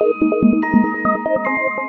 Thank you.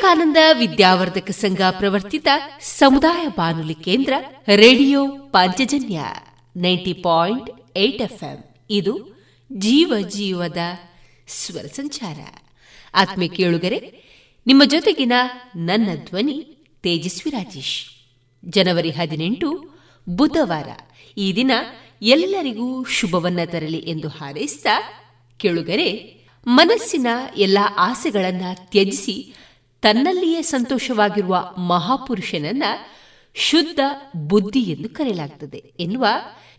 Vivekananda ವಿದ್ಯಾವರ್ಧಕ ಸಂಘ ಪ್ರವರ್ತಿತ ಸಮುದಾಯ ಬಾನುಲಿ ಕೇಂದ್ರ radio Panchajanya ninety point eight FM. ಇದು ಜೀವ ಜೀವದ ಸ್ವರ ಸಂಚಾರ. ಆತ್ಮ ಕೇಳುಗರೆ, ನಿಮ್ಮ ಜೊತೆಗಿನ ನನ್ನ ಧ್ವನಿ ತೇಜಸ್ವಿ ರಾಜೇಶ್. ಜನವರಿ ಹದಿನೆಂಟು, ಬುಧವಾರ. ಈ ದಿನ ಎಲ್ಲರಿಗೂ ಶುಭವನ್ನ ತರಲಿ ಎಂದು ಹಾರೈಸಿದ ಕೇಳುಗರೆ, ಮನಸ್ಸಿನ ಎಲ್ಲ ಆಸೆಗಳನ್ನ ತ್ಯಜಿಸಿ ತನ್ನಲ್ಲಿಯೇ ಸಂತೋಷವಾಗಿರುವ ಮಹಾಪುರುಷನನ್ನ ಶುದ್ಧ ಬುದ್ಧಿ ಎಂದು ಕರೆಯಲಾಗುತ್ತದೆ ಎನ್ನುವ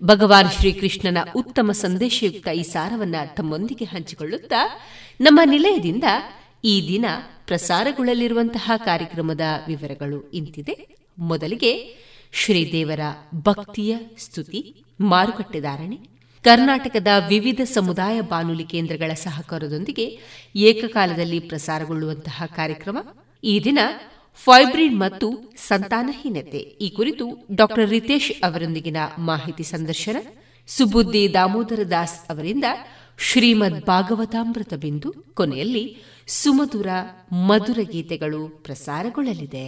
ಭಗವಾನ್ ಶ್ರೀಕೃಷ್ಣನ ಉತ್ತಮ ಸಂದೇಶಯುಕ್ತ ಈ ಸಾರವನ್ನ ತಮ್ಮೊಂದಿಗೆ ಹಂಚಿಕೊಳ್ಳುತ್ತಾ ನಮ್ಮ ನಿಲಯದಿಂದ ಈ ದಿನ ಪ್ರಸಾರಗೊಳ್ಳಲಿರುವಂತಹ ಕಾರ್ಯಕ್ರಮದ ವಿವರಗಳು ಇಂತಿದೆ. ಮೊದಲಿಗೆ ಶ್ರೀದೇವರ ಭಕ್ತಿಯ ಸ್ತುತಿ ಮಾರುಕಟ್ಟೆದಾರಣೆ ಕರ್ನಾಟಕದ ವಿವಿಧ ಸಮುದಾಯ ಬಾನುಲಿ ಕೇಂದ್ರಗಳ ಸಹಕಾರದೊಂದಿಗೆ ಏಕಕಾಲದಲ್ಲಿ ಪ್ರಸಾರಗೊಳ್ಳುವಂತಹ ಕಾರ್ಯಕ್ರಮ, ಈ ದಿನ ಫೈಬ್ರಿಡ್ ಮತ್ತು ಸಂತಾನಹೀನತೆ ಈ ಕುರಿತು ಡಾಕ್ಟರ್ ರಿತೇಶ್ ಅವರೊಂದಿಗಿನ ಮಾಹಿತಿ ಸಂದರ್ಶನ, ಸುಬುದ್ದಿ ದಾಮೋದರ ದಾಸ್ ಅವರಿಂದ ಶ್ರೀಮದ್ ಭಾಗವತಾಮೃತ ಬಿಂದು ಕೊನೆಯಲ್ಲಿ ಸುಮಧುರ ಮಧುರ ಗೀತೆಗಳು ಪ್ರಸಾರಗೊಳ್ಳಲಿದೆ.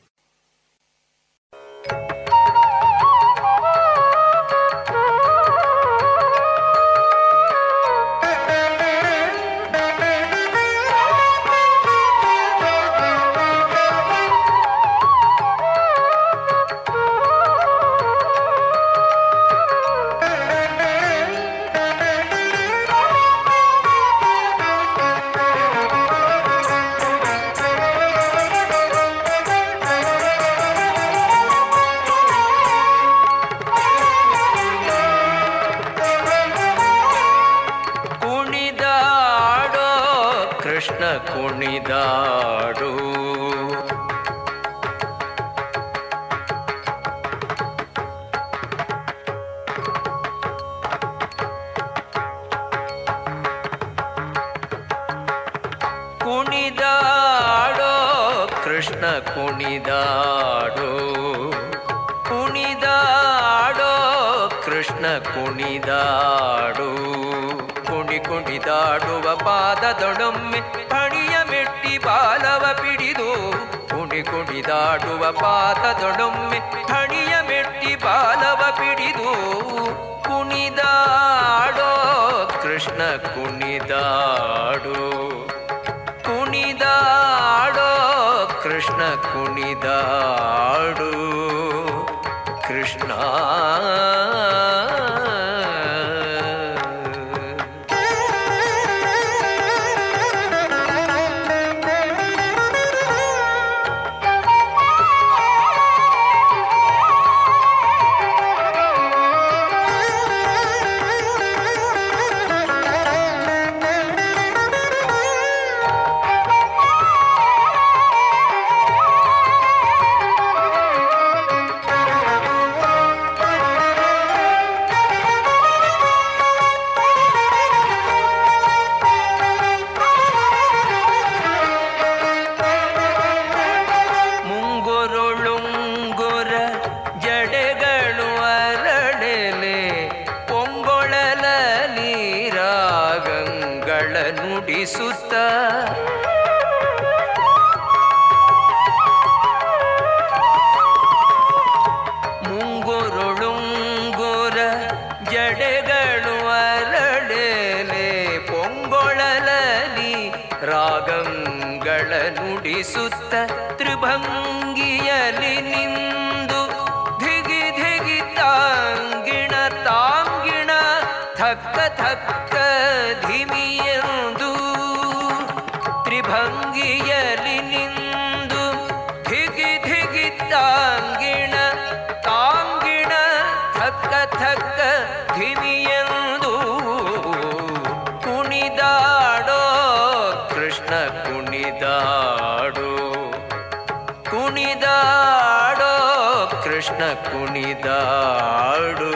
ಕೃಷ್ಣ ಕುಣಿದಾಡು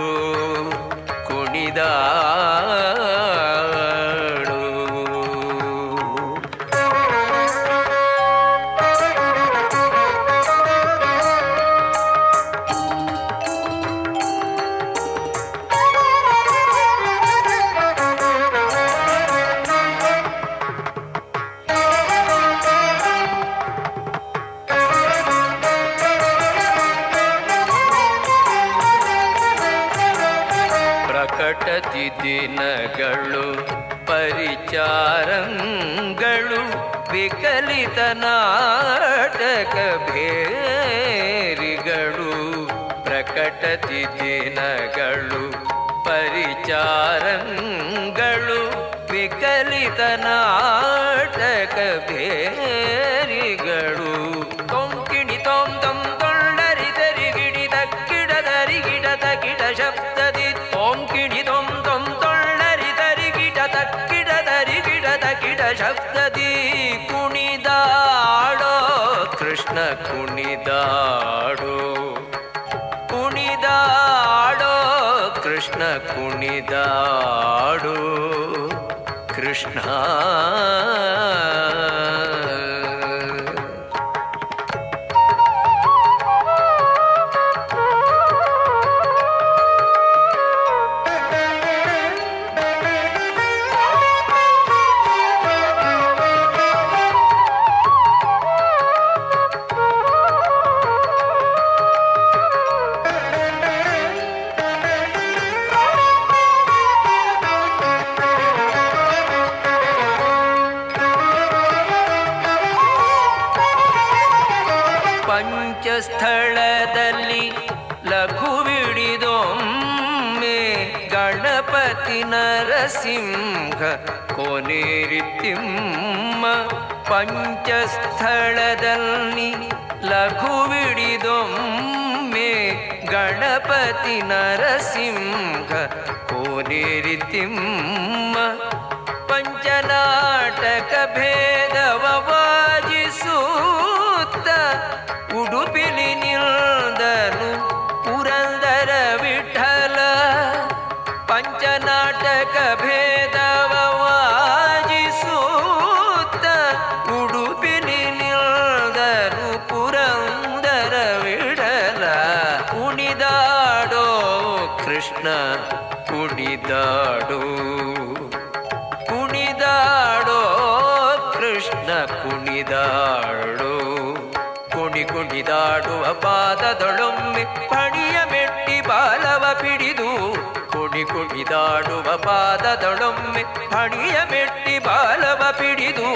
ಕುಣಿದಾ ನಾಟಕ ಭೇರಿಗಳು ಪ್ರಕಟತಿ ದಿನಗಳು ಪರಿಚಾರಂಗಳು ವಿಕಲಿತ ನಾಟಕ ಭೇರಿಗಳು ಕುಣಿದಾಡೋ. ಕುಣಿದಾಡೋ ಕೃಷ್ಣ ಕುಣಿದಾಡೋ. ಕೃಷ್ಣ ನರಸಿಂಹ ಕೊನೆರಿತಿಮ್ಮ ಪಂಚಸ್ಥಳದಲ್ಲಿ ಲಘುವಿಡಿದೊಮ್ಮೆ ಗಣಪತಿ ನರಸಿಂಹ ಕೋನೇರಿತಿಮ್ಮ ಪಂಚನಾಟಕ ಭೇದವ ಕುಣಿದಾಡುವ ಪಾದದೊಳೊಮ್ಮೆ ಪಣಿಯ ಮೆಟ್ಟಿ ಬಾಲವ ಪಿಡಿದು ಕುಣಿ ಕುಣಿದಾಡುವ ಪಾದದೊಳೊಮ್ಮೆ ಪಣಿಯ ಮೆಟ್ಟಿ ಬಾಲವ ಪಿಡಿದು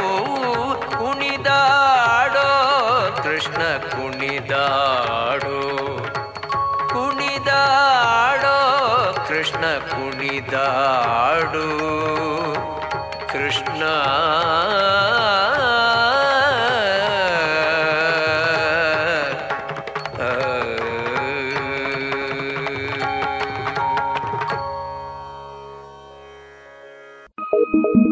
ಕುಣಿದಾಡೋ ಕೃಷ್ಣ ಕುಣಿದಾಡೋ ಕುಣಿದಾಡೋ ಕೃಷ್ಣ ಕುಣಿದಾಡು ಕೃಷ್ಣ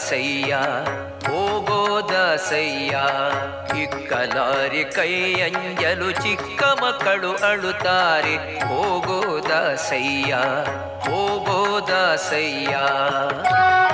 ಹೋಗೋದಾಸಯ್ಯ ಹೋಗೋದಾಸಯ್ಯ ಇಕ್ಕಲಾರಿ ಕೈಯಂಜಲು ಚಿಕ್ಕ ಮಕ್ಕಳು ಅಳುತ್ತಾರೆ. ಹೋಗೋದಾಸಯ್ಯ ಹೋಗೋದಾಸಯ್ಯ ಸಾರಿಸುತ್ತೇನೆ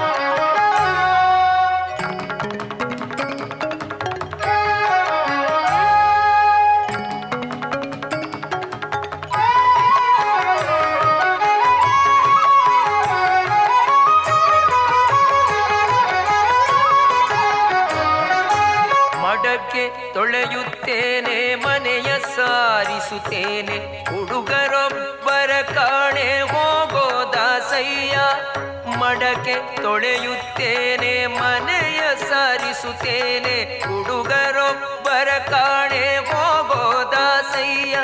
ತೊಳೆಯುತ್ತೇನೆ ಮನೆಯ ಸಾರಿಸುತ್ತೇನೆ, ಹುಡುಗರೊಬ್ಬರ ಕಾಣೆ ಹೋಗೋದಾಸಯ್ಯ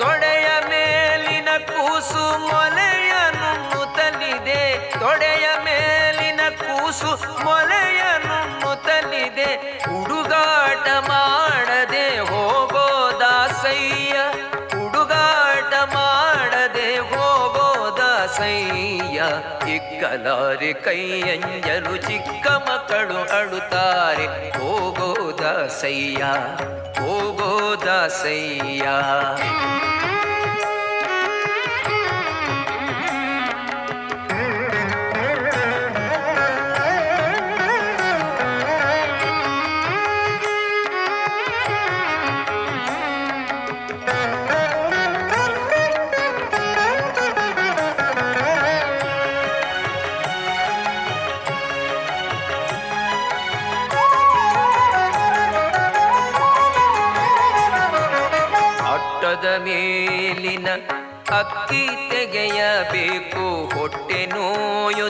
ತೊಡೆಯ ಮೇಲಿನ ಕೂಸು ಮೊಲೆಯ ನುಮ್ಮುತ್ತಲಿದೆ ತೊಡೆಯ ಮೇಲಿನ ಕೂಸು ಮೊಲೆಯ ನುಮ್ಮುತ್ತಲಿದೆ ಹುಡುಗಾಟ ಮಾಡದೆ ಹೋಗೋದಾಸಯ್ಯ ಇಕ್ಕಲಾರೆ ಕೈಯಂಜಲು ಚಿಕ್ಕ ಮಕ್ಕಳು ಅಳುತ್ತಾರೆ. ಹೋಗೋದಾಸಯ್ಯ ಹೋಗೋದಾಸಯ್ಯ ಅಟ್ಟದ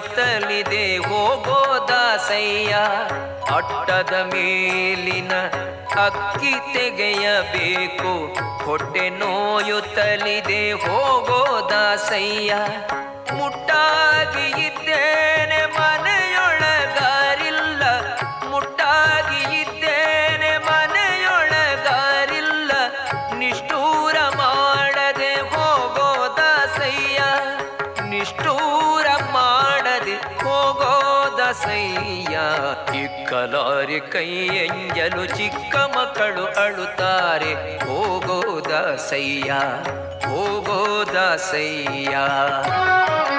ನೋಯುತ್ತಲಿದೆ ಹೋಗೋದಾಸಯ್ಯ ಅಟ್ಟದ ಮೇಲಿನ ಅಕ್ಕಿ ತೆಗೆಯಬೇಕು. ಹೊಟ್ಟೆ ನೋಯುತ್ತಲಿದೆ ಹೋಗೋದಾಸಯ್ಯ ಮುಟ್ಟಾಗಿ ಇಕ್ಕಲಾರಿ ಕೈಯಂಜಲು ಚಿಕ್ಕ ಮಕ್ಕಳು ಅಳುತ್ತಾರೆ. ಹೋಗೋದಸಯ್ಯ ಹೋಗೋದಸಯ್ಯ ವೀಸದ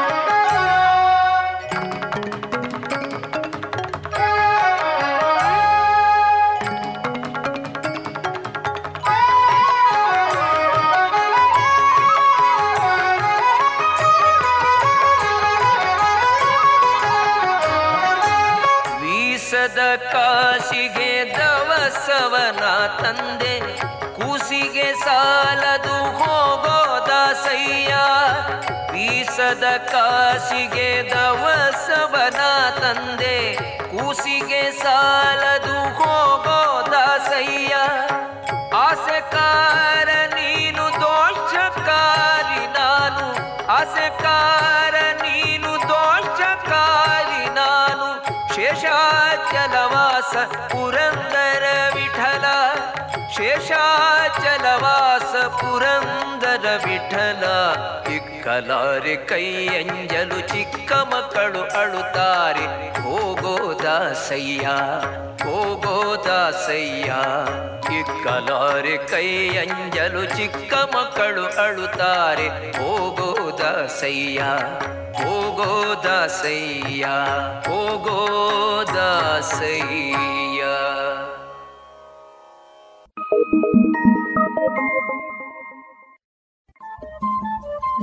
ಕಾಶಿಗೆ ದವಸವನ ತಂದೆ, ಕೂಸಿಗೆ ಸಾಲದು ಹೋಗೋದಾಸಯ್ಯ ಬೀಸದ ಕಾಸಿಗೆ ದವಸವನ ತಂದೆ, ಕೂಸಿಗೆ ಸಾಲದು ಹೋಗೋದಾಸಯ್ಯ ಆಸೆಕಾರ ನೀನು ದೋಷಕಾರಿ ನಾನು, ಆಸೆಕಾರ पुरन्दर विठला शेषाचलवास पुरन्दर विठला ವಿಠಲ ಕೈ ಕೈಯಂಜಲು ಚಿಕ್ಕ ಮಕ್ಕಳು ಅಳುತ್ತಾರೆ. ಹೋಗೋದಾಸಯ್ಯ ಹೋಗೋದಾಸಯ್ಯ ಕೈ ಕೈಯಂಜಲು ಚಿಕ್ಕ ಮಕ್ಕಳು ಅಳುತ್ತಾರೆ. ಹೋಗೋದಾಸಯ್ಯ ಹೋಗೋದಾಸಯ್ಯ ಹೋಗೋದಾಸಯ್ಯ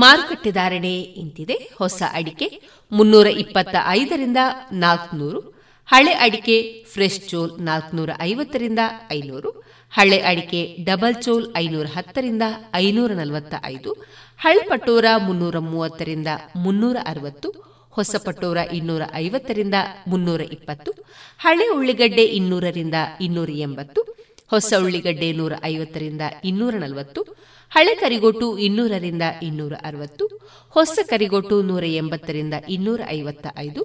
ಮಾರುಕಟ್ಟೆ ಧಾರಣೆ ಇಂತಿದೆ. ಹೊಸ ಅಡಿಕೆ ಮುನ್ನೂರ ಇಪ್ಪತ್ತ ಐದರಿಂದ ನಾಲ್ಕುನೂರು, ಹಳೆ ಅಡಿಕೆ ಫ್ರೆಶ್ ಚೋಲ್ ನಾಲ್ಕುನೂರ ಐವತ್ತರಿಂದ ಐನೂರು, ಹಳೆ ಅಡಿಕೆ ಡಬಲ್ ಚೋಲ್ ಐನೂರ ಹತ್ತರಿಂದ ಐನೂರ ನಲವತ್ತ ಐದು, ಹಳೆ ಪಟೋರ ಮುನ್ನೂರ ಮೂವತ್ತರಿಂದ ಮುನ್ನೂರ ಅರವತ್ತು, ಹೊಸ ಪಟೋರ ಇನ್ನೂರ ಐವತ್ತರಿಂದ ಮುನ್ನೂರ ಇಪ್ಪತ್ತು, ಹಳೆ ಉಳ್ಳಿಗಡ್ಡೆ ಇನ್ನೂರರಿಂದ ಇನ್ನೂರ ಎಂಬತ್ತು ಹೊಸ ಉಳ್ಳಿಗಡ್ಡೆ ನೂರ ಐವತ್ತರಿಂದ ಇನ್ನೂರ ನಲವತ್ತು ಹಳೆ ಕರಿಗೋಟು ಇನ್ನೂರರಿಂದ ಇನ್ನೂರ ಅರವತ್ತು ಹೊಸ ಕರಿಗೋಟು ನೂರ ಎಂಬತ್ತರಿಂದ ಇನ್ನೂರ ಐವತ್ತ ಐದು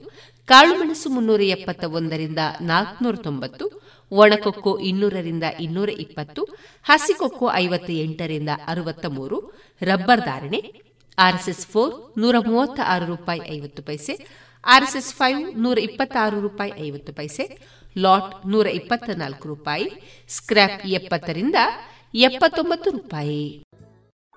ಕಾಳುಮೆಣಸು ಮುನ್ನೂರ ಎಪ್ಪತ್ತ ಒಂದರಿಂದ ನಾಲ್ಕುನೂರ ತೊಂಬತ್ತು ಒಣಕೊಕ್ಕೋ ಇನ್ನೂರರಿಂದ ಇನ್ನೂರ ಇಪ್ಪತ್ತು ಹಸಿಕೊಕ್ಕೋ ಐವತ್ತ ಎಂಟರಿಂದ ಅರವತ್ತ ಮೂರು ರಬ್ಬರ್ ಧಾರಣೆ, ಆರ್ಎಸ್ಎಸ್ ಫೋರ್ ನೂರ ಮೂವತ್ತ ಆರು ರೂಪಾಯಿ ಐವತ್ತು ಪೈಸೆ, ಆರ್ಎಸ್ಎಸ್ ಫೈವ್ ನೂರ ಇಪ್ಪತ್ತಾರು ರೂಪಾಯಿ ಐವತ್ತು ಪೈಸೆ ಲಾಟ್ ನೂರ ಇಪ್ಪತ್ತ ನಾಲ್ಕು ರೂಪಾಯಿ ಸ್ಕ್ರ್ಯಾಪ್ ಎಪ್ಪತ್ತರಿಂದ ಎಪ್ಪತ್ತೊಂಬತ್ತು ರೂಪಾಯಿ.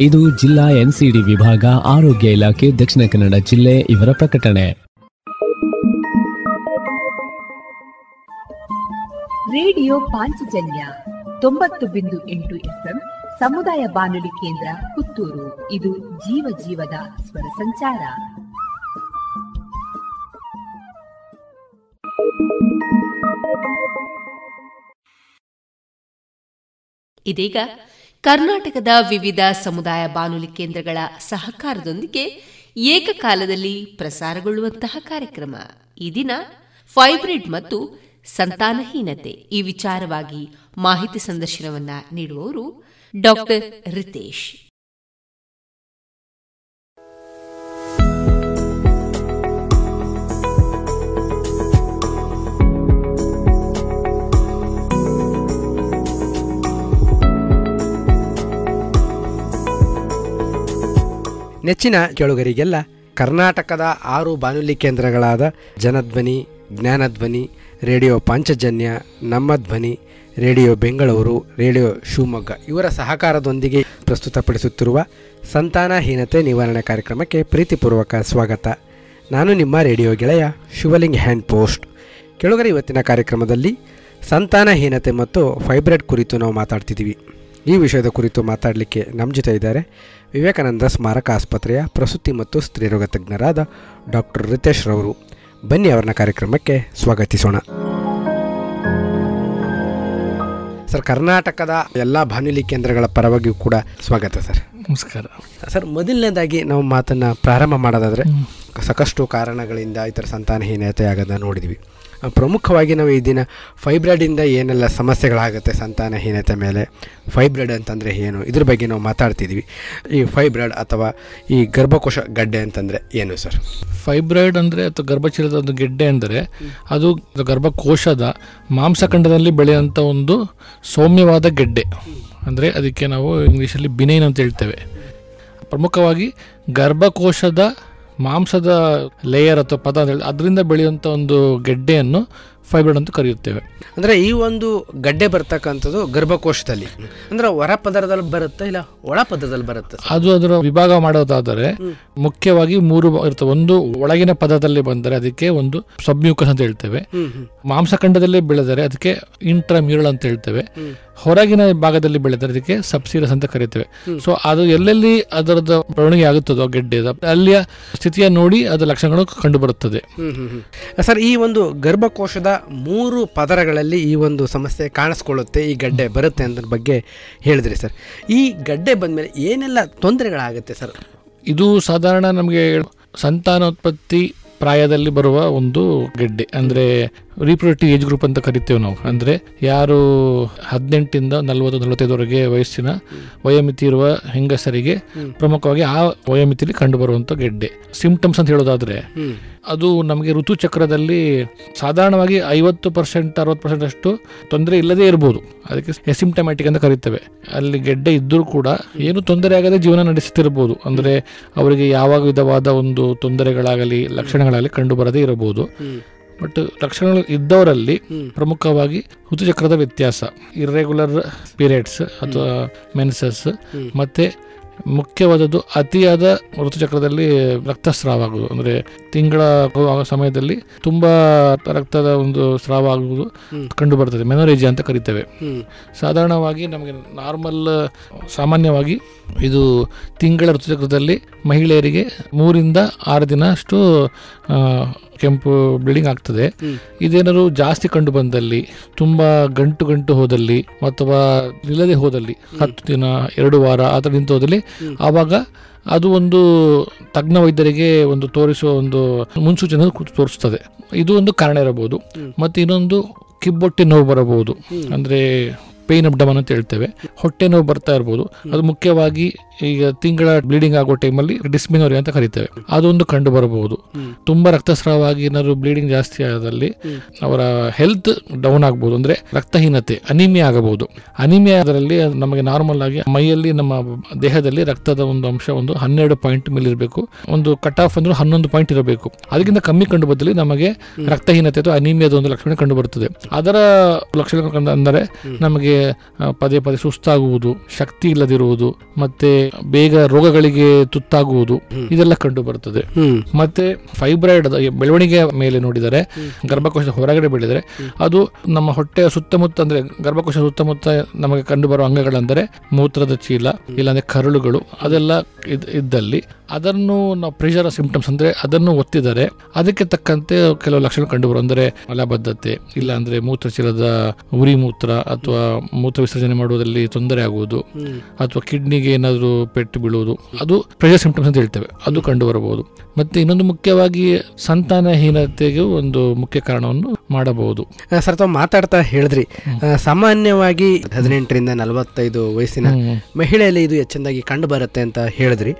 ಇದು ಜಿಲ್ಲಾ ಎನ್ಸಿಡಿ ವಿಭಾಗ ಆರೋಗ್ಯ ಇಲಾಖೆ ದಕ್ಷಿಣ ಕನ್ನಡ ಜಿಲ್ಲೆ ಇವರ ಪ್ರಕಟಣೆ. ರೇಡಿಯೋ ಪಾಂಚಜನ್ಯ ತೊಂಬತ್ತು ಬಿಂದು ಎಂಟು ಎಫ್ಎಂ ಸಮುದಾಯ ಬಾನುಲಿ ಕೇಂದ್ರ ಪುತ್ತೂರು. ಇದು ಜೀವ ಜೀವದ ಸ್ವರ ಸಂಚಾರ. ಇದೀಗ ಕರ್ನಾಟಕದ ವಿವಿಧ ಸಮುದಾಯ ಬಾನುಲಿ ಕೇಂದ್ರಗಳ ಸಹಕಾರದೊಂದಿಗೆ ಏಕಕಾಲದಲ್ಲಿ ಪ್ರಸಾರಗೊಳ್ಳುವಂತಹ ಕಾರ್ಯಕ್ರಮ. ಈ ದಿನ ಫೈಬ್ರಿಡ್ ಮತ್ತು ಸಂತಾನಹೀನತೆ ಈ ವಿಚಾರವಾಗಿ ಮಾಹಿತಿ ಸಂದರ್ಶನವನ್ನ ನೀಡುವವರು ಡಾಕ್ಟರ್ ರಿತೇಶ್. ನೆಚ್ಚಿನ ಕೇಳುಗರಿಗೆಲ್ಲ ಕರ್ನಾಟಕದ ಆರು ಬಾನುಲಿ ಕೇಂದ್ರಗಳಾದ ಜನಧ್ವನಿ, ಜ್ಞಾನಧ್ವನಿ, ರೇಡಿಯೋ ಪಾಂಚಜನ್ಯ ನಮ್ಮ ಧ್ವನಿ ರೇಡಿಯೋ ಬೆಂಗಳೂರು, ರೇಡಿಯೋ ಶಿವಮೊಗ್ಗ ಇವರ ಸಹಕಾರದೊಂದಿಗೆ ಪ್ರಸ್ತುತಪಡಿಸುತ್ತಿರುವ ಸಂತಾನಹೀನತೆ ನಿವಾರಣೆ ಕಾರ್ಯಕ್ರಮಕ್ಕೆ ಪ್ರೀತಿಪೂರ್ವಕ ಸ್ವಾಗತ. ನಾನು ನಿಮ್ಮ ರೇಡಿಯೋ ಗೆಳೆಯ ಶಿವಲಿಂಗ್ ಹ್ಯಾಂಡ್ ಪೋಸ್ಟ್ ಕೆಳಗರೆ, ಇವತ್ತಿನ ಕಾರ್ಯಕ್ರಮದಲ್ಲಿ ಸಂತಾನಹೀನತೆ ಮತ್ತು ಫೈಬ್ರೆಡ್ ಕುರಿತು ನಾವು ಮಾತಾಡ್ತಿದ್ದೀವಿ. ಈ ವಿಷಯದ ಕುರಿತು ಮಾತಾಡಲಿಕ್ಕೆ ನಮ್ಮ ಜೊತೆ ಇದ್ದಾರೆ ವಿವೇಕಾನಂದ ಸ್ಮಾರಕ ಆಸ್ಪತ್ರೆಯ ಪ್ರಸೂತಿ ಮತ್ತು ಸ್ತ್ರೀರೋಗ ತಜ್ಞರಾದ ಡಾಕ್ಟರ್ ರಿತೇಶ್ ರವರು. ಬನ್ನಿ ಅವರನ್ನ ಕಾರ್ಯಕ್ರಮಕ್ಕೆ ಸ್ವಾಗತಿಸೋಣ. ಸರ್ ಕರ್ನಾಟಕದ ಎಲ್ಲ ಬಾನುಲಿ ಕೇಂದ್ರಗಳ ಪರವಾಗಿಯೂ ಕೂಡ ಸ್ವಾಗತ ಸರ್. ನಮಸ್ಕಾರ. ಸರ್ ಮೊದಲನೇದಾಗಿ ನಾವು ಮಾತನ್ನು ಪ್ರಾರಂಭ ಮಾಡೋದಾದರೆ ಸಾಕಷ್ಟು ಕಾರಣಗಳಿಂದ ಈ ಥರ ಸಂತಾನಹೀನತೆ ಆಗೋದನ್ನ ನೋಡಿದ್ವಿ. ಪ್ರಮುಖವಾಗಿ ನಾವು ಈ ದಿನ ಫೈಬ್ರಾಯ್ಡಿಂದ ಏನೆಲ್ಲ ಸಮಸ್ಯೆಗಳಾಗುತ್ತೆ ಸಂತಾನಹೀನತೆ ಮೇಲೆ? ಫೈಬ್ರಾಯ್ಡ್ ಅಂತಂದರೆ ಏನು? ಇದ್ರ ಬಗ್ಗೆ ನಾವು ಮಾತಾಡ್ತಿದ್ವಿ. ಈ ಫೈಬ್ರಾಯ್ಡ್ ಅಥವಾ ಈ ಗರ್ಭಕೋಶ ಗಡ್ಡೆ ಅಂತಂದರೆ ಏನು, ಸರ್? ಫೈಬ್ರಾಯ್ಡ್ ಅಂದರೆ ಅಥವಾ ಗರ್ಭಚೀಲದ ಒಂದು ಗೆಡ್ಡೆ ಅಂದರೆ ಅದು ಗರ್ಭಕೋಶದ ಮಾಂಸಖಂಡದಲ್ಲಿ ಬೆಳೆಯುವಂಥ ಒಂದು ಸೌಮ್ಯವಾದ ಗೆಡ್ಡೆ. ಅಂದರೆ ಅದಕ್ಕೆ ನಾವು ಇಂಗ್ಲೀಷಲ್ಲಿ ಬಿನೈನ್ ಅಂತ ಹೇಳ್ತೇವೆ. ಪ್ರಮುಖವಾಗಿ ಗರ್ಭಕೋಶದ ಮಾಂಸದ ಲೇಯರ್ ಅಥವಾ ಪದ ಅದರಿಂದ ಬೆಳೆಯುವಂಥ ಒಂದು ಗೆಡ್ಡೆಯನ್ನು ಫೈಬರ್ ಅಂತ ಕರೆಯುತ್ತೇವೆ. ಅಂದರೆ ಈ ಒಂದು ಗಡ್ಡೆ ಬರ್ತಕ್ಕಂಥದ್ದು ಗರ್ಭಕೋಶದಲ್ಲಿ. ಅಂದ್ರೆ ಹೊರ ಪದರದಲ್ಲಿ ಬರುತ್ತೆ ಇಲ್ಲ ಒಳ ಪದರದಲ್ಲಿ ಬರುತ್ತೆ? ಅದು ಅದರ ವಿಭಾಗ ಮಾಡೋದಾದರೆ ಮುಖ್ಯವಾಗಿ ಮೂರು ಇರ್ತವೆ. ಒಂದು ಒಳಗಿನ ಪದದಲ್ಲಿ ಬಂದರೆ ಅದಕ್ಕೆ ಒಂದು ಸಬ್ಮ್ಯೂಕಸ್ ಅಂತ ಹೇಳ್ತೇವೆ. ಮಾಂಸಖಂಡದಲ್ಲಿ ಬೆಳೆದರೆ ಅದಕ್ಕೆ ಇಂಟ್ರಾಮ್ಯೂರಲ್ ಅಂತ ಹೇಳ್ತೇವೆ. ಹೊರಗಿನ ಭಾಗದಲ್ಲಿ ಬೆಳೆದರೆ ಅದಕ್ಕೆ ಸಬ್ಸಿರಸ್ ಅಂತ ಕರಿತೇವೆ. ಸೊ ಅದು ಎಲ್ಲೆಲ್ಲಿ ಅದರದ ಬೆಳವಣಿಗೆ ಆಗುತ್ತದೋ ಗೆಡ್ಡೆ ಅಲ್ಲಿಯ ಸ್ಥಿತಿಯ ನೋಡಿ ಅದರ ಲಕ್ಷಣಗಳು ಕಂಡು ಬರುತ್ತದೆ ಸರ್ ಈ ಒಂದು ಗರ್ಭಕೋಶದ ಮೂರು ಪದರಗಳಲ್ಲಿ ಈ ಒಂದು ಸಮಸ್ಯೆ ಕಾಣಿಸ್ಕೊಳ್ಳುತ್ತೆ ಈ ಗಡ್ಡೆ ಬರುತ್ತೆ ಅಂತ ಬಗ್ಗೆ ಹೇಳಿದ್ರಿ ಸರ್. ಈ ಗಡ್ಡೆ ಬಂದಮೇಲೆ ಏನೆಲ್ಲ ತೊಂದರೆಗಳಾಗುತ್ತೆ ಸರ್? ಇದು ಸಾಧಾರಣ ನಮಗೆ ಸಂತಾನೋತ್ಪತ್ತಿ ಪ್ರಾಯದಲ್ಲಿ ಬರುವ ಒಂದು ಗೆಡ್ಡೆ. ಅಂದರೆ ರೀಪ್ರೊಡಕ್ಟಿವ್ ಏಜ್ ಗ್ರೂಪ್ ಅಂತ ಕರಿತೇವೆ ನಾವು. ಅಂದರೆ ಯಾರು ಹದಿನೆಂಟಿಂದ ನಲವತ್ತು ನಲವತ್ತೈದವರೆಗೆ ವಯಸ್ಸಿನ ವಯೋಮಿತಿ ಇರುವ ಹೆಂಗಸರಿಗೆ ಪ್ರಮುಖವಾಗಿ ಆ ವಯೋಮಿತಿಯಲ್ಲಿ ಕಂಡುಬರುವಂಥ ಗೆಡ್ಡೆ. ಸಿಂಪ್ಟಮ್ಸ್ ಅಂತ ಹೇಳೋದಾದ್ರೆ ಅದು ನಮಗೆ ಋತುಚಕ್ರದಲ್ಲಿ ಸಾಧಾರಣವಾಗಿ ಐವತ್ತು ಪರ್ಸೆಂಟ್ ಅರವತ್ತು ಪರ್ಸೆಂಟ್ ಅಷ್ಟು ತೊಂದರೆ ಇಲ್ಲದೇ ಇರ್ಬೋದು. ಅದಕ್ಕೆ ಎಸಿಂಪ್ಟಮ್ಯಾಟಿಕ್ ಅಂತ ಕರಿತೇವೆ. ಅಲ್ಲಿ ಗೆಡ್ಡೆ ಇದ್ದರೂ ಕೂಡ ಏನು ತೊಂದರೆ ಆಗದೆ ಜೀವನ ನಡೆಸ್ತಿರ್ಬೋದು. ಅಂದರೆ ಅವರಿಗೆ ಯಾವ ವಿಧವಾದ ಒಂದು ತೊಂದರೆಗಳಾಗಲಿ ಲಕ್ಷಣಗಳಾಗಲಿ ಕಂಡು ಬರದೇ ಇರಬಹುದು ಬಟ್ ಲಕ್ಷಣಗಳು ಇದ್ದವರಲ್ಲಿ ಪ್ರಮುಖವಾಗಿ ಋತುಚಕ್ರದ ವ್ಯತ್ಯಾಸ. ಇರ್ರೆಗ್ಯುಲರ್ ಪೀರಿಯಡ್ಸ್ ಅಥವಾ ಮೆನ್ಸಸ್ ಮತ್ತೆ ಮುಖ್ಯವಾದದ್ದು ಅತಿಯಾದ ಋತುಚಕ್ರದಲ್ಲಿ ರಕ್ತಸ್ರಾವ ಆಗುವುದು ಅಂದ್ರೆ ತಿಂಗಳ ಸಮಯದಲ್ಲಿ ತುಂಬಾ ರಕ್ತದ ಒಂದು ಸ್ರಾವ ಆಗುವುದು ಕಂಡು ಬರ್ತದೆ ಮೆನೋರೇಜಿ ಅಂತ ಕರಿತೇವೆ. ಸಾಧಾರಣವಾಗಿ ನಮಗೆ ನಾರ್ಮಲ್ ಸಾಮಾನ್ಯವಾಗಿ ಇದು ತಿಂಗಳ ಋತುಚಕ್ರದಲ್ಲಿ ಮಹಿಳೆಯರಿಗೆ ಮೂರಿಂದ ಆರು ದಿನ ಅಷ್ಟು ಕೆಂಪು ಬಿಲ್ಡಿಂಗ್ ಆಗ್ತದೆ. ಇದೇನಾದ್ರು ಜಾಸ್ತಿ ಕಂಡು ಬಂದಲ್ಲಿ ತುಂಬಾ ಗಂಟು ಗಂಟು ಹೋದಲ್ಲಿ ಅಥವಾ ಇಲ್ಲದೆ ಹೋದಲ್ಲಿ ಹತ್ತು ದಿನ ಎರಡು ವಾರ ಆ ಥರ ನಿಂತು ಹೋದಲ್ಲಿ ಆವಾಗ ಅದು ಒಂದು ತಜ್ಞ ವೈದ್ಯರಿಗೆ ಒಂದು ತೋರಿಸುವ ಒಂದು ಮುನ್ಸೂಚನೆ ತೋರಿಸ್ತದೆ. ಇದು ಒಂದು ಕಾರಣ ಇರಬಹುದು. ಮತ್ತೆ ಇನ್ನೊಂದು ಕಿಬ್ಬೊಟ್ಟೆ ನೋವು ಬರಬಹುದು. ಅಂದ್ರೆ ಪೇನ್ ಅಬ್ಡಮನ್ ಅಂತ ಹೇಳ್ತೇವೆ. ಹೊಟ್ಟೆ ನೋವು ಬರ್ತಾ ಇರ್ಬೋದು. ಅದು ಮುಖ್ಯವಾಗಿ ಈಗ ತಿಂಗಳ ಬ್ಲೀಡಿಂಗ್ ಆಗೋ ಟೈಮಲ್ಲಿ ಡಿಸ್ಮಿನೋರಿ ಅಂತ ಕರಿತೇವೆ. ಅದೊಂದು ಕಂಡು ಬರಬಹುದು. ತುಂಬಾ ರಕ್ತಸ್ರಾವ ಆಗಿ ಏನಾದ್ರು ಬ್ಲೀಡಿಂಗ್ ಜಾಸ್ತಿ ಆದಲ್ಲಿ ಅವರ ಹೆಲ್ತ್ ಡೌನ್ ಆಗಬಹುದು ಅಂದ್ರೆ ರಕ್ತಹೀನತೆ ಅನಿಮಿಯಾ ಆಗಬಹುದು. ಅನಿಮಿಯ ಅದರಲ್ಲಿ ನಮಗೆ ನಾರ್ಮಲ್ ಆಗಿ ಮೈಯಲ್ಲಿ ನಮ್ಮ ದೇಹದಲ್ಲಿ ರಕ್ತದ ಒಂದು ಅಂಶ ಒಂದು ಹನ್ನೆರಡು ಪಾಯಿಂಟ್ ಮೇಲೆ ಇರಬೇಕು. ಒಂದು ಕಟ್ ಆಫ್ ಅಂದ್ರೆ ಹನ್ನೊಂದು ಪಾಯಿಂಟ್ ಇರಬೇಕು. ಅದಕ್ಕಿಂತ ಕಮ್ಮಿ ಕಂಡು ಬಂದಲ್ಲಿ ನಮಗೆ ರಕ್ತಹೀನತೆ ಅಥವಾ ಅನಿಮಿಯಾದ ಒಂದು ಲಕ್ಷಣ ಕಂಡು ಬರುತ್ತದೆ ಅದರ ಲಕ್ಷಣ ಅಂದರೆ ನಮಗೆ ಪದೇ ಪದೇ ಸುಸ್ತಾಗುವುದು ಶಕ್ತಿ ಇಲ್ಲದಿರುವುದು ಮತ್ತೆ ಬೇಗ ರೋಗಗಳಿಗೆ ತುತ್ತಾಗುವುದು ಇದೆಲ್ಲ ಕಂಡು ಬರುತ್ತದೆ. ಮತ್ತೆ ಫೈಬ್ರಾಯ್ಡ್ ಬೆಳವಣಿಗೆ ಮೇಲೆ ನೋಡಿದರೆ ಗರ್ಭಕೋಶದ ಹೊರಗಡೆ ಬೆಳೆದರೆ ಅದು ನಮ್ಮ ಹೊಟ್ಟೆಯ ಸುತ್ತಮುತ್ತ ಅಂದ್ರೆ ಗರ್ಭಕೋಶ ಸುತ್ತಮುತ್ತ ನಮಗೆ ಕಂಡು ಬರುವ ಅಂಗಗಳಂದರೆ ಮೂತ್ರದ ಚೀಲ ಇಲ್ಲಾಂದ್ರೆ ಕರುಳುಗಳು ಅದೆಲ್ಲ ಇದ್- ಇದ್ದಲ್ಲಿ. ಅದನ್ನು ನಾವು ಪ್ರೆಷರ್ ಸಿಂಪ್ಟಮ್ಸ್ ಅಂದ್ರೆ ಅದನ್ನು ಒತ್ತಿದರೆ ಅದಕ್ಕೆ ತಕ್ಕಂತೆ ಕೆಲವು ಲಕ್ಷಣ ಕಂಡು ಬರುವ ಅಂದರೆ ಮಲಬದ್ಧತೆ ಇಲ್ಲ ಅಂದ್ರೆ ಮೂತ್ರಚೀಲದ ಉರಿ ಮೂತ್ರ ಅಥವಾ ಮೂತ್ರ ವಿಸರ್ಜನೆ ಮಾಡುವುದರಲ್ಲಿ ತೊಂದರೆ ಆಗುವುದು ಅಥವಾ ಕಿಡ್ನಿಗೆ ಏನಾದರೂ ಪೆಟ್ಟು ಬೀಳುವುದು ಅದು ಪ್ರೆಷರ್ ಸಿಂಪ್ಟಮ್ಸ್ ಅಂತ ಹೇಳ್ತೇವೆ ಅದು ಕಂಡು ಬರಬಹುದು ಮತ್ತೆ ಇನ್ನೊಂದು ಮುಖ್ಯವಾಗಿ ಸಂತಾನಹೀನತೆಗೆ ಒಂದು ಮುಖ್ಯ ಕಾರಣವನ್ನು ಮಾಡಬಹುದು. ಸರ್ ತಾವು ಮಾತಾಡ್ತಾ ಹೇಳಿದ್ರಿ. ಸಾಮಾನ್ಯವಾಗಿ ಹದಿನೆಂಟರಿಂದ ನಲವತ್ತೈದು ವಯಸ್ಸಿನ ಮಹಿಳೆಯಲ್ಲಿ ಇದು ಹೆಚ್ಚಿನದಾಗಿ ಕಂಡು ಬರುತ್ತೆ ಅಂತ ಹೇಳಿದ್ರಿ.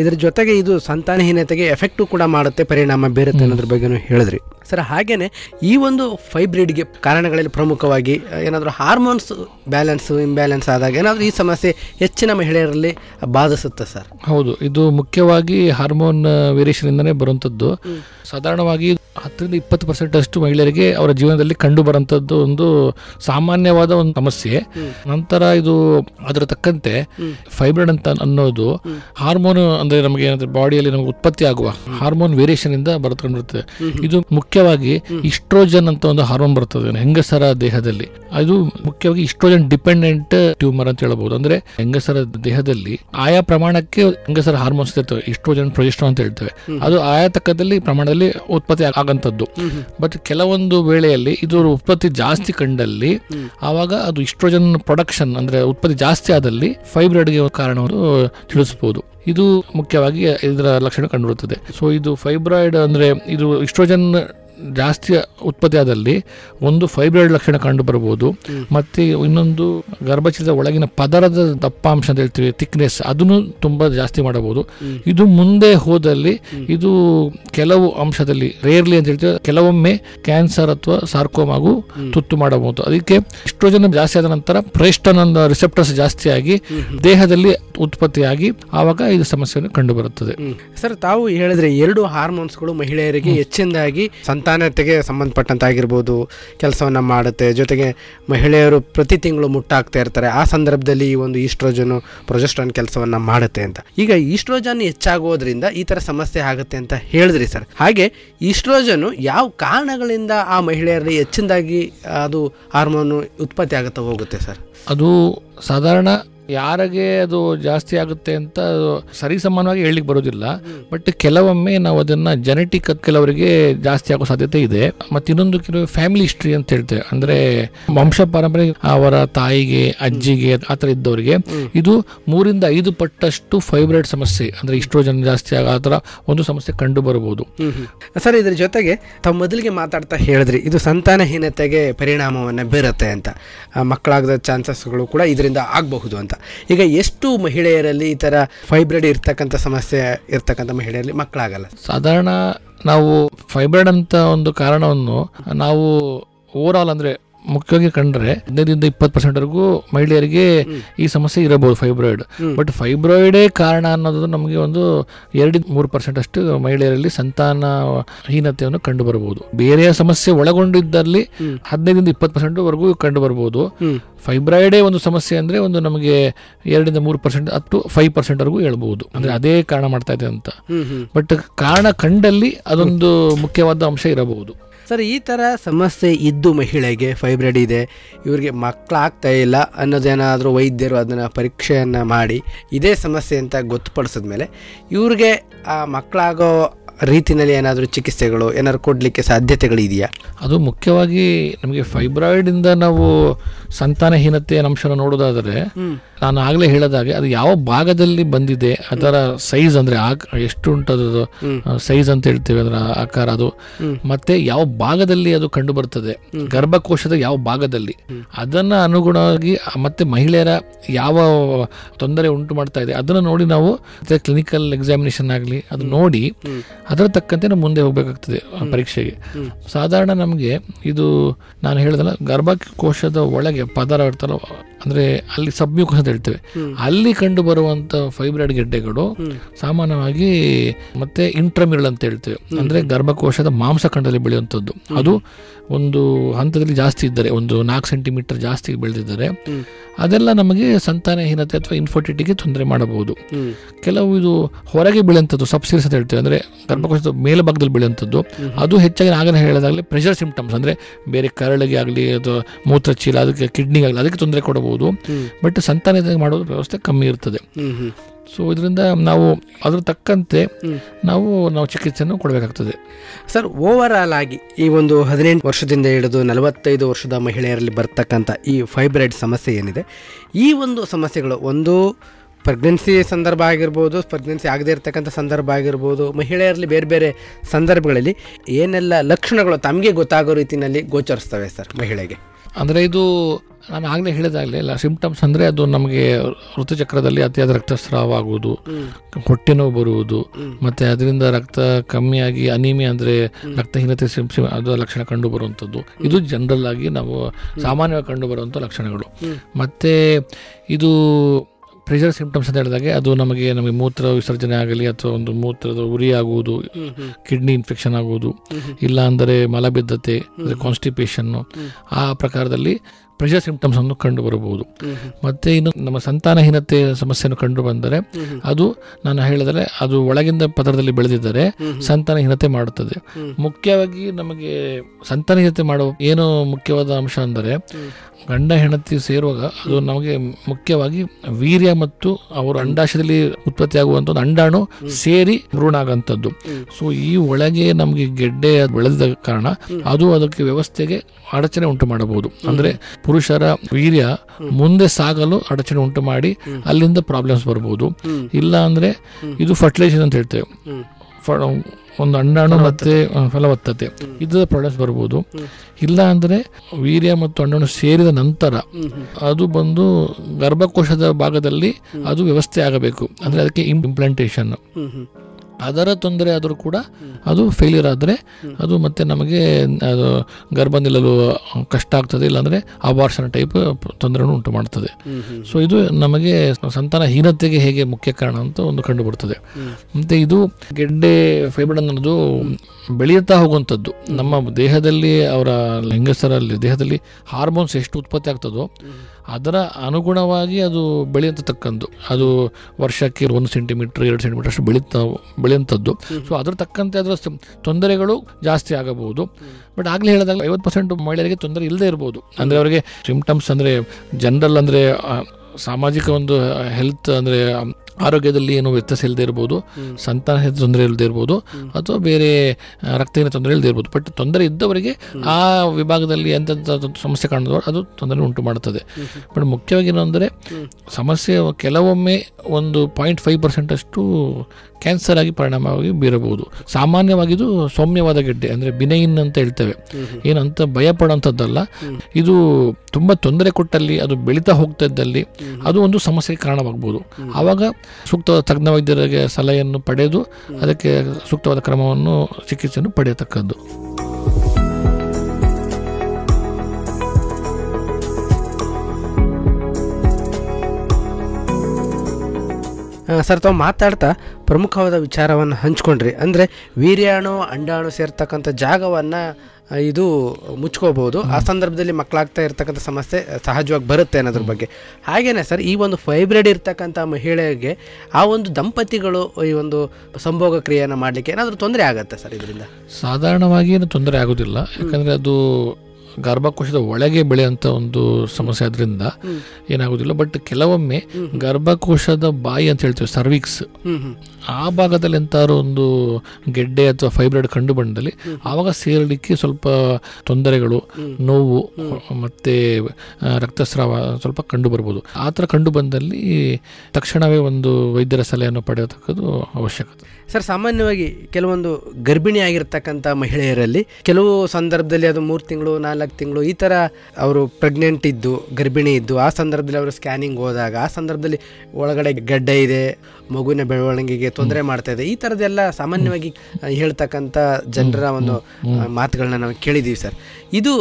ಇದರ ಜೊತೆಗೆ ಇದು ಸಂತಾನಹೀನತೆಗೆ ಎಫೆಕ್ಟು ಕೂಡ ಮಾಡುತ್ತೆ ಪರಿಣಾಮ ಬೀರುತ್ತೆ ಅನ್ನೋದ್ರ ಬಗ್ಗೆನೂ ಹೇಳಿದ್ರಿ. ಸರ್ ಹಾಗೇನೆ ಈ ಒಂದು ಫೈಬ್ರಿಡ್ಗೆ ಕಾರಣಗಳಲ್ಲಿ ಪ್ರಮುಖವಾಗಿ ಏನಾದರೂ ಹಾರ್ಮೋನ್ಸ್ ಬ್ಯಾಲೆನ್ಸ್ ಇಂಬ್ಯಾಲೆನ್ಸ್ ಆದಾಗ ಏನಾದರೂ ಈ ಸಮಸ್ಯೆ ಹೆಚ್ಚಿನ ಮಹಿಳೆಯರಲ್ಲಿ ಬಾಧಿಸುತ್ತೆ ಸರ್. ಹೌದು, ಇದು ಮುಖ್ಯವಾಗಿ ಹಾರ್ಮೋನ್ ವೇರಿಯೇಷನ್ ಇಂದನೇ ಬರುವಂತದ್ದು ಸಾಧಾರಣವಾಗಿ ಹತ್ತರಿಂದ ಇಪ್ಪತ್ತು ಪರ್ಸೆಂಟ್ ಅಷ್ಟು ಮಹಿಳೆಯರಿಗೆ ಅವರ ಜೀವನದಲ್ಲಿ ಕಂಡು ಬರುವಂತದ್ದು ಒಂದು ಸಾಮಾನ್ಯವಾದ ಒಂದು ಸಮಸ್ಯೆ. ನಂತರ ಇದು ಅದರ ತಕ್ಕಂತೆ ಫೈಬ್ರೈಡ್ ಅಂತ ಅನ್ನೋದು ಹಾರ್ಮೋನ್ ಅಂದ್ರೆ ನಮಗೆ ಏನಂದ್ರೆ ಬಾಡಿಯಲ್ಲಿ ನಮಗೆ ಉತ್ಪತ್ತಿ ಆಗುವ ಹಾರ್ಮೋನ್ ವೇರಿಯೇಷನ್ ಇಂದ ಬರ್ತಕೊಂಡಿರುತ್ತದೆ ಇದು ಮುಖ್ಯವಾಗಿ ಇಸ್ಟ್ರೋಜನ್ ಅಂತ ಒಂದು ಹಾರ್ಮೋನ್ ಬರ್ತದೆ ಹೆಂಗಸರ ದೇಹದಲ್ಲಿ. ಅದು ಮುಖ್ಯವಾಗಿ ಇಸ್ಟ್ರೋಜನ್ ಡಿಪೆಂಡೆಂಟ್ ಟ್ಯೂಮರ್ ಅಂತ ಹೇಳಬಹುದು ಅಂದ್ರೆ ಹೆಂಗಸರ ದೇಹದಲ್ಲಿ ಆಯಾ ಪ್ರಮಾಣಕ್ಕೆ ಹೆಂಗಸರ ಹಾರ್ಮೋನ್ಸ್ ಇರ್ತವೆ ಇಸ್ಟ್ರೋಜನ್ ಪ್ರೊಜೆಸ್ಟ್ರೋ ಅಂತ ಹೇಳ್ತೇವೆ ಅದು ಆಯಾ ತಕ್ಕದಲ್ಲಿ ಪ್ರಮಾಣದಲ್ಲಿ ಉತ್ಪತ್ತಿ ಆಗಂತದ್ದು ಬಟ್ ಕೆಲವೊಂದು ವೇಳೆಯಲ್ಲಿ ಇದು ಉತ್ಪತ್ತಿ ಜಾಸ್ತಿ ಕಂಡಲ್ಲಿ ಆವಾಗ ಅದು ಇಸ್ಟ್ರೋಜನ್ ಪ್ರೊಡಕ್ಷನ್ ಅಂದ್ರೆ ಉತ್ಪತ್ತಿ ಜಾಸ್ತಿ ಆದಲ್ಲಿ ಫೈಬ್ರಾಯ್ಡ್ಗೆ ಕಾರಣವನ್ನು ತಿಳಿಸಬಹುದು. ಇದು ಮುಖ್ಯವಾಗಿ ಇದರ ಲಕ್ಷಣ ಕಂಡುಬರುತ್ತದೆ. ಸೊ ಇದು ಫೈಬ್ರಾಯ್ಡ್ ಅಂದ್ರೆ ಇದು ಇಸ್ಟ್ರೋಜನ್ ಜಾಸ್ತಿ ಉತ್ಪತ್ತಿಯಾದಲ್ಲಿ ಒಂದು ಫೈಬ್ರಾಯ್ಡ್ ಲಕ್ಷಣ ಕಂಡು ಬರಬಹುದು ಮತ್ತೆ ಇನ್ನೊಂದು ಗರ್ಭಚೀಲದ ಒಳಗಿನ ಪದರದ ದಪ್ಪಾಂಶ ಅಂತ ಹೇಳ್ತೀವಿ ಥಿಕ್ನೆಸ್ ಅದನ್ನು ತುಂಬ ಜಾಸ್ತಿ ಮಾಡಬಹುದು. ಇದು ಮುಂದೆ ಹೋದಲ್ಲಿ ಇದು ಕೆಲವು ಅಂಶದಲ್ಲಿ ರೇರ್ಲಿ ಅಂತ ಹೇಳ್ತೀವಿ ಕೆಲವೊಮ್ಮೆ ಕ್ಯಾನ್ಸರ್ ಅಥವಾ ಸಾರ್ಕೋಮಾಗೂ ತುತ್ತು ಮಾಡಬಹುದು. ಅದಕ್ಕೆ ಇಸ್ಟ್ರೋಜನ್ ಜಾಸ್ತಿ ಆದ ನಂತರ ಪ್ರೇಸ್ಟನ್ ರಿಸೆಪ್ಟರ್ಸ್ ಜಾಸ್ತಿ ಆಗಿ ದೇಹದಲ್ಲಿ ಉತ್ಪತ್ತಿಯಾಗಿ ಆವಾಗ ಇದು ಸಮಸ್ಯೆಯನ್ನು ಕಂಡು ಬರುತ್ತದೆ ಸರ್ ತಾವು ಹೇಳಿದ್ರೆ ಎರಡು ಹಾರ್ಮೋನ್ಸ್ಗಳು ಮಹಿಳೆಯರಿಗೆ ಹೆಚ್ಚಿನದಾಗಿ ಸಂತಾನತೆಗೆ ಸಂಬಂಧಪಟ್ಟಂತಾಗಿರ್ಬೋದು, ಕೆಲಸವನ್ನು ಮಾಡುತ್ತೆ. ಜೊತೆಗೆ ಮಹಿಳೆಯರು ಪ್ರತಿ ತಿಂಗಳು ಮುಟ್ಟಾಗ್ತಾ ಇರ್ತಾರೆ. ಆ ಸಂದರ್ಭದಲ್ಲಿ ಈ ಒಂದು ಈಸ್ಟ್ರೋಜನ್, ಪ್ರೊಜೆಸ್ಟ್ರಾನ್ ಕೆಲಸವನ್ನು ಮಾಡುತ್ತೆ ಅಂತ. ಈಗ ಈಸ್ಟ್ರೋಜನ್ ಹೆಚ್ಚಾಗೋದ್ರಿಂದ ಈ ಥರ ಸಮಸ್ಯೆ ಆಗುತ್ತೆ ಅಂತ ಹೇಳಿದ್ರಿ ಸರ್. ಹಾಗೆ ಈಸ್ಟ್ರೋಜನ್ ಯಾವ ಕಾರಣಗಳಿಂದ ಆ ಮಹಿಳೆಯರಲ್ಲಿ ಹೆಚ್ಚಿನದಾಗಿ ಅದು ಹಾರ್ಮೋನು ಉತ್ಪತ್ತಿ ಆಗುತ್ತಾ ಹೋಗುತ್ತೆ ಸರ್? ಅದು ಸಾಧಾರಣ ಯಾರಿಗೆ ಅದು ಜಾಸ್ತಿ ಆಗುತ್ತೆ ಅಂತ ಸರಿ ಸಮಾನವಾಗಿ ಹೇಳಲಿಕ್ಕೆ ಬರೋದಿಲ್ಲ. ಬಟ್ ಕೆಲವೊಮ್ಮೆ ನಾವು ಅದನ್ನ ಜೆನೆಟಿಕ್ ಕೆಲವರಿಗೆ ಜಾಸ್ತಿ ಆಗೋ ಸಾಧ್ಯತೆ ಇದೆ. ಮತ್ತೆ ಇನ್ನೊಂದು ಕೆಲವು ಫ್ಯಾಮಿಲಿ ಹಿಸ್ಟ್ರಿ ಅಂತ ಹೇಳ್ತೇವೆ. ಅಂದ್ರೆ ವಂಶ ಪರಂಪರೆ ಅವರ ತಾಯಿಗೆ, ಅಜ್ಜಿಗೆ ಆ ಥರ ಇದ್ದವರಿಗೆ ಇದು ಮೂರಿಂದ ಐದು ಪಟ್ಟಷ್ಟು ಫೈಬ್ರೇಟ್ ಸಮಸ್ಯೆ. ಅಂದ್ರೆ ಜನ ಜಾಸ್ತಿ ಆಗ ಆ ಥರ ಒಂದು ಸಮಸ್ಯೆ ಕಂಡು ಬರಬಹುದು ಸರ್, ಇದ್ರ ಜೊತೆಗೆ ತಾವು ಮೊದಲಿಗೆ ಮಾತಾಡ್ತಾ ಹೇಳಿದ್ರಿ, ಇದು ಸಂತಾನಹೀನತೆಗೆ ಪರಿಣಾಮವನ್ನು ಬೀರುತ್ತೆ ಅಂತ. ಮಕ್ಕಳಾಗದ ಚಾನ್ಸಸ್ಗಳು ಕೂಡ ಇದರಿಂದ ಆಗಬಹುದು ಅಂತ. ಈಗ ಎಷ್ಟು ಮಹಿಳೆಯರಲ್ಲಿ ಈ ಥರ ಫೈಬ್ರಿಡ್ ಇರ್ತಕ್ಕಂಥ ಸಮಸ್ಯೆ ಇರ್ತಕ್ಕಂಥ ಮಹಿಳೆಯರಲ್ಲಿ ಮಕ್ಕಳಾಗಲ್ಲ? ಸಾಧಾರಣ ನಾವು ಫೈಬ್ರಾಯ್ಡ್ ಅಂತ ಒಂದು ಕಾರಣವನ್ನು ನಾವು ಓವರ್ ಆಲ್ ಅಂದ್ರೆ ಮುಖ್ಯವಾಗಿ ಕಂಡ್ರೆ ಹದಿನೈದರಿಂದ ಇಪ್ಪತ್ತು ಪರ್ಸೆಂಟ್ವರೆಗೂ ಮಹಿಳೆಯರಿಗೆ ಈ ಸಮಸ್ಯೆ ಇರಬಹುದು ಫೈಬ್ರಾಯ್ಡ್ ಬಟ್ ಫೈಬ್ರಾಯ್ಡೇ ಕಾರಣ ಅನ್ನೋದು ನಮಗೆ ಒಂದು ಎರಡು ಮೂರು ಪರ್ಸೆಂಟ್ ಅಷ್ಟು ಮಹಿಳೆಯರಲ್ಲಿ ಸಂತಾನ ಹೀನತೆಯನ್ನು ಕಂಡು ಬರಬಹುದು ಬೇರೆ ಸಮಸ್ಯೆ ಒಳಗೊಂಡಿದ್ದಲ್ಲಿ ಹದಿನೈದರಿಂದ ಇಪ್ಪತ್ತು ಪರ್ಸೆಂಟ್ ವರೆಗೂ ಕಂಡು ಬರಬಹುದು ಫೈಬ್ರಾಯ್ಡೇ ಒಂದು ಸಮಸ್ಯೆ ಅಂದ್ರೆ ಒಂದು ನಮಗೆ ಎರಡರಿಂದ ಮೂರು percent up to five percent ವರೆಗೂ ಹೇಳಬಹುದು. ಅಂದ್ರೆ ಅದೇ ಕಾರಣ ಮಾಡ್ತಾ ಇದೆ ಅಂತ. ಬಟ್ ಕಾರಣ ಕಂಡಲ್ಲಿ ಅದೊಂದು ಮುಖ್ಯವಾದ ಅಂಶ ಇರಬಹುದು. ಸರ್, ಈ ಥರ ಸಮಸ್ಯೆ ಇದ್ದು ಮಹಿಳೆಗೆ ಫೈಬ್ರೆಡ್ ಇದೆ, ಇವರಿಗೆ ಮಕ್ಕಳಾಗ್ತಾ ಇಲ್ಲ ಅನ್ನೋದೇನಾದರೂ ವೈದ್ಯರು ಅದನ್ನು ಪರೀಕ್ಷೆಯನ್ನು ಮಾಡಿ, ಇದೇ ಸಮಸ್ಯೆ ಅಂತ ಗೊತ್ತುಪಡಿಸಿದ ಮೇಲೆ ಇವ್ರಿಗೆ ಆ ಮಕ್ಕಳಾಗೋ ರೀತಿನಲ್ಲಿ ಏನಾದರೂ ಚಿಕಿತ್ಸೆಗಳು ಏನಾದ್ರು ಕೊಡಲಿಕ್ಕೆ ಸಾಧ್ಯತೆಗಳಿದೆಯಾ? ಅದು ಮುಖ್ಯವಾಗಿ ನಮಗೆ ಫೈಬ್ರಾಯ್ಡ್ ಇಂದ ನಾವು ಸಂತಾನಹೀನತೆಯ ಅಂಶನ ನೋಡೋದಾದರೆ ನಾನು ಆಗಲೇ ಹೇಳೋದಾಗೆ ಅದು ಯಾವ ಭಾಗದಲ್ಲಿ ಬಂದಿದೆ ಅದರ ಸೈಜ್ ಅಂದ್ರೆ ಎಷ್ಟು ಉಂಟು ಅದರದ್ದು ಸೈಜ್ ಅಂತ ಹೇಳ್ತೇವೆ ಅದರ ಆಕಾರ ಅದು. ಮತ್ತೆ ಯಾವ ಭಾಗದಲ್ಲಿ ಅದು ಕಂಡು ಬರ್ತದೆ ಗರ್ಭಕೋಶದ ಯಾವ ಭಾಗದಲ್ಲಿ ಅದನ್ನ ಅನುಗುಣವಾಗಿ ಮತ್ತೆ ಮಹಿಳೆಯರ ಯಾವ ತೊಂದರೆ ಉಂಟು ಮಾಡ್ತಾ ಇದೆ ಅದನ್ನ ನೋಡಿ ನಾವು ಕ್ಲಿನಿಕಲ್ ಎಕ್ಸಾಮಿನೇಷನ್ ಆಗಲಿ ಅದು ನೋಡಿ ಅದರ ತಕ್ಕಂತೆ ನಾವು ಮುಂದೆ ಹೋಗಬೇಕಾಗ್ತದೆ ಪರೀಕ್ಷೆಗೆ. ಸಾಧಾರಣ ನಮಗೆ ಇದು ನಾನು ಹೇಳಿದಲ್ಲ ಗರ್ಭಕೋಶದ ಒಳಗೆ ಪದರ ಇರ್ತಲ್ಲ ಅಂದರೆ ಅಲ್ಲಿ ಸಬ್ಮ್ಯೂಕಸ್ ಅಂತ ಹೇಳ್ತೇವೆ ಅಲ್ಲಿ ಕಂಡು ಬರುವಂಥ ಫೈಬ್ರಾಯ್ಡ್ ಗೆಡ್ಡೆಗಳು ಸಾಮಾನ್ಯವಾಗಿ ಮತ್ತೆ ಇಂಟ್ರಮಿರಲ್ ಅಂತ ಹೇಳ್ತೇವೆ. ಅಂದರೆ ಗರ್ಭಕೋಶದ ಮಾಂಸಖಂಡದಲ್ಲಿ ಬೆಳೆಯುವಂಥದ್ದು. ಅದು ಒಂದು ಹಂತದಲ್ಲಿ ಜಾಸ್ತಿ ಇದ್ದರೆ ಒಂದು ನಾಲ್ಕು ಸೆಂಟಿಮೀಟರ್ ಜಾಸ್ತಿ ಬೆಳೆದಿದ್ದಾರೆ ಅದೆಲ್ಲ ನಮಗೆ ಸಂತಾನಹೀನತೆ ಅಥವಾ ಇನ್ಫರ್ಟಿಟಿಗೆ ತೊಂದರೆ ಮಾಡಬಹುದು. ಕೆಲವು ಇದು ಹೊರಗೆ ಬೆಳೆಯುವಂಥದ್ದು ಸಬ್ಸಿರಿಸ್ ಅಂತ ಹೇಳ್ತೇವೆ. ಅಂದ್ರೆ ಗರ್ಭಕೋಶದ ಮೇಲ್ಭಾಗದಲ್ಲಿ ಬೆಳೆಯುವಂಥದ್ದು ಅದು ಹೆಚ್ಚಾಗಿ ಆಗಲೇ ಹೇಳೋದಾಗಲಿ ಪ್ರೆಷರ್ ಸಿಂಪ್ಟಮ್ಸ್ ಅಂದರೆ ಬೇರೆ ಕರಳಿಗೆ ಆಗಲಿ ಅಥವಾ ಮೂತ್ರಚೀಲ ಅದಕ್ಕೆ ಕಿಡ್ನಿಗೆ ಆಗಲಿ ಅದಕ್ಕೆ ತೊಂದರೆ ಕೊಡಬಹುದು. ಬಟ್ ಸಂತಾನ ಮಾಡೋದು ವ್ಯವಸ್ಥೆ ಕಮ್ಮಿ ಇರ್ತದೆ. ಸೊ ಇದರಿಂದ ನಾವು ಅದ್ರ ತಕ್ಕಂತೆ ನಾವು ನಾವು ಚಿಕಿತ್ಸೆಯನ್ನು ಕೊಡಬೇಕಾಗ್ತದೆ. ಸರ್ ಓವರ್ ಆಲ್ ಆಗಿ ಈ ಒಂದು ಹದಿನೆಂಟು ವರ್ಷದಿಂದ ಹಿಡಿದು ನಲವತ್ತೈದು ವರ್ಷದ ಮಹಿಳೆಯರಲ್ಲಿ ಬರ್ತಕ್ಕಂಥ ಈ ಫೈಬ್ರಾಯ್ಡ್ ಸಮಸ್ಯೆ ಏನಿದೆ? ಈ ಒಂದು ಸಮಸ್ಯೆಗಳು ಒಂದು ಪ್ರೆಗ್ನೆನ್ಸಿ ಸಂದರ್ಭ ಆಗಿರ್ಬೋದು ಪ್ರೆಗ್ನೆನ್ಸಿ ಆಗದೇ ಇರತಕ್ಕಂಥ ಸಂದರ್ಭ ಆಗಿರ್ಬೋದು ಮಹಿಳೆಯರಲ್ಲಿ ಬೇರೆ ಬೇರೆ ಸಂದರ್ಭಗಳಲ್ಲಿ ಏನೆಲ್ಲ ಲಕ್ಷಣಗಳು ತಮಗೆ ಗೊತ್ತಾಗೋ ರೀತಿಯಲ್ಲಿ ಗೋಚರಿಸ್ತವೆ ಸರ್ ಮಹಿಳೆಗೆ? ಅಂದರೆ ಇದು ನಾನು ಆಗಲೇ ಹೇಳಿದಾಗಲೇ ಇಲ್ಲ ಸಿಂಪ್ಟಮ್ಸ್ ಅಂದರೆ ಅದು ನಮಗೆ ಋತುಚಕ್ರದಲ್ಲಿ ಅತಿಯಾದ ರಕ್ತಸ್ರಾವ ಆಗುವುದು ಹೊಟ್ಟೆ ನೋವು ಬರುವುದು ಮತ್ತು ಅದರಿಂದ ರಕ್ತ ಕಮ್ಮಿಯಾಗಿ ಅನಿಮಿಯಾ ಅಂದರೆ ರಕ್ತಹೀನತೆ ಸಿಂಪ್ಸಿ ಅದು ಲಕ್ಷಣ ಕಂಡು ಬರುವಂಥದ್ದು. ಇದು ಜನರಲ್ ಆಗಿ ನಾವು ಸಾಮಾನ್ಯವಾಗಿ ಕಂಡು ಬರುವಂಥ ಲಕ್ಷಣಗಳು. ಮತ್ತು ಇದು ಪ್ರೆಷರ್ ಸಿಂಪ್ಟಮ್ಸ್ ಅಂತ ಹೇಳಿದಾಗೆ ಅದು ನಮಗೆ ನಮಗೆ ಮೂತ್ರ ವಿಸರ್ಜನೆ ಆಗಲಿ ಅಥವಾ ಒಂದು ಮೂತ್ರದ ಉರಿ ಆಗುವುದು ಕಿಡ್ನಿ ಇನ್ಫೆಕ್ಷನ್ ಆಗುವುದು ಇಲ್ಲ ಅಂದರೆ ಮಲಬದ್ಧತೆ ಕಾನ್ಸ್ಟಿಪೇಷನ್ ಆ ಪ್ರಕಾರದಲ್ಲಿ ಪ್ರೆಷರ್ ಸಿಂಪ್ಟಮ್ಸ್ ಅನ್ನು ಕಂಡು ಬರಬಹುದು. ಮತ್ತೆ ಇನ್ನು ನಮ್ಮ ಸಂತಾನಹೀನತೆ ಸಮಸ್ಯೆಯನ್ನು ಕಂಡು ಬಂದರೆ ಅದು ನಾನು ಹೇಳಿದರೆ ಅದು ಒಳಗಿಂದ ಪದರದಲ್ಲಿ ಬೆಳೆದಿದ್ದರೆ ಸಂತಾನಹೀನತೆ ಮಾಡುತ್ತದೆ. ಮುಖ್ಯವಾಗಿ ನಮಗೆ ಸಂತಾನಹೀನತೆ ಮಾಡುವ ಏನು ಮುಖ್ಯವಾದ ಅಂಶ ಅಂದರೆ ಗಂಡ ಹೆಂಡತಿ ಸೇರುವಾಗ ಅದು ನಮಗೆ ಮುಖ್ಯವಾಗಿ ವೀರ್ಯ ಮತ್ತು ಅವರ ಅಂಡಾಶದಲ್ಲಿ ಉತ್ಪತ್ತಿಯಾಗುವಂಥ ಒಂದು ಅಂಡಾಣು ಸೇರಿ ಭ್ರೂಣ ಆಗುವಂಥದ್ದು ಸೊ ಈ ಒಳಗೆ ನಮಗೆ ಗೆಡ್ಡೆ ಬೆಳೆದ ಕಾರಣ ಅದು ಅದಕ್ಕೆ ವ್ಯವಸ್ಥೆಗೆ ಅಡಚಣೆ ಉಂಟು ಮಾಡಬಹುದು. ಅಂದ್ರೆ ಪುರುಷರ ವೀರ್ಯ ಮುಂದೆ ಸಾಗಲು ಅಡಚಣೆ ಉಂಟು ಮಾಡಿ ಅಲ್ಲಿಂದ ಪ್ರಾಬ್ಲಮ್ಸ್ ಬರಬಹುದು ಇಲ್ಲ ಅಂದ್ರೆ ಇದು ಫರ್ಟಿಲೈಸೇಷನ್ ಅಂತ ಹೇಳ್ತೇವೆ. ಫ- ಒಂದು ಅಂಡಾಣು ಮತ್ತೆ ಫಲವತ್ತತೆ ಇದರ ಪ್ರಾಬ್ಲಮ್ಸ್ ಬರ್ಬೋದು. ಇಲ್ಲ ಅಂದ್ರೆ ವೀರ್ಯ ಮತ್ತು ಅಂಡಾಣು ಸೇರಿದ ನಂತರ ಅದು ಬಂದು ಗರ್ಭಕೋಶದ ಭಾಗದಲ್ಲಿ ಅದು ವ್ಯವಸ್ಥೆ ಆಗಬೇಕು. ಅಂದ್ರೆ ಅದಕ್ಕೆ ಇಂಪ್ಲಾಂಟೇಷನ್ ಅದರ ತೊಂದರೆ ಆದರೂ ಕೂಡ ಅದು ಫೇಲ್ಯೂರ್ ಆದರೆ ಅದು ಮತ್ತೆ ನಮಗೆ, ಅದು ಗರ್ಭ ನಿಲ್ಲಲು ಕಷ್ಟ ಆಗ್ತದೆ, ಇಲ್ಲಾಂದರೆ ಅಬಾರ್ಷನ್ ಟೈಪ್ ತೊಂದರೆಯನ್ನು ಉಂಟು ಮಾಡ್ತದೆ. ಸೊ ಇದು ನಮಗೆ ಸಂತಾನಹೀನತೆಗೆ ಹೇಗೆ ಮುಖ್ಯ ಕಾರಣ ಅಂತ ಒಂದು ಕಂಡು ಬರ್ತದೆ ಮತ್ತೆ ಇದು ಗೆಡ್ಡೆ ಫೈಬ್ರಡ್ ಅನ್ನೋದು ಬೆಳೆಯುತ್ತಾ ಹೋಗುವಂಥದ್ದು. ನಮ್ಮ ದೇಹದಲ್ಲಿ, ಅವರ ಲಿಂಗಸರಲ್ಲಿ ದೇಹದಲ್ಲಿ ಹಾರ್ಮೋನ್ಸ್ ಎಷ್ಟು ಉತ್ಪತ್ತಿ ಆಗ್ತದೋ ಅದರ ಅನುಗುಣವಾಗಿ ಅದು ಬೆಳೆಯತಕ್ಕಂದು ಅದು ವರ್ಷಕ್ಕೆ ಒಂದು ಸೆಂಟಿಮೀಟ್ರ್ ಎರಡು ಸೆಂಟಿಮೀಟರ್ ಅಷ್ಟು ಬೆಳೀತಾ ಬೆಳೆಯುವಂಥದ್ದು ಸೊ ಅದ್ರ ತಕ್ಕಂತೆ ಅದರ ತೊಂದರೆಗಳು ಜಾಸ್ತಿ ಆಗಬಹುದು. ಬಟ್ ಆಗಲೇ ಹೇಳಿದಾಗ ಐವತ್ತು ಪರ್ಸೆಂಟ್ ಮಹಿಳೆಯರಿಗೆ ತೊಂದರೆ ಇಲ್ಲದೆ ಇರ್ಬೋದು. ಅಂದರೆ ಅವರಿಗೆ ಸಿಂಪ್ಟಮ್ಸ್ ಅಂದರೆ ಜನರಲ್ ಅಂದರೆ ಸಾಮಾಜಿಕ ಒಂದು ಹೆಲ್ತ್ ಅಂದರೆ ಆರೋಗ್ಯದಲ್ಲಿ ಏನು ವ್ಯತ್ಯಾಸ ಇಲ್ಲದೆ ಇರ್ಬೋದು ಸಂತಾನ ತೊಂದರೆ ಇಲ್ಲದೆ ಇರ್ಬೋದು ಅಥವಾ ಬೇರೆ ರಕ್ತಹೀನ ತೊಂದರೆ ಇಲ್ಲದೆ ಇರ್ಬೋದು. ಬಟ್ ತೊಂದರೆ ಇದ್ದವರಿಗೆ ಆ ವಿಭಾಗದಲ್ಲಿ ಎಂತೆಂಥ ಸಮಸ್ಯೆ ಕಾಣಿದ್ರು ಅದು ತೊಂದರೆ ಉಂಟು ಮಾಡುತ್ತದೆ. ಬಟ್ ಮುಖ್ಯವಾಗಿ ಏನು ಅಂದರೆ ಸಮಸ್ಯೆ ಕೆಲವೊಮ್ಮೆ ಒಂದು ಪಾಯಿಂಟ್ ಫೈವ್ ಪರ್ಸೆಂಟ್ ಅಷ್ಟು ಕ್ಯಾನ್ಸರ್ ಆಗಿ ಪರಿಣಾಮವಾಗಿ ಬೀರಬಹುದು. ಸಾಮಾನ್ಯವಾಗಿದು ಸೌಮ್ಯವಾದ ಗೆಡ್ಡೆ ಅಂದರೆ ಬಿನೈನ್ ಅಂತ ಹೇಳ್ತೇವೆ. ಏನಂತ ಭಯ ಪಡೋಂಥದ್ದಲ್ಲ ಇದು ತುಂಬ ತೊಂದರೆ ಕೊಟ್ಟಲ್ಲಿ ಅದು ಬೆಳೀತಾ ಹೋಗ್ತಾ ಇದ್ದಲ್ಲಿ ಅದು ಒಂದು ಸಮಸ್ಯೆಗೆ ಕಾರಣವಾಗ್ಬೋದು. ಆವಾಗ ಸೂಕ್ತವಾದ ತಜ್ಞ ವೈದ್ಯರಿಗೆ ಸಲಹೆಯನ್ನು ಪಡೆದು ಅದಕ್ಕೆ ಸೂಕ್ತವಾದ ಕ್ರಮವನ್ನು ಚಿಕಿತ್ಸೆಯನ್ನು ಪಡೆಯತಕ್ಕದ್ದು. ಸರ್, ತಾವು ಮಾತಾಡ್ತಾ ಪ್ರಮುಖವಾದ ವಿಚಾರವನ್ನು ಹಂಚ್ಕೊಂಡ್ರಿ. ಅಂದರೆ ವೀರ್ಯಾಣು, ಅಂಡಾಣು ಸೇರ್ತಕ್ಕಂಥ ಜಾಗವನ್ನು ಇದು ಮುಚ್ಕೋಬಹುದು ಆ ಸಂದರ್ಭದಲ್ಲಿ ಮಕ್ಕಳಾಗ್ತಾ ಇರ್ತಕ್ಕಂಥ ಸಮಸ್ಯೆ ಸಹಜವಾಗಿ ಬರುತ್ತೆ ಅನ್ನೋದ್ರ ಬಗ್ಗೆ. ಹಾಗೇನೆ ಸರ್ ಈ ಒಂದು ಫೈಬ್ರೈಡ್ ಇರ್ತಕ್ಕಂಥ ಮಹಿಳೆಗೆ ಆ ಒಂದು ದಂಪತಿಗಳು ಈ ಒಂದು ಸಂಭೋಗ ಕ್ರಿಯೆಯನ್ನು ಮಾಡಲಿಕ್ಕೆ ಏನಾದರೂ ತೊಂದರೆ ಆಗುತ್ತೆ ಸರ್ ಇದರಿಂದ? ಸಾಧಾರಣವಾಗಿ ಏನು ತೊಂದರೆ ಆಗೋದಿಲ್ಲ. ಯಾಕಂದರೆ ಅದು ಗರ್ಭಕೋಶದ ಒಳಗೆ ಬೆಳೆಯುವಂಥ ಒಂದು ಸಮಸ್ಯೆ ಆದ್ರಿಂದ ಏನಾಗೋದಿಲ್ಲ. ಬಟ್ ಕೆಲವೊಮ್ಮೆ ಗರ್ಭಕೋಶದ ಬಾಯಿ ಅಂತ ಹೇಳ್ತೀವಿ ಸರ್ವಿಕ್ಸ್ ಆ ಭಾಗದಲ್ಲಿ ಎಂತಾದ್ರು ಒಂದು ಗೆಡ್ಡೆ ಅಥವಾ ಫೈಬ್ರೈಡ್ ಕಂಡು ಬಂದಲ್ಲಿ ಆವಾಗ ಸೇರಲಿಕ್ಕೆ ಸ್ವಲ್ಪ ತೊಂದರೆಗಳು, ನೋವು, ಮತ್ತೆ ರಕ್ತಸ್ರಾವ ಸ್ವಲ್ಪ ಕಂಡು ಬರ್ಬೋದು. ಆ ಥರ ಕಂಡು ಬಂದಲ್ಲಿ ತಕ್ಷಣವೇ ಒಂದು ವೈದ್ಯರ ಸಲಹೆಯನ್ನು ಪಡೆಯತಕ್ಕದ್ದು ಅವಶ್ಯಕತೆ. ಸರ್, ಸಾಮಾನ್ಯವಾಗಿ ಕೆಲವೊಂದು ಗರ್ಭಿಣಿ ಆಗಿರ್ತಕ್ಕಂಥ ಮಹಿಳೆಯರಲ್ಲಿ ಕೆಲವು ಸಂದರ್ಭದಲ್ಲಿ ಅದು ಮೂರು ತಿಂಗಳು, ನಾಲ್ಕು ತಿಂಗಳು ಈ ಥರ ಅವರು ಪ್ರೆಗ್ನೆಂಟ್ ಇದ್ದು, ಗರ್ಭಿಣಿ ಇದ್ದು, ಆ ಸಂದರ್ಭದಲ್ಲಿ ಅವರು ಸ್ಕ್ಯಾನಿಂಗ್ ಹೋದಾಗ, ಆ ಸಂದರ್ಭದಲ್ಲಿ ಒಳಗಡೆ ಗಡ್ಡೆ ಇದೆ ಮಗುವಿನ ಬೆಳವಣಿಗೆಗೆ ತೊಂದರೆ ಮಾಡ್ತಾ ಇದೆ. ಈ ಥರದ್ದೆಲ್ಲ ಸಾಮಾನ್ಯವಾಗಿ ಹೇಳ್ತಕ್ಕಂಥ ಜನರ ಒಂದು ಮಾತುಗಳನ್ನ ನಾವು ಕೇಳಿದ್ದೀವಿ ಸರ್. ಇದು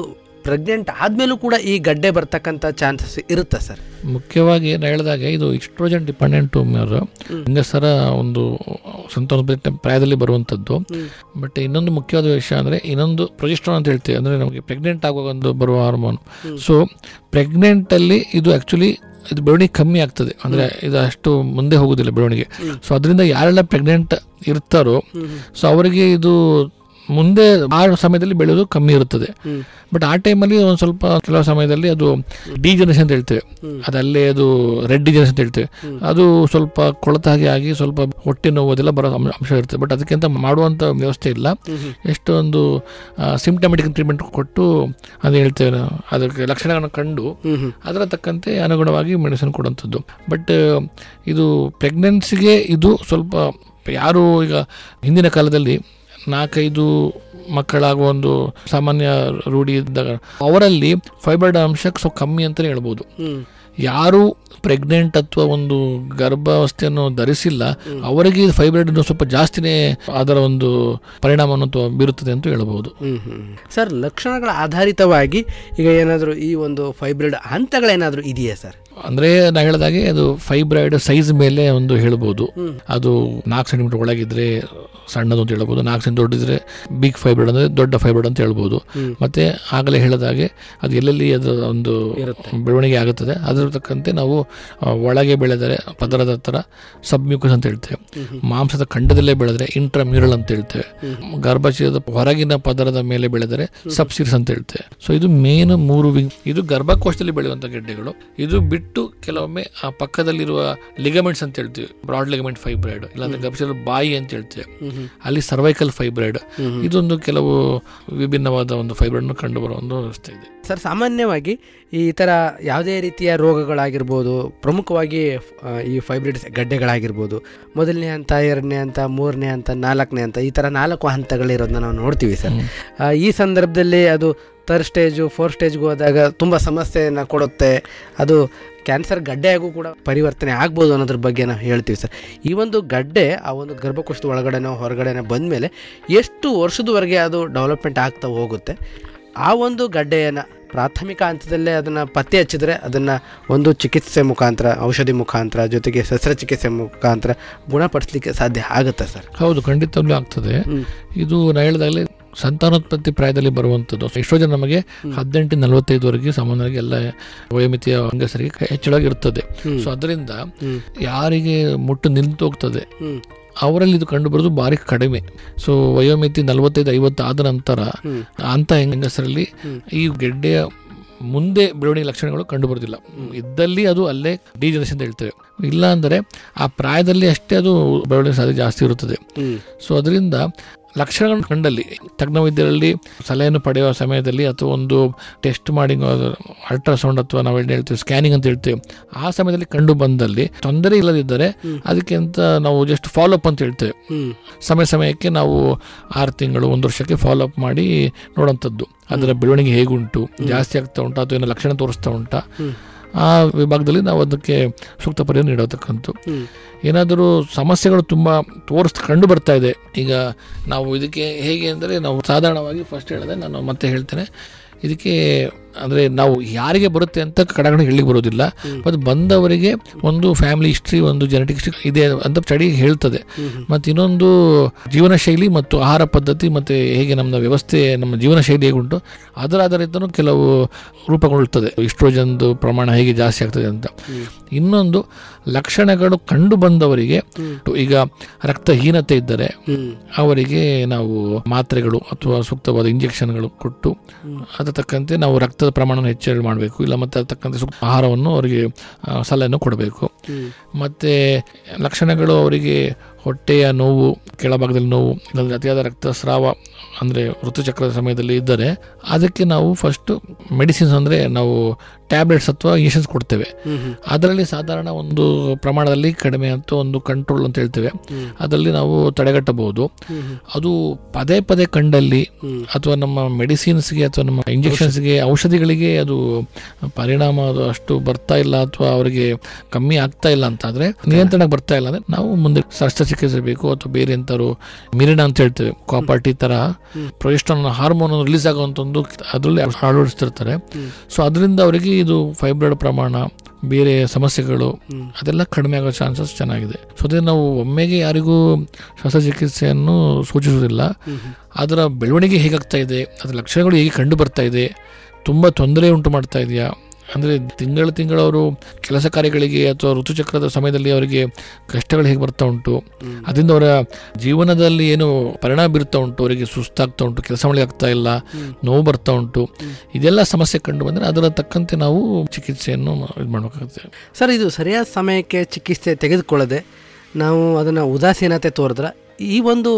ಪ್ರೆಗ್ನೆಂಟ್ ಆದಮೇಲೂ ಕೂಡ ಈ ಗಡ್ಡೆ ಬರ್ತಕ್ಕಂಥ ಚಾನ್ಸಸ್ ಇರುತ್ತೆ ಸರ್? ಮುಖ್ಯವಾಗಿ ಏನು ಹೇಳಿದಾಗೆ ಇದು ಇಸ್ಟ್ರೋಜನ್ ಡಿಪೆಂಡೆಂಟ್ ಟ್ಯೂಮರ್ ಹೆಂಗಸರ ಒಂದು ಸಂತಾನೋತ್ಪತ್ತಿ ಪ್ರಾಯದಲ್ಲಿ ಬರುವಂಥದ್ದು. ಬಟ್ ಇನ್ನೊಂದು ಮುಖ್ಯವಾದ ವಿಷಯ ಅಂದರೆ ಇನ್ನೊಂದು ಪ್ರೊಜೆಸ್ಟ್ರಾನ್ ಅಂತ ಹೇಳ್ತೀವಿ. ಅಂದರೆ ನಮಗೆ ಪ್ರೆಗ್ನೆಂಟ್ ಆಗುವಾಗ ಒಂದು ಬರುವ ಹಾರ್ಮೋನ್. ಸೊ ಪ್ರೆಗ್ನೆಂಟಲ್ಲಿ ಇದು ಆ್ಯಕ್ಚುಲಿ ಇದು ಬೆಳವಣಿಗೆ ಕಮ್ಮಿ ಆಗ್ತದೆ. ಅಂದರೆ ಇದು ಅಷ್ಟು ಮುಂದೆ ಹೋಗೋದಿಲ್ಲ ಬೆಳವಣಿಗೆ. ಸೊ ಅದರಿಂದ ಯಾರೆಲ್ಲ ಪ್ರೆಗ್ನೆಂಟ್ ಇರ್ತಾರೋ ಸೊ ಅವರಿಗೆ ಇದು ಮುಂದೆ ಆ ಸಮಯದಲ್ಲಿ ಬೆಳೆಯೋದು ಕಮ್ಮಿ ಇರುತ್ತದೆ. ಬಟ್ ಆ ಟೈಮಲ್ಲಿ ಒಂದು ಸ್ವಲ್ಪ ಕೆಲವು ಸಮಯದಲ್ಲಿ ಅದು ಡಿ ಜನರೇಷನ್ ಅಂತ ಹೇಳ್ತೇವೆ. ಅದಲ್ಲೇ ಅದು ರೆಡ್ ಜನರೇಷನ್ ಅಂತ ಹೇಳ್ತೇವೆ. ಅದು ಸ್ವಲ್ಪ ಕೊಳತಾಗಿ ಹಾಗೆ ಆಗಿ ಸ್ವಲ್ಪ ಹೊಟ್ಟೆ ನೋವು ಅದೆಲ್ಲ ಬರೋ ಅಂಶ ಅಂಶ ಇರ್ತದೆ ಬಟ್ ಅದಕ್ಕಿಂತ ಮಾಡುವಂಥ ವ್ಯವಸ್ಥೆ ಇಲ್ಲ. ಎಷ್ಟೊಂದು ಸಿಂಪ್ಟಮೆಟಿಕ್ ಟ್ರೀಟ್ಮೆಂಟ್ ಕೊಟ್ಟು ಅದು ಹೇಳ್ತೇವೆ ನಾವು. ಅದಕ್ಕೆ ಲಕ್ಷಣಗಳನ್ನು ಕಂಡು ಅದರ ತಕ್ಕಂತೆ ಅನುಗುಣವಾಗಿ ಮೆಡಿಸಿನ್ ಕೊಡುವಂಥದ್ದು ಬಟ್ ಇದು ಪ್ರೆಗ್ನೆನ್ಸಿಗೆ ಇದು ಸ್ವಲ್ಪ ಯಾರು ಈಗ ಹಿಂದಿನ ಕಾಲದಲ್ಲಿ ನಾಲ್ಕೈದು ಮಕ್ಕಳಾಗುವ ಒಂದು ಸಾಮಾನ್ಯ ರೂಢಿ ಇದ್ದಾಗ ಅವರಲ್ಲಿ ಫೈಬರ್ಡ್ ಅಂಶ ಸ್ವಲ್ಪ ಕಮ್ಮಿ ಅಂತಲೇ ಹೇಳ್ಬೋದು. ಯಾರು ಪ್ರೆಗ್ನೆಂಟ್ ಅಥವಾ ಒಂದು ಗರ್ಭಾವಸ್ಥೆಯನ್ನು ಧರಿಸಿಲ್ಲ ಅವರಿಗೆ ಫೈಬ್ರೈಡ್ ಸ್ವಲ್ಪ ಜಾಸ್ತಿನೇ ಅದರ ಒಂದು ಪರಿಣಾಮವನ್ನು ಬೀರುತ್ತದೆ ಅಂತ ಹೇಳ್ಬೋದು. ಸರ್ ಲಕ್ಷಣಗಳ ಆಧಾರಿತವಾಗಿ ಈಗ ಏನಾದರೂ ಈ ಒಂದು ಫೈಬ್ರೈಡ್ ಹಂತಗಳೇನಾದರೂ ಇದೆಯಾ ಸರ್? ಅಂದ್ರೆ ನಾ ಹೇಳಿದಾಗೆ ಅದು ಫೈಬ್ರಾಯ್ಡ್ ಸೈಜ್ ಮೇಲೆ ಒಂದು ಹೇಳ್ಬೋದು. ಅದು ನಾಲ್ಕು ಸೆಂಟಿಮೀಟರ್ ಒಳಗಿದ್ರೆ ಸಣ್ಣದು ಅಂತ ಹೇಳ್ಬೋದು ನಾಲ್ಕು ಸೆಂಟ್ ದೊಡ್ಡಿದ್ರೆ ಬಿಗ್ ಫೈಬ್ರಾಯ್ಡ್ ಅಂದ್ರೆ ದೊಡ್ಡ ಫೈಬ್ರಾಯ್ಡ್ ಅಂತ ಹೇಳ್ಬೋದು. ಮತ್ತೆ ಆಗಲೇ ಹೇಳಿದಾಗೆ ಅದು ಎಲ್ಲೆಲ್ಲಿ ಅದು ಒಂದು ಬೆಳವಣಿಗೆ ಆಗುತ್ತದೆ ಅದರ ತಕ್ಕಂತೆ ನಾವು ಒಳಗೆ ಬೆಳೆದರೆ ಪದರದ ಹತ್ರ ಸಬ್ಮ್ಯೂಕಸ್ ಅಂತ ಹೇಳ್ತೇವೆ. ಮಾಂಸದ ಖಂಡದಲ್ಲೇ ಬೆಳೆದರೆ ಇಂಟ್ರಾಮ್ಯೂರಲ್ ಅಂತ ಹೇಳ್ತೇವೆ. ಗರ್ಭಾಶಯದ ಹೊರಗಿನ ಪದರದ ಮೇಲೆ ಬೆಳೆದರೆ ಸಬ್ಸಿರ್ಸ್ ಅಂತ ಹೇಳ್ತೇವೆ. ಸೊ ಇದು ಮೇನ್ ಮೂರು ವಿಂಗ್ ಇದು ಗರ್ಭಕೋಶದಲ್ಲಿ ಬೆಳೆಯುವಂಥ ಗೆಡ್ಡೆಗಳು ಇದು ಬಿಟ್ಟು ಕೆಲವೊಮ್ಮೆ ಆ ಪಕ್ಕದಲ್ಲಿರುವ ಲಿಗಮೆಂಟ್ಸ್ ಅಂತ ಹೇಳ್ತೀವಿ ಬ್ರಾಡ್ ಲಿಗಮೆಂಟ್ ಫೈಬ್ರಾಯ್ಡ್ ಇಲ್ಲಾಂದ್ರೆ ಗಬ್ಸಲ್ ಬಾಯಿ ಅಂತ ಹೇಳ್ತೀವಿ. ಅಲ್ಲಿ ಸರ್ವೈಕಲ್ ಫೈಬ್ರಾಯ್ಡ್ ಇದೊಂದು ಕೆಲವು ವಿಭಿನ್ನವಾದ ಒಂದು ಫೈಬ್ರಾಯ್ಡ್ ಕಂಡು ಬರುವ ಒಂದು ವ್ಯವಸ್ಥೆ ಇದೆ. ಸರ್ ಸಾಮಾನ್ಯವಾಗಿ ಈ ಥರ ಯಾವುದೇ ರೀತಿಯ ರೋಗಗಳಾಗಿರ್ಬೋದು ಪ್ರಮುಖವಾಗಿ ಈ ಫೈಬ್ರಿಡ್ ಗಡ್ಡೆಗಳಾಗಿರ್ಬೋದು ಮೊದಲನೇ ಹಂತ ಎರಡನೇ ಹಂತ ಮೂರನೇ ಹಂತ ನಾಲ್ಕನೇ ಹಂತ ಈ ಥರ ನಾಲ್ಕು ಹಂತಗಳಿರೋದನ್ನ ನಾವು ನೋಡ್ತೀವಿ ಸರ್. ಈ ಸಂದರ್ಭದಲ್ಲಿ ಅದು ಥರ್ಡ್ ಸ್ಟೇಜು ಫೋರ್ ಸ್ಟೇಜ್ಗೆ ಹೋದಾಗ ತುಂಬ ಸಮಸ್ಯೆಯನ್ನು ಕೊಡುತ್ತೆ. ಅದು ಕ್ಯಾನ್ಸರ್ ಗಡ್ಡೆಯಾಗೂ ಕೂಡ ಪರಿವರ್ತನೆ ಆಗ್ಬೋದು ಅನ್ನೋದ್ರ ಬಗ್ಗೆ ನಾವು ಹೇಳ್ತೀವಿ ಸರ್. ಈ ಒಂದು ಗಡ್ಡೆ ಆ ಒಂದು ಗರ್ಭಕೋಶದ ಒಳಗಡೆನೋ ಹೊರಗಡೆನೋ ಬಂದಮೇಲೆ ಎಷ್ಟು ವರ್ಷದವರೆಗೆ ಅದು ಡೆವಲಪ್ಮೆಂಟ್ ಆಗ್ತಾ ಹೋಗುತ್ತೆ? ಆ ಒಂದು ಗಡ್ಡೆಯನ್ನು ಪ್ರಾಥಮಿಕ ಹಂತದಲ್ಲೇ ಅದನ್ನು ಪತ್ತೆ ಹಚ್ಚಿದ್ರೆ ಅದನ್ನು ಒಂದು ಚಿಕಿತ್ಸೆ ಮುಖಾಂತರ ಔಷಧಿ ಮುಖಾಂತರ ಜೊತೆಗೆ ಶಸ್ತ್ರಚಿಕಿತ್ಸೆ ಮುಖಾಂತರ ಗುಣಪಡಿಸ್ಲಿಕ್ಕೆ ಸಾಧ್ಯ ಆಗುತ್ತೆ ಸರ್. ಹೌದು ಖಂಡಿತವಾಗ್ಲೂ ಆಗ್ತದೆ. ಇದು ನಾ ಹೇಳಿದಾಗಲೇ ಸಂತಾನೋತ್ಪತ್ತಿ ಪ್ರಾಯದಲ್ಲಿ ಬರುವಂಥದ್ದು ಎಷ್ಟೋ ಜನ ನಮಗೆ ಹದಿನೆಂಟು ನಲವತ್ತೈದುವರೆಗೆ ಸಾಮಾನ್ಯವಾಗಿ ಎಲ್ಲ ವಯೋಮಿತಿಯ ಹೆಂಗಸರಿಗೆ ಹೆಚ್ಚಳಾಗಿರ್ತದೆ ಸೊ ಅದರಿಂದ ಯಾರಿಗೆ ಮುಟ್ಟು ನಿಂತು ಹೋಗ್ತದೆ ಅವರಲ್ಲಿ ಇದು ಕಂಡು ಬರೋದು ಭಾರಿ ಕಡಿಮೆ. ಸೊ ವಯೋಮಿತಿ ನಲವತ್ತೈದು ಐವತ್ತು ಆದ ನಂತರ ಅಂತ ಹೆಂಗಸರಲ್ಲಿ ಈ ಗೆಡ್ಡೆಯ ಮುಂದೆ ಬೆಳವಣಿಗೆ ಲಕ್ಷಣಗಳು ಕಂಡು ಬರೋದಿಲ್ಲ ಇದ್ದಲ್ಲಿ ಅದು ಅಲ್ಲೇ ಡಿಜನರೇಷನ್ ಅಂತ ಹೇಳ್ತೇವೆ. ಇಲ್ಲ ಅಂದರೆ ಆ ಪ್ರಾಯದಲ್ಲಿ ಅಷ್ಟೇ ಅದು ಬೆಳವಣಿಗೆ ಸಾಧ್ಯ ಜಾಸ್ತಿ ಇರುತ್ತದೆ. ಸೊ ಅದರಿಂದ ಲಕ್ಷಣಗಳನ್ನು ಕಂಡಲ್ಲಿ ತಜ್ಞ ವೈದ್ಯರಲ್ಲಿ ಸಲಹೆಯನ್ನು ಪಡೆಯುವ ಸಮಯದಲ್ಲಿ ಅಥವಾ ಒಂದು ಟೆಸ್ಟ್ ಮಾಡಿ ಅಲ್ಟ್ರಾಸೌಂಡ್ ಅಥವಾ ನಾವು ಏನು ಹೇಳ್ತೀವಿ ಸ್ಕ್ಯಾನಿಂಗ್ ಅಂತ ಹೇಳ್ತೇವೆ ಆ ಸಮಯದಲ್ಲಿ ಕಂಡು ಬಂದಲ್ಲಿ ತೊಂದರೆ ಇಲ್ಲದಿದ್ದರೆ ಅದಕ್ಕಿಂತ ನಾವು ಜಸ್ಟ್ ಫಾಲೋ ಅಪ್ ಅಂತ ಹೇಳ್ತೇವೆ. ಸಮಯ ಸಮಯಕ್ಕೆ ನಾವು ಆರು ತಿಂಗಳು ಒಂದು ವರ್ಷಕ್ಕೆ ಫಾಲೋ ಅಪ್ ಮಾಡಿ ನೋಡುವಂಥದ್ದು ಅದರ ಬೆಳವಣಿಗೆ ಹೇಗುಂಟು ಜಾಸ್ತಿ ಆಗ್ತಾ ಉಂಟಾ ಅಥವಾ ಏನೋ ಲಕ್ಷಣ ತೋರಿಸ್ತಾ ಉಂಟಾ? ಆ ವಿಭಾಗದಲ್ಲಿ ನಾವು ಅದಕ್ಕೆ ಸೂಕ್ತ ಪರಿಹಾರ ನೀಡತಕ್ಕಂಥ ಏನಾದರೂ ಸಮಸ್ಯೆಗಳು ತುಂಬ ತೋರಿಸ್ ಕಂಡು ಬರ್ತಾ ಇದೆ ಈಗ ನಾವು ಇದಕ್ಕೆ ಹೇಗೆ ಅಂದರೆ ನಾವು ಸಾಧಾರಣವಾಗಿ ಫಸ್ಟ್ ಹೇಳಿದೆ ನಾನು ಮತ್ತೆ ಹೇಳ್ತೇನೆ. ಇದಕ್ಕೆ ಅಂದ್ರೆ ನಾವು ಯಾರಿಗೆ ಬರುತ್ತೆ ಅಂತ ಕಡಗಣ ಹೇಳಲಿಕ್ಕೆ ಬರೋದಿಲ್ಲ ಮತ್ತು ಬಂದವರಿಗೆ ಒಂದು ಫ್ಯಾಮಿಲಿ ಹಿಸ್ಟ್ರಿ ಒಂದು ಜೆನೆಟಿಕ್ ಹಿಸ್ಟ್ರಿ ಇದೆ ಅಂತ ಸ್ಟಡಿ ಹೇಳ್ತದೆ. ಮತ್ತು ಇನ್ನೊಂದು ಜೀವನ ಶೈಲಿ ಮತ್ತು ಆಹಾರ ಪದ್ಧತಿ ಮತ್ತು ಹೇಗೆ ನಮ್ಮ ವ್ಯವಸ್ಥೆ ನಮ್ಮ ಜೀವನ ಶೈಲಿ ಉಂಟು ಅದರ ಆಧಾರಿತನೂ ಕೆಲವು ರೂಪಗೊಳ್ಳುತ್ತದೆ ಇಸ್ಟ್ರೋಜನ್ದು ಪ್ರಮಾಣ ಹೇಗೆ ಜಾಸ್ತಿ ಆಗ್ತದೆ ಅಂತ. ಇನ್ನೊಂದು ಲಕ್ಷಣಗಳು ಕಂಡು ಬಂದವರಿಗೆ ಈಗ ರಕ್ತಹೀನತೆ ಇದ್ದರೆ ಅವರಿಗೆ ನಾವು ಮಾತ್ರೆಗಳು ಅಥವಾ ಸೂಕ್ತವಾದ ಇಂಜೆಕ್ಷನ್ಗಳು ಕೊಟ್ಟು ಅದರ ತಕ್ಕಂತೆ ನಾವು ರಕ್ತದ ಪ್ರಮಾಣವನ್ನು ಹೆಚ್ಚಳ ಮಾಡಬೇಕು. ಇಲ್ಲ ಮತ್ತೆ ಅದಕ್ಕಂಥ ಸೂಕ್ತ ಆಹಾರವನ್ನು ಅವರಿಗೆ ಸಲಹೆಯನ್ನು ಕೊಡಬೇಕು. ಮತ್ತೆ ಲಕ್ಷಣಗಳು ಅವರಿಗೆ ಹೊಟ್ಟೆಯ ನೋವು ಕೆಳಭಾಗದಲ್ಲಿ ನೋವು ಇಲ್ಲಾಂದ್ರೆ ಅತಿಯಾದ ರಕ್ತಸ್ರಾವ ಅಂದರೆ ಋತುಚಕ್ರದ ಸಮಯದಲ್ಲಿ ಇದ್ದರೆ ಅದಕ್ಕೆ ನಾವು ಫಸ್ಟ್ ಮೆಡಿಸಿನ್ಸ್ ಅಂದರೆ ನಾವು ಟ್ಯಾಬ್ಲೆಟ್ಸ್ ಅಥವಾ ಇಂಜೆಕ್ಷನ್ಸ್ ಕೊಡ್ತೇವೆ. ಅದರಲ್ಲಿ ಸಾಧಾರಣ ಒಂದು ಪ್ರಮಾಣದಲ್ಲಿ ಕಡಿಮೆ ಅಂತ ಒಂದು ಕಂಟ್ರೋಲ್ ಅಂತ ಹೇಳ್ತೇವೆ. ಅದರಲ್ಲಿ ನಾವು ತಡೆಗಟ್ಟಬಹುದು. ಅದು ಪದೇ ಪದೇ ಕಂಡಲ್ಲಿ ಅಥವಾ ನಮ್ಮ ಮೆಡಿಸಿನ್ಸ್ಗೆ ಅಥವಾ ನಮ್ಮ ಇಂಜೆಕ್ಷನ್ಸ್ಗೆ ಔಷಧಿಗಳಿಗೆ ಅದು ಪರಿಣಾಮ ಅದು ಅಷ್ಟು ಬರ್ತಾ ಇಲ್ಲ ಅಥವಾ ಅವರಿಗೆ ಕಮ್ಮಿ ಆಗ್ತಾ ಇಲ್ಲ ಅಂತಾದರೆ ನಿಯಂತ್ರಣಕ್ಕೆ ಬರ್ತಾ ಇಲ್ಲ ಅಂದರೆ ನಾವು ಮುಂದೆ ಶಸ್ತ್ರಚಿಕಿತ್ಸೆ ಬೇಕು ಅಥವಾ ಬೇರೆ ಎಂತಾರು ಮಿರಿಣ ಅಂತ ಹೇಳ್ತೇವೆ, ಕಾಪರ್ಟಿ ತರ ಪ್ರೊಜೆಸ್ಟ್ರಾನ್ ಹಾರ್ಮೋನ್ ರಿಲೀಸ್ ಆಗುವಂತ ಒಂದು ಅದರಲ್ಲಿ ಅಳವಡಿಸ್ತಿರ್ತಾರೆ. ಸೊ ಅದರಿಂದ ಅವರಿಗೆ ಇದು ಫೈಬ್ರಾಯ್ಡ್ ಪ್ರಮಾಣ, ಬೇರೆ ಸಮಸ್ಯೆಗಳು ಅದೆಲ್ಲ ಕಡಿಮೆ ಆಗೋ ಚಾನ್ಸಸ್ ಚೆನ್ನಾಗಿದೆ. ಸೊ ಅದೇ ನಾವು ಒಮ್ಮೆಗೆ ಯಾರಿಗೂ ಶಸ್ತ್ರಚಿಕಿತ್ಸೆಯನ್ನು ಸೂಚಿಸುವುದಿಲ್ಲ. ಅದರ ಬೆಳವಣಿಗೆ ಹೇಗಾಗ್ತಾ ಇದೆ, ಅದರ ಲಕ್ಷಣಗಳು ಹೇಗೆ ಕಂಡು ಬರ್ತಾ ಇದೆ, ತುಂಬ ತೊಂದರೆ ಉಂಟು ಮಾಡ್ತಾ ಇದೆಯಾ ಅಂದರೆ ತಿಂಗಳ ತಿಂಗಳು ಅವರು ಕೆಲಸ ಕಾರ್ಯಗಳಿಗೆ ಅಥವಾ ಋತುಚಕ್ರದ ಸಮಯದಲ್ಲಿ ಅವರಿಗೆ ಕಷ್ಟಗಳು ಹೇಗೆ ಬರ್ತಾ ಉಂಟು ಅದರಿಂದ ಅವರ ಜೀವನದಲ್ಲಿ ಏನು ಪರಿಣಾಮ ಬೀರ್ತಾ ಉಂಟು ಅವರಿಗೆ ಸುಸ್ತಾಗ್ತಾ ಉಂಟು ಕೆಲಸ ಮಾಡಲಿಕ್ಕೆ ಆಗ್ತಾ ಇಲ್ಲ ನೋವು ಬರ್ತಾ ಉಂಟು ಇದೆಲ್ಲ ಸಮಸ್ಯೆ ಕಂಡು ಬಂದರೆ ಅದರ ತಕ್ಕಂತೆ ನಾವು ಚಿಕಿತ್ಸೆಯನ್ನು ಇದು ಮಾಡಬೇಕಾಗುತ್ತೆ. ಸರ್ ಇದು ಸರಿಯಾದ ಸಮಯಕ್ಕೆ ಚಿಕಿತ್ಸೆ ತೆಗೆದುಕೊಳ್ಳದೆ ನಾವು ಅದನ್ನು ಉದಾಸೀನತೆ ತೋರಿದ್ರೆ ಈ ಒಂದು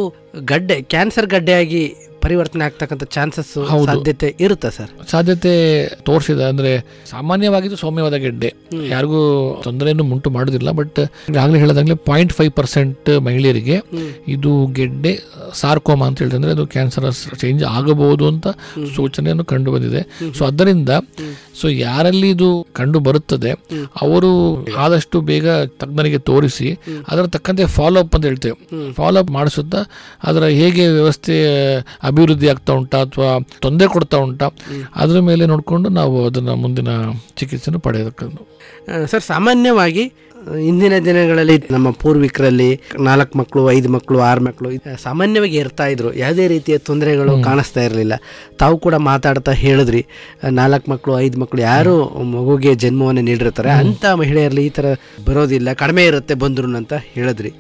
ಗಡ್ಡೆ ಕ್ಯಾನ್ಸರ್ ಗಡ್ಡೆಯಾಗಿ ಪರಿವರ್ತನೆ ಆಗ್ತಕ್ಕಂಥ ಚಾನ್ಸಸ್. ಸಾಧ್ಯತೆ ಇರುತ್ತೆ ಸರ್. ಸಾಧ್ಯತೆ ತೋರಿಸಿದೆ ಅಂದ್ರೆ ಸಾಮಾನ್ಯವಾಗಿದ್ದು ಸೌಮ್ಯವಾದ ಗೆಡ್ಡೆ. ಯಾರಿಗೂ ತೊಂದರೆಯನ್ನು ಉಂಟು ಮಾಡೋದಿಲ್ಲ ಬಟ್ ಆಗಲೇ ಹೇಳದಂಗೆ ಪಾಯಿಂಟ್ ಫೈವ್ ಪರ್ಸೆಂಟ್ ಮಹಿಳೆಯರಿಗೆ ಇದು ಗೆಡ್ಡೆ ಸಾರ್ಕೋಮಾ ಅಂತ ಹೇಳಿದ್ರೆ ಅದು ಕ್ಯಾನ್ಸರ್ ಚೇಂಜ್ ಆಗಬಹುದು ಅಂತ ಸೂಚನೆಯನ್ನು ಕಂಡು ಬಂದಿದೆ. ಸೊ ಅದರಿಂದ ಸೊ ಯಾರಲ್ಲಿ ಇದು ಕಂಡು ಬರುತ್ತದೆ ಅವರು ಆದಷ್ಟು ಬೇಗ ತಜ್ಞರಿಗೆ ತೋರಿಸಿ ಅದರ ತಕ್ಕಂತೆ ಫಾಲೋ ಅಪ್ ಅಂತ ಹೇಳ್ತೇವೆ. ಫಾಲೋ ಅಪ್ ಮಾಡಿಸುತ್ತಾ ಅದರ ಹೇಗೆ ವ್ಯವಸ್ಥೆ ಅಭಿವೃದ್ಧಿ ಆಗ್ತಾ ಉಂಟಾ ಅಥವಾ ತೊಂದರೆ ಕೊಡ್ತಾ ಉಂಟಾ ಅದರ ಮೇಲೆ ನೋಡಿಕೊಂಡು ನಾವು ಅದನ್ನು ಮುಂದಿನ ಚಿಕಿತ್ಸೆಯನ್ನು ಪಡೆಯತಕ್ಕದ್ದು ಸರ್ ಸಾಮಾನ್ಯವಾಗಿ ಇಂದಿನ ದಿನಗಳಲ್ಲಿ ನಮ್ಮ ಪೂರ್ವಿಕರಲ್ಲಿ ನಾಲ್ಕು ಮಕ್ಕಳು ಐದು ಮಕ್ಕಳು ಆರು ಮಕ್ಕಳು ಸಾಮಾನ್ಯವಾಗಿ ಇರ್ತಾ ಇದ್ರು. ಯಾವುದೇ ರೀತಿಯ ತೊಂದರೆಗಳು ಕಾಣಿಸ್ತಾ ಇರಲಿಲ್ಲ. ತಾವು ಕೂಡ ಮಾತಾಡ್ತಾ ಹೇಳಿದ್ರಿ ನಾಲ್ಕು ಮಕ್ಕಳು ಐದು ಮಕ್ಕಳು ಯಾರು ಮಗುಗೆ ಜನ್ಮವನ್ನು ನೀಡಿರ್ತಾರೆ ಅಂಥ ಮಹಿಳೆಯರಲ್ಲಿ ಈ ಥರ ಬರೋದಿಲ್ಲ ಕಡಿಮೆ ಇರುತ್ತೆ ಬಂದ್ರು ಅಂತ ಹೇಳಿದ್ರಿ.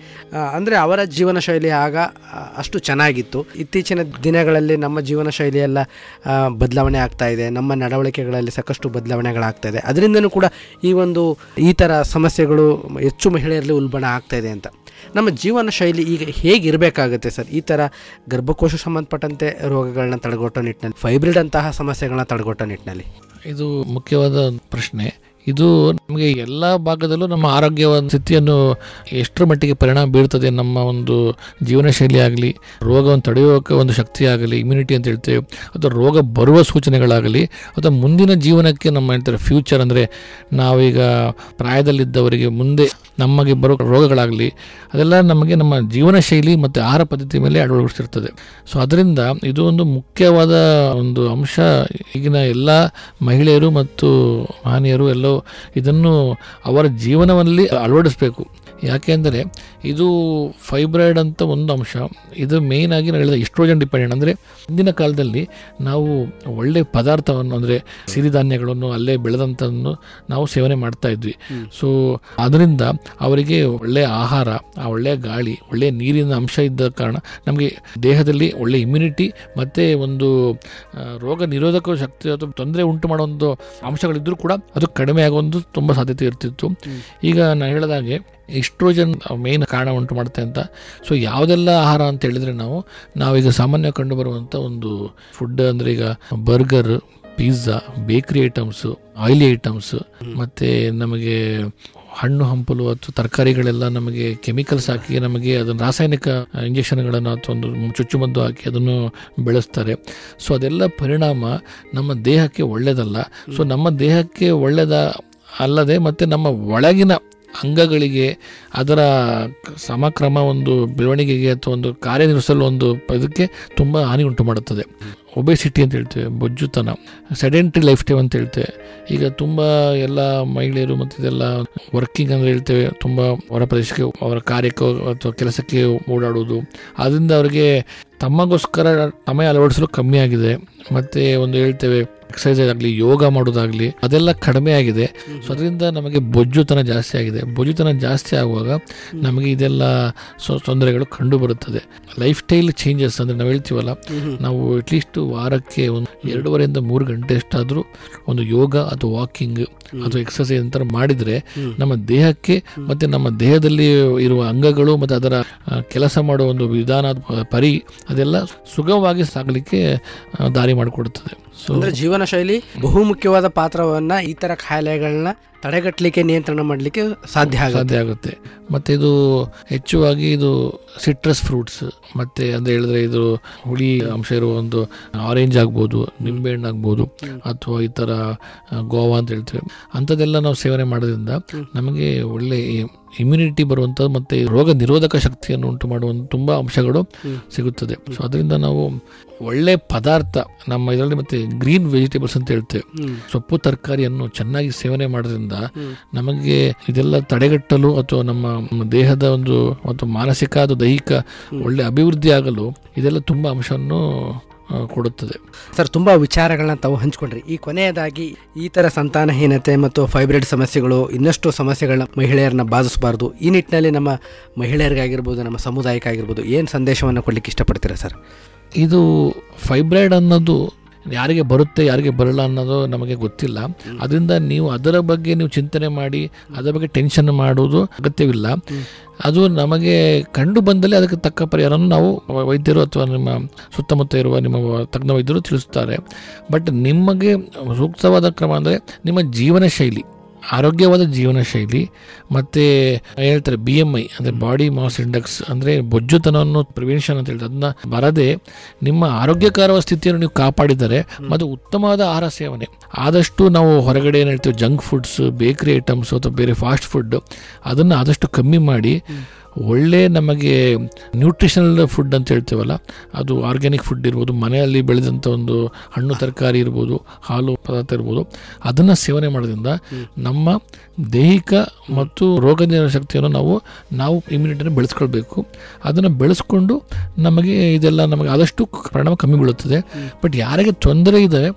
ಅಂದ್ರೆ ಅವರ ಜೀವನ ಶೈಲಿ ಆಗ ಅಷ್ಟು ಚೆನ್ನಾಗಿತ್ತು. ಇತ್ತೀಚಿನ ದಿನಗಳಲ್ಲಿ ನಮ್ಮ ಜೀವನ ಶೈಲಿಯೆಲ್ಲ ಬದಲಾವಣೆ ಆಗ್ತಾ ಇದೆ. ನಮ್ಮ ನಡವಳಿಕೆಗಳಲ್ಲಿ ಸಾಕಷ್ಟು ಬದಲಾವಣೆಗಳಾಗ್ತಾ ಇದೆ. ಅದರಿಂದನೂ ಕೂಡ ಈ ಒಂದು, ಈ ಥರ ಸಮಸ್ಯೆಗಳು ಹೆಚ್ಚು ಮಹಿಳೆಯರಲ್ಲಿ ಉಲ್ಬಣ ಆಗ್ತಾ ಇದೆ ಅಂತ. ನಮ್ಮ ಜೀವನ ಶೈಲಿ ಈಗ ಹೇಗಿರಬೇಕಾಗುತ್ತೆ ಸರ್? ಈ ಥರ ಗರ್ಭಕೋಶ ಸಂಬಂಧಪಟ್ಟಂತೆ ರೋಗಗಳನ್ನ ತಡೆಗಟ್ಟೋ ನಿಟ್ಟಿನಲ್ಲಿ, ಫೈಬ್ರಿಡ್ ಅಂತಹ ಸಮಸ್ಯೆಗಳನ್ನ ತಡೆಗಟ್ಟೋ ನಿಟ್ಟಿನಲ್ಲಿ. ಇದು ಮುಖ್ಯವಾದ ಪ್ರಶ್ನೆ. ಇದು ನಮಗೆ ಎಲ್ಲ ಭಾಗದಲ್ಲೂ ನಮ್ಮ ಆರೋಗ್ಯ ಸ್ಥಿತಿಯನ್ನು ಎಷ್ಟರ ಮಟ್ಟಿಗೆ ಪರಿಣಾಮ ಬೀರ್ತದೆ ನಮ್ಮ ಒಂದು ಜೀವನ ಶೈಲಿ ಆಗಲಿ, ರೋಗವನ್ನು ತಡೆಯೋಕೆ ಒಂದು ಶಕ್ತಿ ಆಗಲಿ ಇಮ್ಯುನಿಟಿ ಅಂತ ಹೇಳ್ತೇವೆ, ಅಥವಾ ರೋಗ ಬರುವ ಸೂಚನೆಗಳಾಗಲಿ, ಅಥವಾ ಮುಂದಿನ ಜೀವನಕ್ಕೆ ನಮ್ಮ ಹೇಳ್ತಾರೆ ಫ್ಯೂಚರ್ ಅಂದರೆ ನಾವೀಗ ಪ್ರಾಯದಲ್ಲಿದ್ದವರಿಗೆ ಮುಂದೆ ನಮಗೆ ಬರೋ ರೋಗಗಳಾಗಲಿ, ಅದೆಲ್ಲ ನಮಗೆ ನಮ್ಮ ಜೀವನ ಶೈಲಿ ಮತ್ತು ಆಹಾರ ಪದ್ಧತಿ ಮೇಲೆ ಅಳವಡಿಸಿರ್ತದೆ ಸೊ ಅದರಿಂದ ಇದು ಒಂದು ಮುಖ್ಯವಾದ ಒಂದು ಅಂಶ. ಈಗಿನ ಎಲ್ಲ ಮಹಿಳೆಯರು ಮತ್ತು ಮಹನೀಯರು ಎಲ್ಲೋ ಇದನ್ನು ಅವರ ಜೀವನದಲ್ಲಿ ಅಳವಡಿಸಬೇಕು. ಯಾಕೆಂದರೆ ಇದು ಫೈಬ್ರಾಯ್ಡ್ ಅಂತ ಒಂದು ಅಂಶ. ಇದು ಮೇಯ್ನ್ ಆಗಿ ನಾನು ಹೇಳಿದ ಇಸ್ಟ್ರೋಜನ್ ಡಿಪೆಂಡೆಂಟ್ ಅಂದರೆ ಹಿಂದಿನ ಕಾಲದಲ್ಲಿ ನಾವು ಒಳ್ಳೆ ಪದಾರ್ಥವನ್ನು ಅಂದರೆ ಸಿರಿಧಾನ್ಯಗಳನ್ನು ಅಲ್ಲೇ ಬೆಳೆದಂಥದ್ದನ್ನು ನಾವು ಸೇವನೆ ಮಾಡ್ತಾ ಇದ್ವಿ. ಸೊ ಅದರಿಂದ ಅವರಿಗೆ ಒಳ್ಳೆಯ ಆಹಾರ ಆ ಒಳ್ಳೆಯ ಗಾಳಿ ಒಳ್ಳೆಯ ನೀರಿನ ಅಂಶ ಇದ್ದ ಕಾರಣ ನಮಗೆ ದೇಹದಲ್ಲಿ ಒಳ್ಳೆಯ ಇಮ್ಯುನಿಟಿ ಮತ್ತು ಒಂದು ರೋಗ ನಿರೋಧಕ ಶಕ್ತಿ ಅಥವಾ ತೊಂದರೆ ಉಂಟು ಮಾಡೋ ಒಂದು ಅಂಶಗಳಿದ್ದರೂ ಕೂಡ ಅದು ಕಡಿಮೆ ಆಗುವಂಥ ತುಂಬ ಸಾಧ್ಯತೆ ಇರ್ತಿತ್ತು. ಈಗ ನಾನು ಹೇಳಿದಾಗೆ ಇಸ್ಟ್ರೋಜನ್ ಮೇನ್ ಕಾರಣ ಉಂಟು ಮಾಡುತ್ತೆ ಅಂತ. ಸೊ ಯಾವುದೆಲ್ಲ ಆಹಾರ ಅಂತ ಹೇಳಿದ್ರೆ ನಾವು, ನಾವೀಗ ಸಾಮಾನ್ಯ ಕಂಡು ಬರುವಂಥ ಒಂದು ಫುಡ್ ಅಂದರೆ ಈಗ burger pizza bakery items oily items ಮತ್ತು ನಮಗೆ ಹಣ್ಣು ಹಂಪಲು ಅಥವಾ ತರಕಾರಿಗಳೆಲ್ಲ ನಮಗೆ ಕೆಮಿಕಲ್ಸ್ ಹಾಕಿ ನಮಗೆ ಅದನ್ನು ರಾಸಾಯನಿಕ ಇಂಜೆಕ್ಷನ್ಗಳನ್ನು ಅಥವಾ ಒಂದು ಚುಚ್ಚುಮದ್ದು ಹಾಕಿ ಅದನ್ನು ಬೆಳೆಸ್ತಾರೆ. ಸೊ ಅದೆಲ್ಲ ಪರಿಣಾಮ ನಮ್ಮ ದೇಹಕ್ಕೆ ಒಳ್ಳೆಯದಲ್ಲ ಸೊ ನಮ್ಮ ದೇಹಕ್ಕೆ ಒಳ್ಳೆಯದ ಅಲ್ಲದೆ ಮತ್ತು ನಮ್ಮ ಒಳಗಿನ ಅಂಗಗಳಿಗೆ ಅದರ ಸಮಕ್ರಮ ಒಂದು ಬೆಳವಣಿಗೆಗೆ ಅಥವಾ ಒಂದು ಕಾರ್ಯನಿರ್ವಹಿಸಲು ಒಂದು ಇದಕ್ಕೆ ತುಂಬ ಹಾನಿ ಉಂಟು ಮಾಡುತ್ತದೆ. ಒಬೆಸಿಟಿ ಅಂತ ಹೇಳ್ತೇವೆ, ಬೊಜ್ಜುತನ ಸೆಡೆಂಟ್ರಿ ಲೈಫ್ ಟೈಮ್ ಅಂತ ಹೇಳ್ತೇವೆ. ಈಗ ತುಂಬ ಎಲ್ಲ ಮಹಿಳೆಯರು ಮತ್ತು ಇದೆಲ್ಲ ವರ್ಕಿಂಗ್ ಅಂದರೆ ಹೇಳ್ತೇವೆ, ತುಂಬ ಹೊರ ಪ್ರದೇಶಕ್ಕೆ, ಅವರ ಕಾರ್ಯಕ್ಕೆ ಅಥವಾ ಕೆಲಸಕ್ಕೆ ಓಡಾಡುವುದು. ಅದರಿಂದ ಅವರಿಗೆ ತಮ್ಮಗೋಸ್ಕರ ಸಮಯ ಅಳವಡಿಸಲು ಕಮ್ಮಿ ಆಗಿದೆ. ಮತ್ತು ಒಂದು ಹೇಳ್ತೇವೆ ಎಕ್ಸಸೈಸ್ ಆಗಲಿ, ಯೋಗ ಮಾಡೋದಾಗಲಿ, ಅದೆಲ್ಲ ಕಡಿಮೆ ಆಗಿದೆ. ಸೊ ಅದರಿಂದ ನಮಗೆ ಬೊಜ್ಜುತನ ಜಾಸ್ತಿ ಆಗಿದೆ. ಬೊಜ್ಜುತನ ಜಾಸ್ತಿ ಆಗುವಾಗ ನಮಗೆ ಇದೆಲ್ಲ ತೊಂದರೆಗಳು ಕಂಡು ಬರುತ್ತದೆ. ಲೈಫ್ ಸ್ಟೈಲ್ ಚೇಂಜಸ್ ಅಂದರೆ ನಾವು ಹೇಳ್ತೀವಲ್ಲ, ನಾವು ಅಟ್ಲೀಸ್ಟ್ ವಾರಕ್ಕೆ ಒಂದು ಎರಡೂವರೆಯಿಂದ ಮೂರು ಗಂಟೆ ಎಷ್ಟಾದರೂ ಒಂದು ಯೋಗ ಅಥವಾ ವಾಕಿಂಗ್ ಅಥವಾ ಎಕ್ಸಸೈಸ್ ಅಂತ ಮಾಡಿದರೆ ನಮ್ಮ ದೇಹಕ್ಕೆ ಮತ್ತು ನಮ್ಮ ದೇಹದಲ್ಲಿ ಇರುವ ಅಂಗಗಳು ಮತ್ತು ಅದರ ಕೆಲಸ ಮಾಡುವ ಒಂದು ವಿಧಾನ ಪರಿ ಅದೆಲ್ಲ ಸುಗಮವಾಗಿ ಸಾಗಲಿಕ್ಕೆ ದಾರಿ ಮಾಡಿಕೊಡುತ್ತದೆ ಅಂದ್ರೆ ಜೀವನ ಶೈಲಿ ಬಹುಮುಖ್ಯವಾದ ಪಾತ್ರವನ್ನ ಈ ತರ ಕಾಯಿಲೆಗಳನ್ನ ತಡೆಗಟ್ಟಲಿಕ್ಕೆ ನಿಯಂತ್ರಣ ಮಾಡಲಿಕ್ಕೆ ಸಾಧ್ಯ ಸಾಧ್ಯ ಆಗುತ್ತೆ. ಮತ್ತೆ ಇದು ಹೆಚ್ಚುವಾಗಿ ಇದು ಸಿಟ್ರಸ್ ಫ್ರೂಟ್ಸ್ ಮತ್ತೆ ಅಂತ ಹೇಳಿದ್ರೆ ಇದು ಹುಳಿ ಅಂಶ ಇರುವ ಒಂದು ಆರೆಂಜ್ ಆಗ್ಬೋದು ನಿಂಬೆಹಣ್ಣು ಆಗ್ಬೋದು ಅಥವಾ ಈ ತರ ಗೋವಾ ಅಂತ ಹೇಳ್ತೇವೆ. ಅಂಥದ್ದೆಲ್ಲ ನಾವು ಸೇವನೆ ಮಾಡೋದ್ರಿಂದ ನಮಗೆ ಒಳ್ಳೆ ಇಮ್ಯುನಿಟಿ ಬರುವಂಥ ಮತ್ತು ರೋಗ ನಿರೋಧಕ ಶಕ್ತಿಯನ್ನು ಉಂಟು ಮಾಡುವಂಥ ತುಂಬ ಅಂಶಗಳು ಸಿಗುತ್ತದೆ. ಸೊ ಅದರಿಂದ ನಾವು ಒಳ್ಳೆ ಪದಾರ್ಥ ನಮ್ಮ ಇದರಲ್ಲಿ ಮತ್ತೆ ಗ್ರೀನ್ ವೆಜಿಟೇಬಲ್ಸ್ ಅಂತ ಹೇಳ್ತೇವೆ. ಸೊಪ್ಪು ತರಕಾರಿಯನ್ನು ಚೆನ್ನಾಗಿ ಸೇವನೆ ಮಾಡೋದ್ರಿಂದ ನಮಗೆ ಇದೆಲ್ಲ ತಡೆಗಟ್ಟಲು ಅಥವಾ ನಮ್ಮ ದೇಹದ ಒಂದು ಮತ್ತು ಮಾನಸಿಕ ಅಥವಾ ದೈಹಿಕ ಒಳ್ಳೆ ಅಭಿವೃದ್ಧಿ ಆಗಲು ಇದೆಲ್ಲ ತುಂಬ ಅಂಶವನ್ನು ಕೊಡುತ್ತದೆ. ಸರ್ ತುಂಬ ವಿಚಾರಗಳನ್ನ ತಾವು ಹಂಚ್ಕೊಂಡ್ರಿ. ಈ ಕೊನೆಯದಾಗಿ ಈ ತರ ಸಂತಾನಹೀನತೆ ಮತ್ತು ಫೈಬ್ರಿಡ್ ಸಮಸ್ಯೆಗಳು ಇನ್ನಷ್ಟು ಸಮಸ್ಯೆಗಳನ್ನ ಮಹಿಳೆಯರನ್ನ ಬಾಧಿಸಬಾರದು. ಈ ನಿಟ್ಟಿನಲ್ಲಿ ನಮ್ಮ ಮಹಿಳೆಯರಿಗಾಗಿರ್ಬೋದು ನಮ್ಮ ಸಮುದಾಯಕ್ಕಾಗಿರ್ಬೋದು ಏನು ಸಂದೇಶವನ್ನು ಕೊಡ್ಲಿಕ್ಕೆ ಇಷ್ಟಪಡ್ತೀರಾ ಸರ್ ಇದು ಫೈಬ್ರೈಡ್ ಅನ್ನೋದು ಯಾರಿಗೆ ಬರುತ್ತೆ, ಯಾರಿಗೆ ಬರಲ್ಲ ಅನ್ನೋದು ನಮಗೆ ಗೊತ್ತಿಲ್ಲ. ಅದರಿಂದ ನೀವು ಅದರ ಬಗ್ಗೆ ನೀವು ಚಿಂತನೆ ಮಾಡಿ, ಅದರ ಬಗ್ಗೆ ಟೆನ್ಷನ್ ಮಾಡುವುದು ಅಗತ್ಯವಿಲ್ಲ. ಅದು ನಮಗೆ ಕಂಡು ಬಂದಲ್ಲಿ ಅದಕ್ಕೆ ತಕ್ಕ ಪರಿಹಾರವನ್ನು ನಾವು ವೈದ್ಯರು ಅಥವಾ ನಿಮ್ಮ ಸುತ್ತಮುತ್ತ ಇರುವ ನಿಮ್ಮ ತಜ್ಞ ವೈದ್ಯರು ತಿಳಿಸುತ್ತಾರೆ. ಬಟ್ ನಿಮಗೆ ಸೂಕ್ತವಾದ ಕ್ರಮ ಅಂದರೆ ನಿಮ್ಮ ಜೀವನ ಶೈಲಿ ಆರೋಗ್ಯವಾದ ಜೀವನ ಶೈಲಿ ಮತ್ತು ಹೇಳ್ತಾರೆ ಬಿ ಎಂ ಐ ಅಂದರೆ ಬಾಡಿ ಮಾಸ್ ಇಂಡೆಕ್ಸ್ ಅಂದರೆ ಬೊಜ್ಜುತನವನ್ನು ಪ್ರಿವೆನ್ಷನ್ ಅಂತ ಹೇಳ್ತಾರೆ. ಅದನ್ನ ಬರದೆ ನಿಮ್ಮ ಆರೋಗ್ಯಕರವಾದ ಸ್ಥಿತಿಯನ್ನು ನೀವು ಕಾಪಾಡಿದರೆ ಮತ್ತು ಉತ್ತಮವಾದ ಆಹಾರ ಸೇವನೆ. ಆದಷ್ಟು ನಾವು ಹೊರಗಡೆ ಏನು ಹೇಳ್ತೀವಿ ಜಂಕ್ ಫುಡ್ಸ್ ಬೇಕರಿ ಐಟಮ್ಸ್ ಅಥವಾ ಬೇರೆ ಫಾಸ್ಟ್ ಫುಡ್ ಅದನ್ನು ಆದಷ್ಟು ಕಮ್ಮಿ ಮಾಡಿ ಒಳ್ಳೆ ನಮಗೆ ನ್ಯೂಟ್ರಿಷನಲ್ ಫುಡ್ ಅಂತ ಹೇಳ್ತೀವಲ್ಲ ಅದು ಆರ್ಗ್ಯಾನಿಕ್ ಫುಡ್ ಇರ್ಬೋದು ಮನೆಯಲ್ಲಿ ಬೆಳೆದಂಥ ಒಂದು ಹಣ್ಣು ತರಕಾರಿ ಇರ್ಬೋದು ಹಾಲು ಪದಾರ್ಥ ಇರ್ಬೋದು ಅದನ್ನು ಸೇವನೆ ಮಾಡೋದ್ರಿಂದ ನಮ್ಮ ದೈಹಿಕ ಮತ್ತು ರೋಗ ಶಕ್ತಿಯನ್ನು ನಾವು ನಾವು ಇಮ್ಯುನಿಟಿನ ಬೆಳೆಸ್ಕೊಳ್ಬೇಕು. ಅದನ್ನು ಬೆಳೆಸ್ಕೊಂಡು ನಮಗೆ ಇದೆಲ್ಲ ನಮಗೆ ಆದಷ್ಟು ಪರಿಣಾಮ ಕಮ್ಮಿ ಬೀಳುತ್ತದೆ. ಬಟ್ ಯಾರಿಗೆ ತೊಂದರೆ ಇದೆ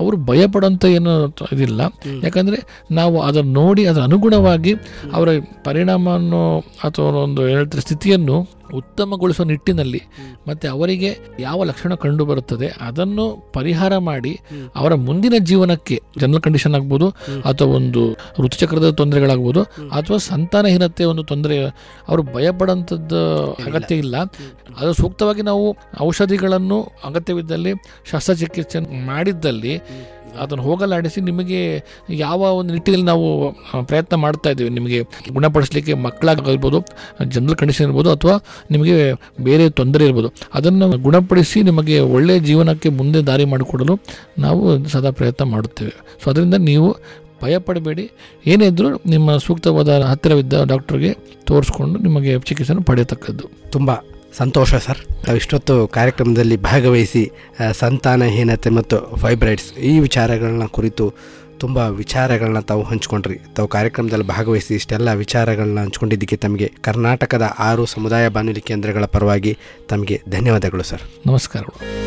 ಅವರು ಭಯಪಡೋಂಥ ಏನು ಇದಿಲ್ಲ. ಯಾಕಂದರೆ ನಾವು ಅದನ್ನು ನೋಡಿ ಅದರ ಅನುಗುಣವಾಗಿ ಅವರ ಪರಿಣಾಮವನ್ನು ಅಥವಾ ಒಂದು ಹೇಳ್ತಾರೆ ಸ್ಥಿತಿಯನ್ನು ಉತ್ತಮಗೊಳಿಸುವ ನಿಟ್ಟಿನಲ್ಲಿ ಮತ್ತು ಅವರಿಗೆ ಯಾವ ಲಕ್ಷಣ ಕಂಡು ಬರುತ್ತದೆ ಅದನ್ನು ಪರಿಹಾರ ಮಾಡಿ ಅವರ ಮುಂದಿನ ಜೀವನಕ್ಕೆ ಜನರಲ್ ಕಂಡೀಷನ್ ಆಗ್ಬೋದು ಅಥವಾ ಒಂದು ಋತುಚಕ್ರದ ತೊಂದರೆಗಳಾಗ್ಬೋದು ಅಥವಾ ಸಂತಾನಹೀನತೆ ಒಂದು ತೊಂದರೆ ಅವರು ಭಯಪಡೋಂಥದ್ದು ಅಗತ್ಯ ಇಲ್ಲ. ಅದು ಸೂಕ್ತವಾಗಿ ನಾವು ಔಷಧಿಗಳನ್ನು ಅಗತ್ಯವಿದ್ದಲ್ಲಿ ಶಸ್ತ್ರಚಿಕಿತ್ಸೆ ಮಾಡಿದ್ದಲ್ಲಿ ಅದನ್ನು ಹೋಗಲಾಡಿಸಿ ನಿಮಗೆ ಯಾವ ಒಂದು ನಿಟ್ಟಿನಲ್ಲಿ ನಾವು ಪ್ರಯತ್ನ ಮಾಡ್ತಾ ಇದ್ದೀವಿ. ನಿಮಗೆ ಗುಣಪಡಿಸಲಿಕ್ಕೆ ಮಕ್ಕಳಾಗಿರ್ಬೋದು ಜನರಲ್ ಕಂಡೀಷನ್ ಇರ್ಬೋದು, ಅಥವಾ ನಿಮಗೆ ಬೇರೆ ತೊಂದರೆ ಇರ್ಬೋದು. ಅದನ್ನು ಗುಣಪಡಿಸಿ ನಿಮಗೆ ಒಳ್ಳೆಯ ಜೀವನಕ್ಕೆ ಮುಂದೆ ದಾರಿ ಮಾಡಿಕೊಡಲು ನಾವು ಸದಾ ಪ್ರಯತ್ನ ಮಾಡುತ್ತೇವೆ. ಸೊ ಅದರಿಂದ ನೀವು ಭಯಪಡಬೇಡಿ ಏನೇ ಇದ್ದರೂ ನಿಮ್ಮ ಸೂಕ್ತವಾದ ಹತ್ತಿರವಿದ್ದ ಡಾಕ್ಟ್ರಿಗೆ ತೋರಿಸ್ಕೊಂಡು ನಿಮಗೆ ಚಿಕಿತ್ಸೆಯನ್ನು ಪಡೆಯತಕ್ಕದ್ದು. ತುಂಬ ಸಂತೋಷ ಸರ್. ತಾವು ಇಷ್ಟೊತ್ತು ಕಾರ್ಯಕ್ರಮದಲ್ಲಿ ಭಾಗವಹಿಸಿ ಸಂತಾನಹೀನತೆ ಮತ್ತು ಫೈಬ್ರೈಡ್ಸ್ ಈ ವಿಚಾರಗಳನ್ನ ಕುರಿತು ತುಂಬ ವಿಚಾರಗಳನ್ನ ತಾವು ಹಂಚ್ಕೊಂಡ್ರಿ. ತಾವು ಕಾರ್ಯಕ್ರಮದಲ್ಲಿ ಭಾಗವಹಿಸಿ ಇಷ್ಟೆಲ್ಲ ವಿಚಾರಗಳನ್ನ ಹಂಚ್ಕೊಂಡಿದ್ದಕ್ಕೆ ತಮಗೆ ಕರ್ನಾಟಕದ ಆರು ಸಮುದಾಯ ಬಾನುಲಿ ಕೇಂದ್ರಗಳ ಪರವಾಗಿ ತಮಗೆ ಧನ್ಯವಾದಗಳು ಸರ್. ನಮಸ್ಕಾರಗಳು.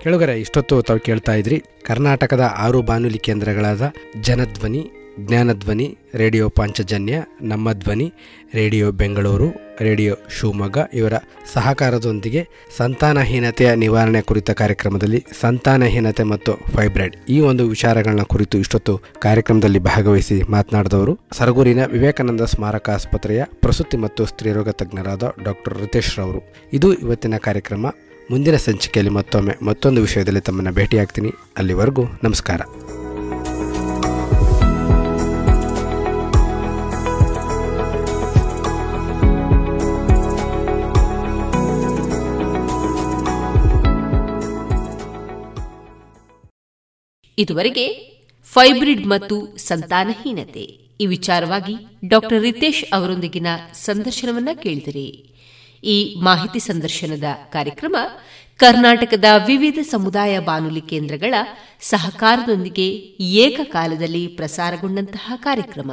ಕೆಳಗರೆ ಇಷ್ಟೊತ್ತು ತಾವು ಕೇಳ್ತಾ ಇದ್ರಿ ಕರ್ನಾಟಕದ ಆರು ಬಾನುಲಿ ಕೇಂದ್ರಗಳಾದ ಜನಧ್ವನಿ ಜ್ಞಾನಧ್ವನಿ ರೇಡಿಯೋ ಪಾಂಚಜನ್ಯ, ನಮ್ಮ ಧ್ವನಿ, ರೇಡಿಯೋ ಬೆಂಗಳೂರು, ರೇಡಿಯೋ ಶಿವಮೊಗ್ಗ ಇವರ ಸಹಕಾರದೊಂದಿಗೆ ಸಂತಾನಹೀನತೆಯ ನಿವಾರಣೆ ಕುರಿತ ಕಾರ್ಯಕ್ರಮದಲ್ಲಿ ಸಂತಾನಹೀನತೆ ಮತ್ತು ಫೈಬ್ರಾಯ್ಡ್ ಈ ಒಂದು ವಿಚಾರಗಳನ್ನ ಕುರಿತು ಇಷ್ಟೊತ್ತು ಕಾರ್ಯಕ್ರಮದಲ್ಲಿ ಭಾಗವಹಿಸಿ ಮಾತನಾಡಿದವರು ಸರಗೂರಿನ ವಿವೇಕಾನಂದ ಸ್ಮಾರಕ ಆಸ್ಪತ್ರೆಯ ಪ್ರಸೂತಿ ಮತ್ತು ಸ್ತ್ರೀರೋಗ ತಜ್ಞರಾದ ಡಾಕ್ಟರ್ ರಿತೇಶ್ ರವರು. ಇದು ಇವತ್ತಿನ ಕಾರ್ಯಕ್ರಮ. ಮುಂದಿನ ಸಂಚಿಕೆಯಲ್ಲಿ ಮತ್ತೊಮ್ಮೆ ಮತ್ತೊಂದು ವಿಷಯದಲ್ಲಿ ತಮ್ಮನ್ನು ಭೇಟಿಯಾಗ್ತೀನಿ. ಅಲ್ಲಿವರೆಗೂ ನಮಸ್ಕಾರ. ಇದುವರೆಗೆ ಫೈಬ್ರಿಡ್ ಮತ್ತು ಸಂತಾನಹೀನತೆ. ಈ ವಿಚಾರವಾಗಿ ಡಾಕ್ಟರ್ ರಿತೇಶ್ ಅವರೊಂದಿಗಿನ ಸಂದರ್ಶನವನ್ನ ಕೇಳಿದಿರಿ. ಈ ಮಾಹಿತಿ ಸಂದರ್ಶನದ ಕಾರ್ಯಕ್ರಮ ಕರ್ನಾಟಕದ ವಿವಿಧ ಸಮುದಾಯ ಬಾನುಲಿ ಕೇಂದ್ರಗಳ ಸಹಕಾರದೊಂದಿಗೆ ಏಕಕಾಲದಲ್ಲಿ ಪ್ರಸಾರಗೊಂಡಂತಹ ಕಾರ್ಯಕ್ರಮ.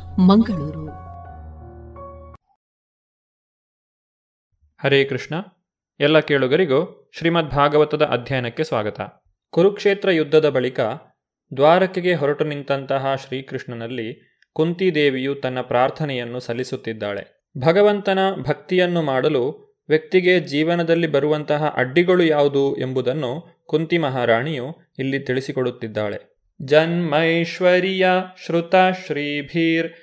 ಮಂಗಳೂರು. ಹರೇ ಕೃಷ್ಣ. ಎಲ್ಲ ಕೇಳುಗರಿಗೂ ಶ್ರೀಮದ್ ಭಾಗವತದ ಅಧ್ಯಯನಕ್ಕೆ ಸ್ವಾಗತ. ಕುರುಕ್ಷೇತ್ರ ಯುದ್ಧದ ಬಳಿಕ ದ್ವಾರಕೆಗೆ ಹೊರಟು ನಿಂತಹ ಶ್ರೀಕೃಷ್ಣನಲ್ಲಿ ಕುಂತಿದೇವಿಯು ತನ್ನ ಪ್ರಾರ್ಥನೆಯನ್ನು ಸಲ್ಲಿಸುತ್ತಿದ್ದಾಳೆ. ಭಗವಂತನ ಭಕ್ತಿಯನ್ನು ಮಾಡಲು ವ್ಯಕ್ತಿಗೆ ಜೀವನದಲ್ಲಿ ಬರುವಂತಹ ಅಡ್ಡಿಗಳು ಯಾವುದು ಎಂಬುದನ್ನು ಕುಂತಿ ಮಹಾರಾಣಿಯು ಇಲ್ಲಿ ತಿಳಿಸಿಕೊಡುತ್ತಿದ್ದಾಳೆ. ಜನ್ಮೈಶ್ವರ್ಯ ಶ್ರುತ ಶ್ರೀಭೀರ್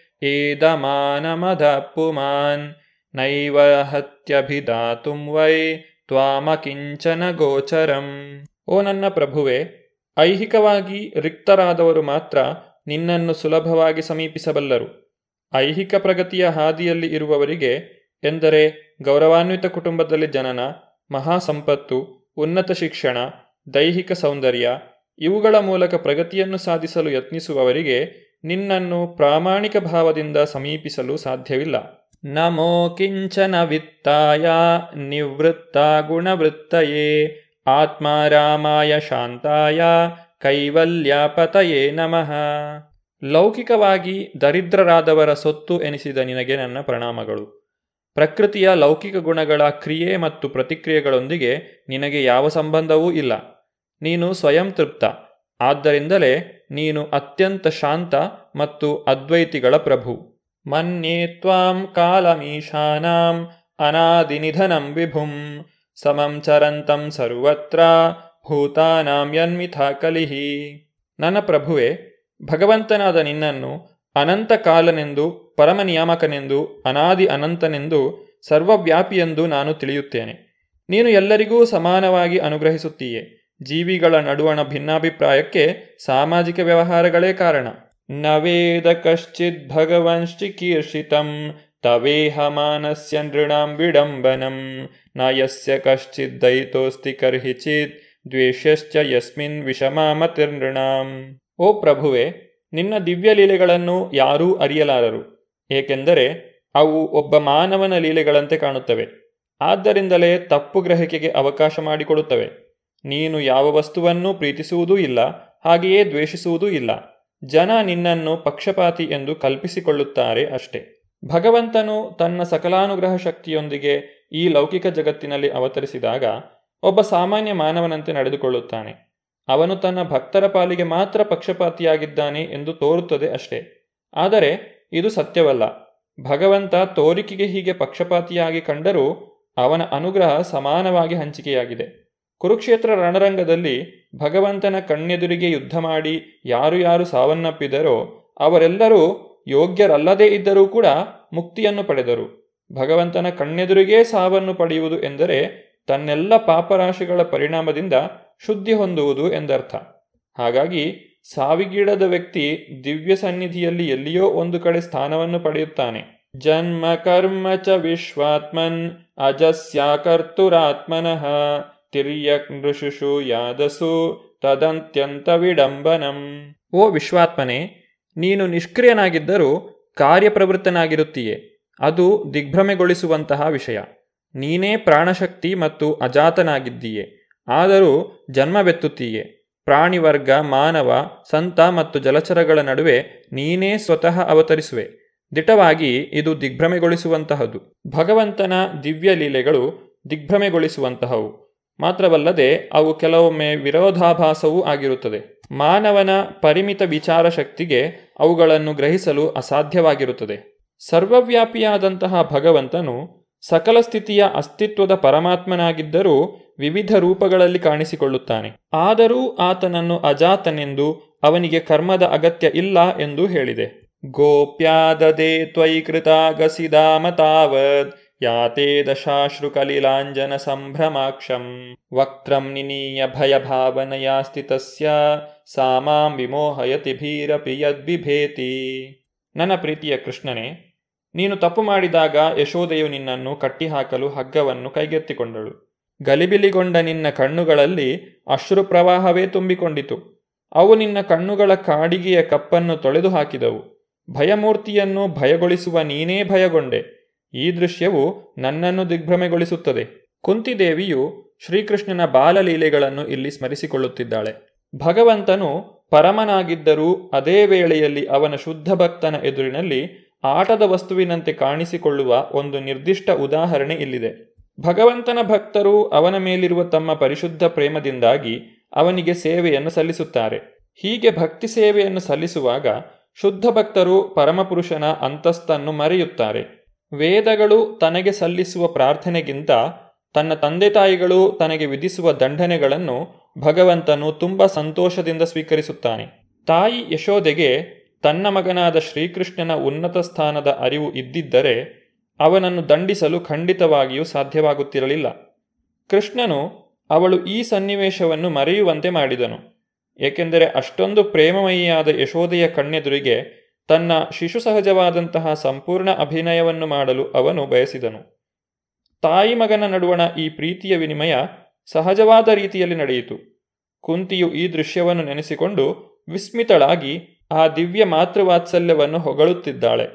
ಪುಮಾನ್ ನೈವ ಹತ್ಯಭಿಧಾತುಂ ವೈ ತ್ವಾಮಕಿಂಚನ ಗೋಚರಂ ಓ ನನ್ನ ಪ್ರಭುವೆ ಐಹಿಕವಾಗಿ ರಿಕ್ತರಾದವರು ಮಾತ್ರ ನಿನ್ನನ್ನು ಸುಲಭವಾಗಿ ಸಮೀಪಿಸಬಲ್ಲರು. ಐಹಿಕ ಪ್ರಗತಿಯ ಹಾದಿಯಲ್ಲಿ ಇರುವವರಿಗೆ ಎಂದರೆ ಗೌರವಾನ್ವಿತ ಕುಟುಂಬದಲ್ಲಿ ಜನನ, ಮಹಾಸಂಪತ್ತು, ಉನ್ನತ ಶಿಕ್ಷಣ, ದೈಹಿಕ ಸೌಂದರ್ಯ ಇವುಗಳ ಮೂಲಕ ಪ್ರಗತಿಯನ್ನು ಸಾಧಿಸಲು ಯತ್ನಿಸುವವರಿಗೆ ನಿನ್ನನ್ನು ಪ್ರಾಮಾಣಿಕ ಭಾವದಿಂದ ಸಮೀಪಿಸಲು ಸಾಧ್ಯವಿಲ್ಲ. ನಮೋ ಕಿಂಚನ ವಿತ್ತಾಯ ನಿವೃತ್ತ ಗುಣವೃತ್ತಯೇ. ಆತ್ಮಾರಾಮಾಯ ಶಾಂತಾಯ ಕೈವಲ್ಯಾಪತಯೇ ನಮಃ. ಲೌಕಿಕವಾಗಿ ದರಿದ್ರರಾದವರ ಸೊತ್ತು ಎನಿಸಿದ ನಿನಗೆ ನನ್ನ ಪ್ರಣಾಮಗಳು. ಪ್ರಕೃತಿಯ ಲೌಕಿಕ ಗುಣಗಳ ಕ್ರಿಯೆ ಮತ್ತು ಪ್ರತಿಕ್ರಿಯೆಗಳೊಂದಿಗೆ ನಿನಗೆ ಯಾವ ಸಂಬಂಧವೂ ಇಲ್ಲ. ನೀನು ಸ್ವಯಂ ತೃಪ್ತ. ಆದ್ದರಿಂದಲೇ ನೀನು ಅತ್ಯಂತ ಶಾಂತ ಮತ್ತು ಅದ್ವೈತಿಗಳ ಪ್ರಭು. ಮನ್ಯೇ ತ್ವಾಂ ಕಾಲಮೀಶಾನಾಂ ಅನಾದಿನಿಧನಂ ವಿಭುಂ. ಸಮಂ ಚರಂತಂ ಸರ್ವತ್ರ ಭೂತಾನಾಂ ಯನ್ಮಿಥಾ ಕಲಿಹಿ. ನನ್ನ ಪ್ರಭುವೆ, ಭಗವಂತನಾದ ನಿನ್ನನ್ನು ಅನಂತ ಕಾಲನೆಂದು ಪರಮನಿಯಾಮಕನೆಂದು, ಅನಾದಿ ಅನಂತನೆಂದು, ಸರ್ವವ್ಯಾಪಿಯೆಂದು ನಾನು ತಿಳಿಯುತ್ತೇನೆ. ನೀನು ಎಲ್ಲರಿಗೂ ಸಮಾನವಾಗಿ ಅನುಗ್ರಹಿಸುತ್ತೀಯೆ. ಜೀವಿಗಳ ನಡುವಣ ಭಿನ್ನಾಭಿಪ್ರಾಯಕ್ಕೆ ಸಾಮಾಜಿಕ ವ್ಯವಹಾರಗಳೇ ಕಾರಣ. ನವೇದ ಕಶ್ಚಿತ್ ಭಗವಂಶ್ಚಿಕೀರ್ಷಿತಂ ತವೇಹ ಮಾನಸ್ಯ ನೃಣಾಂ ವಿಡಂಬನಂ. ನ ಯಸ್ಯ ಕಶ್ಚಿತ್ ದಯಿತೋಸ್ತಿ ಕರ್ಹಿಚಿತ್ ದ್ವೇಷಶ್ಚ ಯಸ್ಮಿನ್ ವಿಷಮಾಮತಿರ್ನೃಣಾಂ. ಓ ಪ್ರಭುವೆ, ನಿನ್ನ ದಿವ್ಯ ಲೀಲೆಗಳನ್ನು ಯಾರೂ ಅರಿಯಲಾರರು. ಏಕೆಂದರೆ ಅವು ಒಬ್ಬ ಮಾನವನ ಲೀಲೆಗಳಂತೆ ಕಾಣುತ್ತವೆ. ಆದ್ದರಿಂದಲೇ ತಪ್ಪು ಗ್ರಹಿಕೆಗೆ ಅವಕಾಶ ಮಾಡಿಕೊಡುತ್ತವೆ. ನೀನು ಯಾವ ವಸ್ತುವನ್ನೂ ಪ್ರೀತಿಸುವುದೂ ಇಲ್ಲ, ಹಾಗೆಯೇ ದ್ವೇಷಿಸುವುದೂ ಇಲ್ಲ. ಜನ ನಿನ್ನನ್ನು ಪಕ್ಷಪಾತಿ ಎಂದು ಕಲ್ಪಿಸಿಕೊಳ್ಳುತ್ತಾರೆ ಅಷ್ಟೆ. ಭಗವಂತನು ತನ್ನ ಸಕಲಾನುಗ್ರಹ ಶಕ್ತಿಯೊಂದಿಗೆ ಈ ಲೌಕಿಕ ಜಗತ್ತಿನಲ್ಲಿ ಅವತರಿಸಿದಾಗ ಒಬ್ಬ ಸಾಮಾನ್ಯ ಮಾನವನಂತೆ ನಡೆದುಕೊಳ್ಳುತ್ತಾನೆ. ಅವನು ತನ್ನ ಭಕ್ತರ ಪಾಲಿಗೆ ಮಾತ್ರ ಪಕ್ಷಪಾತಿಯಾಗಿದ್ದಾನೆ ಎಂದು ತೋರುತ್ತದೆ ಅಷ್ಟೇ. ಆದರೆ ಇದು ಸತ್ಯವಲ್ಲ. ಭಗವಂತ ತೋರಿಕೆಗೆ ಹೀಗೆ ಪಕ್ಷಪಾತಿಯಾಗಿ ಕಂಡರೂ ಅವನ ಅನುಗ್ರಹ ಸಮಾನವಾಗಿ ಹಂಚಿಕೆಯಾಗಿದೆ. ಕುರುಕ್ಷೇತ್ರ ರಣರಂಗದಲ್ಲಿ ಭಗವಂತನ ಕಣ್ಣೆದುರಿಗೆ ಯುದ್ಧ ಮಾಡಿ ಯಾರು ಯಾರು ಸಾವನ್ನಪ್ಪಿದರೋ ಅವರೆಲ್ಲರೂ ಯೋಗ್ಯರಲ್ಲದೇ ಇದ್ದರೂ ಕೂಡ ಮುಕ್ತಿಯನ್ನು ಪಡೆದರು. ಭಗವಂತನ ಕಣ್ಣೆದುರಿಗೇ ಸಾವನ್ನು ಪಡೆಯುವುದು ಎಂದರೆ ತನ್ನೆಲ್ಲ ಪಾಪರಾಶಿಗಳ ಪರಿಣಾಮದಿಂದ ಶುದ್ಧಿ ಹೊಂದುವುದು ಎಂದರ್ಥ. ಹಾಗಾಗಿ ಸಾವಿಗೀಡದ ವ್ಯಕ್ತಿ ದಿವ್ಯ ಸನ್ನಿಧಿಯಲ್ಲಿ ಎಲ್ಲಿಯೋ ಒಂದು ಕಡೆ ಸ್ಥಾನವನ್ನು ಪಡೆಯುತ್ತಾನೆ. ಜನ್ಮ ಕರ್ಮ ಚ ವಿಶ್ವಾತ್ಮನ್ ಅಜಸ್ಯಾಕರ್ತುರಾತ್ಮನಃ ನೃಶುಷು ಯಾದಸು ತದಂತ್ಯಂತ ವಿಡಂಬನಂ ಓ ವಿಶ್ವಾತ್ಮನೆ, ನೀನು ನಿಷ್ಕ್ರಿಯನಾಗಿದ್ದರೂ ಕಾರ್ಯಪ್ರವೃತ್ತನಾಗಿರುತ್ತೀಯೆ. ಅದು ದಿಗ್ಭ್ರಮೆಗೊಳಿಸುವಂತಹ ವಿಷಯ. ನೀನೇ ಪ್ರಾಣಶಕ್ತಿ ಮತ್ತು ಅಜಾತನಾಗಿದ್ದೀಯೆ. ಆದರೂ ಜನ್ಮವೆತ್ತುತ್ತೀಯೆ. ಪ್ರಾಣಿವರ್ಗ, ಮಾನವ, ಸಂತ ಮತ್ತು ಜಲಚರಗಳ ನಡುವೆ ನೀನೇ ಸ್ವತಃ ಅವತರಿಸುವೆ. ದಿಟವಾಗಿ ಇದು ದಿಗ್ಭ್ರಮೆಗೊಳಿಸುವಂತಹದು. ಭಗವಂತನ ದಿವ್ಯ ಲೀಲೆಗಳು ದಿಗ್ಭ್ರಮೆಗೊಳಿಸುವಂತಹವು. ಮಾತ್ರವಲ್ಲದೆ ಅವು ಕೆಲವೊಮ್ಮೆ ವಿರೋಧಾಭಾಸವೂ ಆಗಿರುತ್ತದೆ. ಮಾನವನ ಪರಿಮಿತ ವಿಚಾರ ಶಕ್ತಿಗೆ ಅವುಗಳನ್ನು ಗ್ರಹಿಸಲು ಅಸಾಧ್ಯವಾಗಿರುತ್ತದೆ. ಸರ್ವವ್ಯಾಪಿಯಾದಂತಹ ಭಗವಂತನು ಸಕಲ ಸ್ಥಿತಿಯ ಅಸ್ತಿತ್ವದ ಪರಮಾತ್ಮನಾಗಿದ್ದರೂ ವಿವಿಧ ರೂಪಗಳಲ್ಲಿ ಕಾಣಿಸಿಕೊಳ್ಳುತ್ತಾನೆ. ಆದರೂ ಆತನನ್ನು ಅಜಾತನೆಂದು ಅವನಿಗೆ ಕರ್ಮದ ಅಗತ್ಯ ಇಲ್ಲ ಎಂದು ಹೇಳಿದೆ. ಗೋಪ್ಯಾದದೆ ತ್ವೈಕೃತಾಗಸಿದಾಮತಾವದ್ ಯಾತೆ ದಶಾಶ್ರುಕಲಿಲಾಂಜನ ಸಂಭ್ರಮಾಕ್ಷಂ निनीय ನಿನೀಯ स्थितस्य, सा ಸಾಮಾಂ ವಿಮೋಹಯತಿ ಭೀರಪಿ ಯದ್ಬಿಭೇತಿ ನನ್ನ ಪ್ರೀತಿಯ ಕೃಷ್ಣನೇ ನೀನು ತಪ್ಪು ಮಾಡಿದಾಗ ಯಶೋದೆಯು ನಿನ್ನನ್ನು ಕಟ್ಟಿಹಾಕಲು ಹಗ್ಗವನ್ನು ಕೈಗೆತ್ತಿಕೊಂಡಳು. ಗಲಿಬಿಲಿಗೊಂಡ ನಿನ್ನ ಕಣ್ಣುಗಳಲ್ಲಿ ಅಶ್ರು ಪ್ರವಾಹವೇ ತುಂಬಿಕೊಂಡಿತು. ಅವು ನಿನ್ನ ಕಣ್ಣುಗಳ ಕಾಡಿಗೆಯ ಕಪ್ಪನ್ನು ತೊಳೆದು ಹಾಕಿದವು ಭಯಮೂರ್ತಿಯನ್ನು ಭಯಗೊಳಿಸುವ ನೀನೇ ಭಯಗೊಂಡೆ. ಈ ದೃಶ್ಯವು ನನ್ನನ್ನು ದಿಗ್ಭ್ರಮೆಗೊಳಿಸುತ್ತದೆ. ಕುಂತಿದೇವಿಯು ಶ್ರೀಕೃಷ್ಣನ ಬಾಲಲೀಲೆಗಳನ್ನು ಇಲ್ಲಿ ಸ್ಮರಿಸಿಕೊಳ್ಳುತ್ತಿದ್ದಾಳೆ. ಭಗವಂತನು ಪರಮನಾಗಿದ್ದರೂ ಅದೇ ವೇಳೆಯಲ್ಲಿ ಅವನ ಶುದ್ಧ ಭಕ್ತನ ಎದುರಿನಲ್ಲಿ ಆಟದ ವಸ್ತುವಿನಂತೆ ಕಾಣಿಸಿಕೊಳ್ಳುವ ಒಂದು ನಿರ್ದಿಷ್ಟ ಉದಾಹರಣೆ ಇಲ್ಲಿದೆ. ಭಗವಂತನ ಭಕ್ತರು ಅವನ ಮೇಲಿರುವ ತಮ್ಮ ಪರಿಶುದ್ಧ ಪ್ರೇಮದಿಂದಾಗಿ ಅವನಿಗೆ ಸೇವೆಯನ್ನು ಸಲ್ಲಿಸುತ್ತಾರೆ. ಹೀಗೆ ಭಕ್ತಿ ಸೇವೆಯನ್ನು ಸಲ್ಲಿಸುವಾಗ ಶುದ್ಧ ಭಕ್ತರು ಪರಮಪುರುಷನ ಅಂತಸ್ತನ್ನು ಮರೆಯುತ್ತಾರೆ. ವೇದಗಳು ತನಗೆ ಸಲ್ಲಿಸುವ ಪ್ರಾರ್ಥನೆಗಿಂತ ತನ್ನ ತಂದೆ ತಾಯಿಗಳು ತನಗೆ ವಿಧಿಸುವ ದಂಡನೆಗಳನ್ನು ಭಗವಂತನು ತುಂಬ ಸಂತೋಷದಿಂದ ಸ್ವೀಕರಿಸುತ್ತಾನೆ. ತಾಯಿ ಯಶೋದೆಗೆ ತನ್ನ ಮಗನಾದ ಶ್ರೀಕೃಷ್ಣನ ಉನ್ನತ ಸ್ಥಾನದ ಅರಿವು ಇದ್ದಿದ್ದರೆ ಅವನನ್ನು ದಂಡಿಸಲು ಖಂಡಿತವಾಗಿಯೂ ಸಾಧ್ಯವಾಗುತ್ತಿರಲಿಲ್ಲ. ಕೃಷ್ಣನು ಅವಳು ಈ ಸನ್ನಿವೇಶವನ್ನು ಮರೆಯುವಂತೆ ಮಾಡಿದನು. ಏಕೆಂದರೆ ಅಷ್ಟೊಂದು ಪ್ರೇಮಮಯಿಯಾದ ಯಶೋದೆಯ ಕಣ್ಣೆದುರಿಗೆ ತನ್ನ ಶಿಶು ಸಹಜವಾದಂತಹ ಸಂಪೂರ್ಣ ಅಭಿನಯವನ್ನು ಮಾಡಲು ಅವನು ಬಯಸಿದನು. ತಾಯಿ ಮಗನ ನಡುವಣ ಈ ಪ್ರೀತಿಯ ವಿನಿಮಯ ಸಹಜವಾದ ರೀತಿಯಲ್ಲಿ ನಡೆಯಿತು. ಕುಂತಿಯು ಈ ದೃಶ್ಯವನ್ನು ನೆನೆಸಿಕೊಂಡು ವಿಸ್ಮಿತಳಾಗಿ ಆ ದಿವ್ಯ ಮಾತೃವಾತ್ಸಲ್ಯವನ್ನು ಹೊಗಳುತ್ತಿದ್ದಾಳೆ.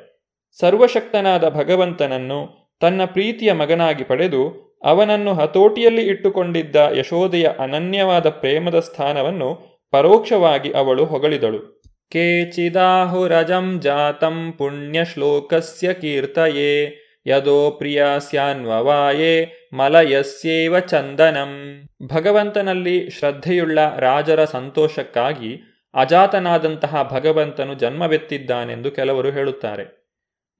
ಸರ್ವಶಕ್ತನಾದ ಭಗವಂತನನ್ನು ತನ್ನ ಪ್ರೀತಿಯ ಮಗನಾಗಿ ಪಡೆದು ಅವನನ್ನು ಹತೋಟಿಯಲ್ಲಿ ಇಟ್ಟುಕೊಂಡಿದ್ದ ಯಶೋದೆಯ ಅನನ್ಯವಾದ ಪ್ರೇಮದ ಸ್ಥಾನವನ್ನು ಪರೋಕ್ಷವಾಗಿ ಅವಳು ಹೊಗಳಿದಳು. ಕೇಚಿದಾಹುರಜಂ ಜಾತಂ पुण्यश्लोकस्य कीर्तये ಯದೋ ಪ್ರಿಯ ಸ್ಯಾನ್ವವಾಯೇ ಮಲಯಸ್ಯೇವ ಚಂದನಂ ಭಗವಂತನಲ್ಲಿ ಶ್ರದ್ಧೆಯುಳ್ಳ ರಾಜರ ಸಂತೋಷಕ್ಕಾಗಿ ಅಜಾತನಾದಂತಹ ಭಗವಂತನು ಜನ್ಮವೆತ್ತಿದ್ದಾನೆಂದು ಕೆಲವರು ಹೇಳುತ್ತಾರೆ.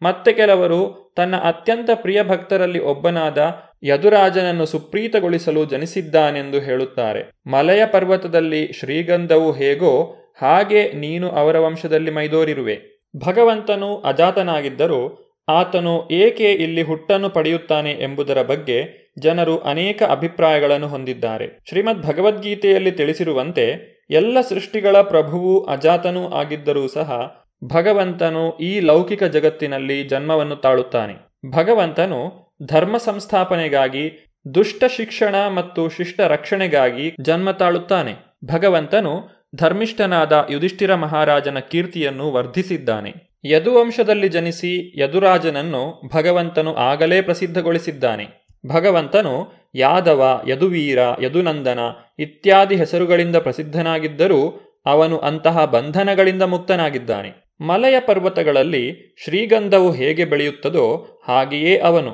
ಮತ್ತೆ ಕೆಲವರು ತನ್ನ ಅತ್ಯಂತ ಪ್ರಿಯ ಭಕ್ತರಲ್ಲಿ ಒಬ್ಬನಾದ ಯದುರಾಜನನ್ನು ಸುಪ್ರೀತಗೊಳಿಸಲು ಜನಿಸಿದ್ದಾನೆಂದು ಹೇಳುತ್ತಾರೆ. ಮಲಯ ಪರ್ವತದಲ್ಲಿ ಶ್ರೀಗಂಧವು ಹೇಗೋ ಹಾಗೆ ನೀನು ಅವರ ವಂಶದಲ್ಲಿ ಮೈದೋರಿರುವೆ. ಭಗವಂತನು ಅಜಾತನಾಗಿದ್ದರೂ ಆತನು ಏಕೆ ಇಲ್ಲಿ ಹುಟ್ಟನ್ನು ಪಡೆಯುತ್ತಾನೆ ಎಂಬುದರ ಬಗ್ಗೆ ಜನರು ಅನೇಕ ಅಭಿಪ್ರಾಯಗಳನ್ನು ಹೊಂದಿದ್ದಾರೆ. ಶ್ರೀಮದ್ ಭಗವದ್ಗೀತೆಯಲ್ಲಿ ತಿಳಿಸಿರುವಂತೆ ಎಲ್ಲ ಸೃಷ್ಟಿಗಳ ಪ್ರಭುವು ಅಜಾತನೂ ಆಗಿದ್ದರೂ ಸಹ ಭಗವಂತನು ಈ ಲೌಕಿಕ ಜಗತ್ತಿನಲ್ಲಿ ಜನ್ಮವನ್ನು ತಾಳುತ್ತಾನೆ. ಭಗವಂತನು ಧರ್ಮ ಸಂಸ್ಥಾಪನೆಗಾಗಿ, ದುಷ್ಟ ಶಿಕ್ಷಣ ಮತ್ತು ಶಿಷ್ಟ ರಕ್ಷಣೆಗಾಗಿ ಜನ್ಮ ತಾಳುತ್ತಾನೆ. ಭಗವಂತನು ಧರ್ಮಿಷ್ಠನಾದ ಯುಧಿಷ್ಠಿರ ಮಹಾರಾಜನ ಕೀರ್ತಿಯನ್ನು ವರ್ಧಿಸಿದ್ದಾನೆ. ಯದುವಂಶದಲ್ಲಿ ಜನಿಸಿ ಯದುರಾಜನನ್ನು ಭಗವಂತನು ಆಗಲೇ ಪ್ರಸಿದ್ಧಗೊಳಿಸಿದ್ದಾನೆ. ಭಗವಂತನು ಯಾದವ, ಯದುವೀರ, ಯದುನಂದನ ಇತ್ಯಾದಿ ಹೆಸರುಗಳಿಂದ ಪ್ರಸಿದ್ಧನಾಗಿದ್ದರೂ ಅವನು ಅಂತಹ ಬಂಧನಗಳಿಂದ ಮುಕ್ತನಾಗಿದ್ದಾನೆ. ಮಲಯ ಪರ್ವತಗಳಲ್ಲಿ ಶ್ರೀಗಂಧವು ಹೇಗೆ ಬೆಳೆಯುತ್ತದೋ ಹಾಗೆಯೇ ಅವನು.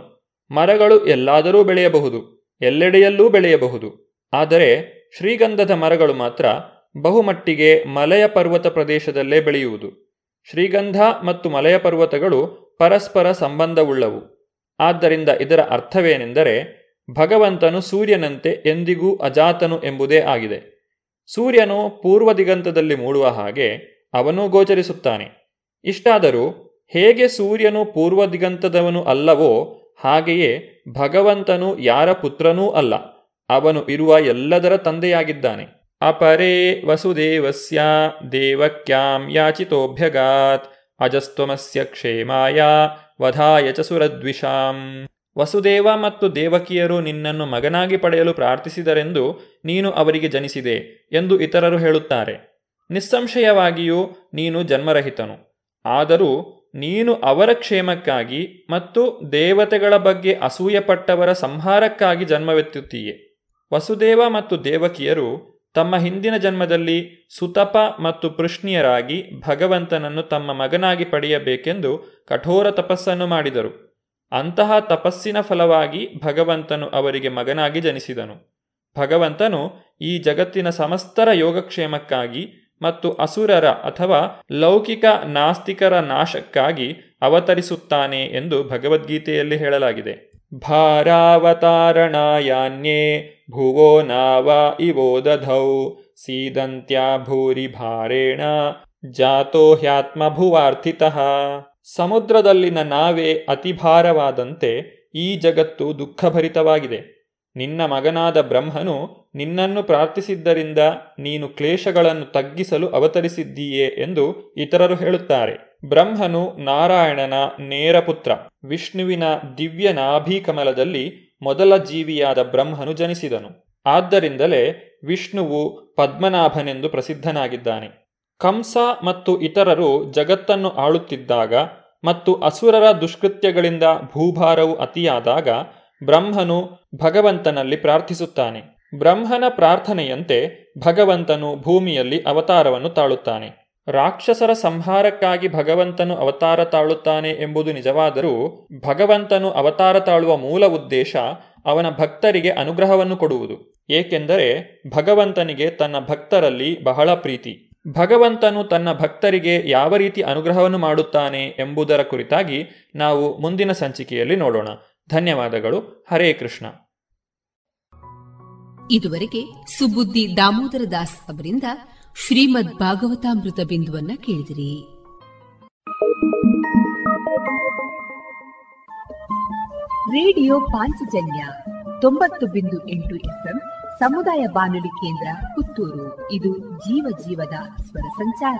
ಮರಗಳು ಎಲ್ಲಾದರೂ ಬೆಳೆಯಬಹುದು, ಎಲ್ಲೆಡೆಯಲ್ಲೂ ಬೆಳೆಯಬಹುದು. ಆದರೆ ಶ್ರೀಗಂಧದ ಮರಗಳು ಮಾತ್ರ ಬಹುಮಟ್ಟಿಗೆ ಮಲಯ ಪರ್ವತ ಪ್ರದೇಶದಲ್ಲೇ ಬೆಳೆಯುವುದು. ಶ್ರೀಗಂಧ ಮತ್ತು ಮಲಯ ಪರ್ವತಗಳು ಪರಸ್ಪರ ಸಂಬಂಧವುಳ್ಳವು. ಆದ್ದರಿಂದ ಇದರ ಅರ್ಥವೇನೆಂದರೆ, ಭಗವಂತನು ಸೂರ್ಯನಂತೆ ಎಂದಿಗೂ ಅಜಾತನು ಎಂಬುದೇ ಆಗಿದೆ. ಸೂರ್ಯನು ಪೂರ್ವ ದಿಗಂತದಲ್ಲಿ ಮೂಡುವ ಹಾಗೆ ಅವನೂ ಗೋಚರಿಸುತ್ತಾನೆ. ಇಷ್ಟಾದರೂ, ಹೇಗೆ ಸೂರ್ಯನು ಪೂರ್ವ ದಿಗಂತದವನು ಅಲ್ಲವೋ ಹಾಗೆಯೇ ಭಗವಂತನು ಯಾರ ಪುತ್ರನೂ ಅಲ್ಲ. ಅವನು ಇರುವ ಎಲ್ಲದರ ತಂದೆಯಾಗಿದ್ದಾನೆ. ಅಪರೇ ವಸುದೇವಸ್ಯ ದೇವಕ್ಯಾಂ ಯಾಚಿತೋಭ್ಯಗಾತ್ ಅಜಸ್ತ್ವಮಸ್ಯ ಕ್ಷೇಮಾಯ ವಧಾಯ ಚ ಸುರದ್ವಿಷಾಂ ವಸುದೇವ ಮತ್ತು ದೇವಕಿಯರು ನಿನ್ನನ್ನು ಮಗನಾಗಿ ಪಡೆಯಲು ಪ್ರಾರ್ಥಿಸಿದರೆಂದು ನೀನು ಅವರಿಗೆ ಜನಿಸಿದೆ ಎಂದು ಇತರರು ಹೇಳುತ್ತಾರೆ. ನಿಸ್ಸಂಶಯವಾಗಿಯೂ ನೀನು ಜನ್ಮರಹಿತನು. ಆದರೂ ನೀನು ಅವರ ಕ್ಷೇಮಕ್ಕಾಗಿ ಮತ್ತು ದೇವತೆಗಳ ಬಗ್ಗೆ ಅಸೂಯಪಟ್ಟವರ ಸಂಹಾರಕ್ಕಾಗಿ ಜನ್ಮವೆತ್ತುತ್ತೀಯೆ. ವಸುದೇವ ಮತ್ತು ದೇವಕಿಯರು ತಮ್ಮ ಹಿಂದಿನ ಜನ್ಮದಲ್ಲಿ ಸುತಪ ಮತ್ತು ಪೃಷ್ಣಿಯರಾಗಿ ಭಗವಂತನನ್ನು ತಮ್ಮ ಮಗನಾಗಿ ಪಡೆಯಬೇಕೆಂದು ಕಠೋರ ತಪಸ್ಸನ್ನು ಮಾಡಿದರು. ಅಂತಹ ತಪಸ್ಸಿನ ಫಲವಾಗಿ ಭಗವಂತನು ಅವರಿಗೆ ಮಗನಾಗಿ ಜನಿಸಿದನು. ಭಗವಂತನು ಈ ಜಗತ್ತಿನ ಸಮಸ್ತರ ಯೋಗಕ್ಷೇಮಕ್ಕಾಗಿ ಮತ್ತು ಅಸುರರ ಅಥವಾ ಲೌಕಿಕ ನಾಸ್ತಿಕರ ನಾಶಕ್ಕಾಗಿ ಅವತರಿಸುತ್ತಾನೆ ಎಂದು ಭಗವದ್ಗೀತೆಯಲ್ಲಿ ಹೇಳಲಾಗಿದೆ. ಭಾರಾವತಾರಣಾಯಾನ್ಯೇ ಭುವೋ ನಾವ ಇವೋ ದಧೌ सीदन्त्या ಭಾರೇಣ ಜಾತೋ ಹ್ಯಾತ್ಮ ಭುವಾರ್ಥಿತಃ ಸಮುದ್ರದಲ್ಲಿನ ನಾವೇ ಅತಿಭಾರವಾದಂತೆ ಈ ಜಗತ್ತು ದುಃಖಭರಿತವಾಗಿದೆ। ನಿನ್ನ ಮಗನಾದ ಬ್ರಹ್ಮನು ನಿನ್ನನ್ನು ಪ್ರಾರ್ಥಿಸಿದ್ದರಿಂದ ನೀನು ಕ್ಲೇಶಗಳನ್ನು ತಗ್ಗಿಸಲು ಅವತರಿಸಿದ್ದೀಯೇ ಎಂದು ಇತರರು ಹೇಳುತ್ತಾರೆ। ಬ್ರಹ್ಮನು ನಾರಾಯಣನ ನೇರ ಪುತ್ರ. ವಿಷ್ಣುವಿನ ದಿವ್ಯ ನಾಭೀಕಮಲದಲ್ಲಿ ಮೊದಲ ಜೀವಿಯಾದ ಬ್ರಹ್ಮನು ಜನಿಸಿದನು. ಆದ್ದರಿಂದಲೇ ವಿಷ್ಣುವು ಪದ್ಮನಾಭನೆಂದು ಪ್ರಸಿದ್ಧನಾಗಿದ್ದಾನೆ. ಕಂಸ ಮತ್ತು ಇತರರು ಜಗತ್ತನ್ನು ಆಳುತ್ತಿದ್ದಾಗ ಮತ್ತು ಅಸುರರ ದುಷ್ಕೃತ್ಯಗಳಿಂದ ಭೂಭಾರವು ಅತಿಯಾದಾಗ ಬ್ರಹ್ಮನು ಭಗವಂತನಲ್ಲಿ ಪ್ರಾರ್ಥಿಸುತ್ತಾನೆ. ಬ್ರಹ್ಮನ ಪ್ರಾರ್ಥನೆಯಂತೆ ಭಗವಂತನು ಭೂಮಿಯಲ್ಲಿ ಅವತಾರವನ್ನು ತಾಳುತ್ತಾನೆ. ರಾಕ್ಷಸರ ಸಂಹಾರಕ್ಕಾಗಿ ಭಗವಂತನು ಅವತಾರ ತಾಳುತ್ತಾನೆ ಎಂಬುದು ನಿಜವಾದರೂ ಭಗವಂತನು ಅವತಾರ ತಾಳುವ ಮೂಲ ಉದ್ದೇಶ ಅವನ ಭಕ್ತರಿಗೆ ಅನುಗ್ರಹವನ್ನು ಕೊಡುವುದು. ಏಕೆಂದರೆ ಭಗವಂತನಿಗೆ ತನ್ನ ಭಕ್ತರಲ್ಲಿ ಬಹಳ ಪ್ರೀತಿ. ಭಗವಂತನು ತನ್ನ ಭಕ್ತರಿಗೆ ಯಾವ ರೀತಿ ಅನುಗ್ರಹವನ್ನು ಮಾಡುತ್ತಾನೆ ಎಂಬುದರ ಕುರಿತಾಗಿ ನಾವು ಮುಂದಿನ ಸಂಚಿಕೆಯಲ್ಲಿ ನೋಡೋಣ. ಧನ್ಯವಾದಗಳು. ಹರೇ ಕೃಷ್ಣ. ಇದುವರೆಗೆ ಸುಬುದ್ದಿ ದಾಮೋದರ ದಾಸ್ ಅವರಿಂದ ಶ್ರೀಮದ್ ಭಾಗವತಾಮೃತ ಬಿಂದುವನ್ನ ಕೇಳಿದಿರಿ. ರೇಡಿಯೋ ಪಾಂಚಜನ್ಯ ತೊಂಬತ್ತು ಬಿಂದು ಎಂಟು ಎಫ್ಎಂ ಸಮುದಾಯ ಬಾನುಲಿ ಕೇಂದ್ರ ಪುತ್ತೂರು. ಇದು ಜೀವ ಜೀವದ ಸ್ವರ ಸಂಚಾರ.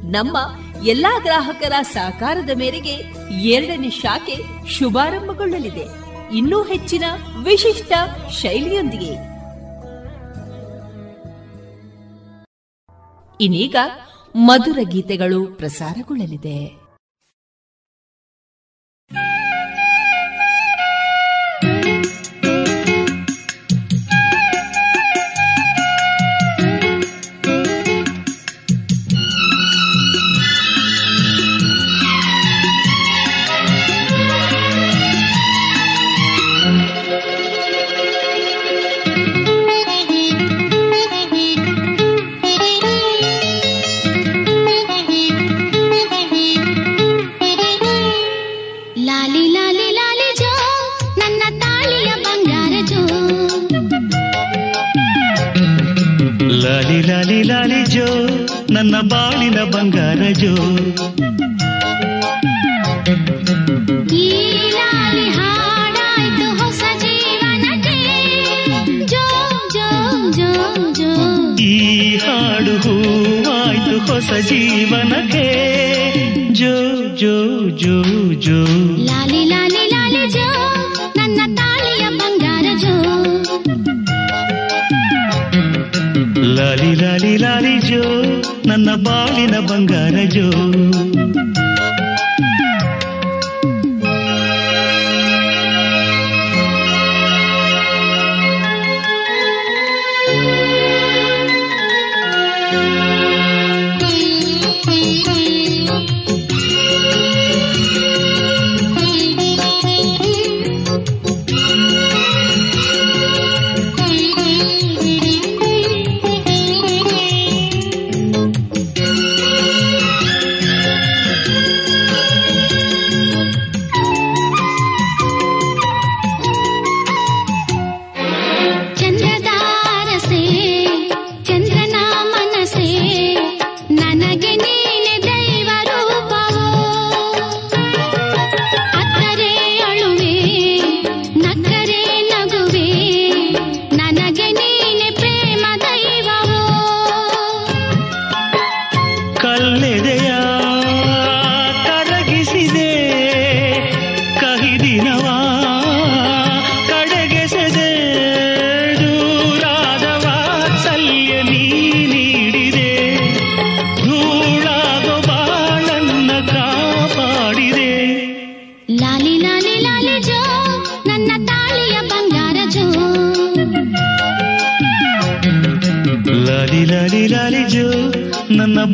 ನಮ್ಮ ಎಲ್ಲಾ ಗ್ರಾಹಕರ ಸಹಕಾರದ ಮೇರೆಗೆ ಎರಡನೇ ಶಾಖೆ ಶುಭಾರಂಭಗೊಳ್ಳಲಿದೆ. ಇನ್ನೂ ಹೆಚ್ಚಿನ ವಿಶಿಷ್ಟ ಶೈಲಿಯೊಂದಿಗೆ. ಇನ್ನೀಗ ಮಧುರ ಗೀತೆಗಳು ಪ್ರಸಾರಗೊಳ್ಳಲಿದೆ. ಬಂಗಾರ ಜೋ. ಈ ಹಾಡು ಹೂವಾಯ್ತು ಹೊಸ ಜೀವನಕ್ಕೆ. ಜೋ ಜೋ ಜೋ ಜೋ. ಲಾಲಿ ಲಾಲಿ ಲಾಲಿ ಲಾಲಿ ಲಾಲಿ ಜೋ ನನ್ನ ಬಾಳಿನ ಬಂಗಾರ ಜೋ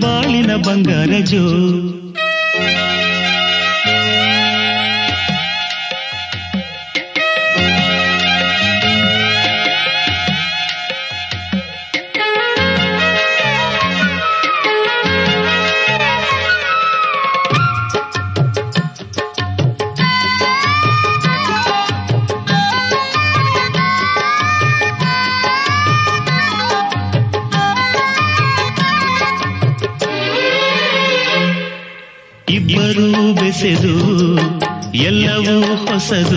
ಬಾಳಿನ ಬಂಗಾರ ಜೋ ಹೊಸದು ಮನಸ್ಸು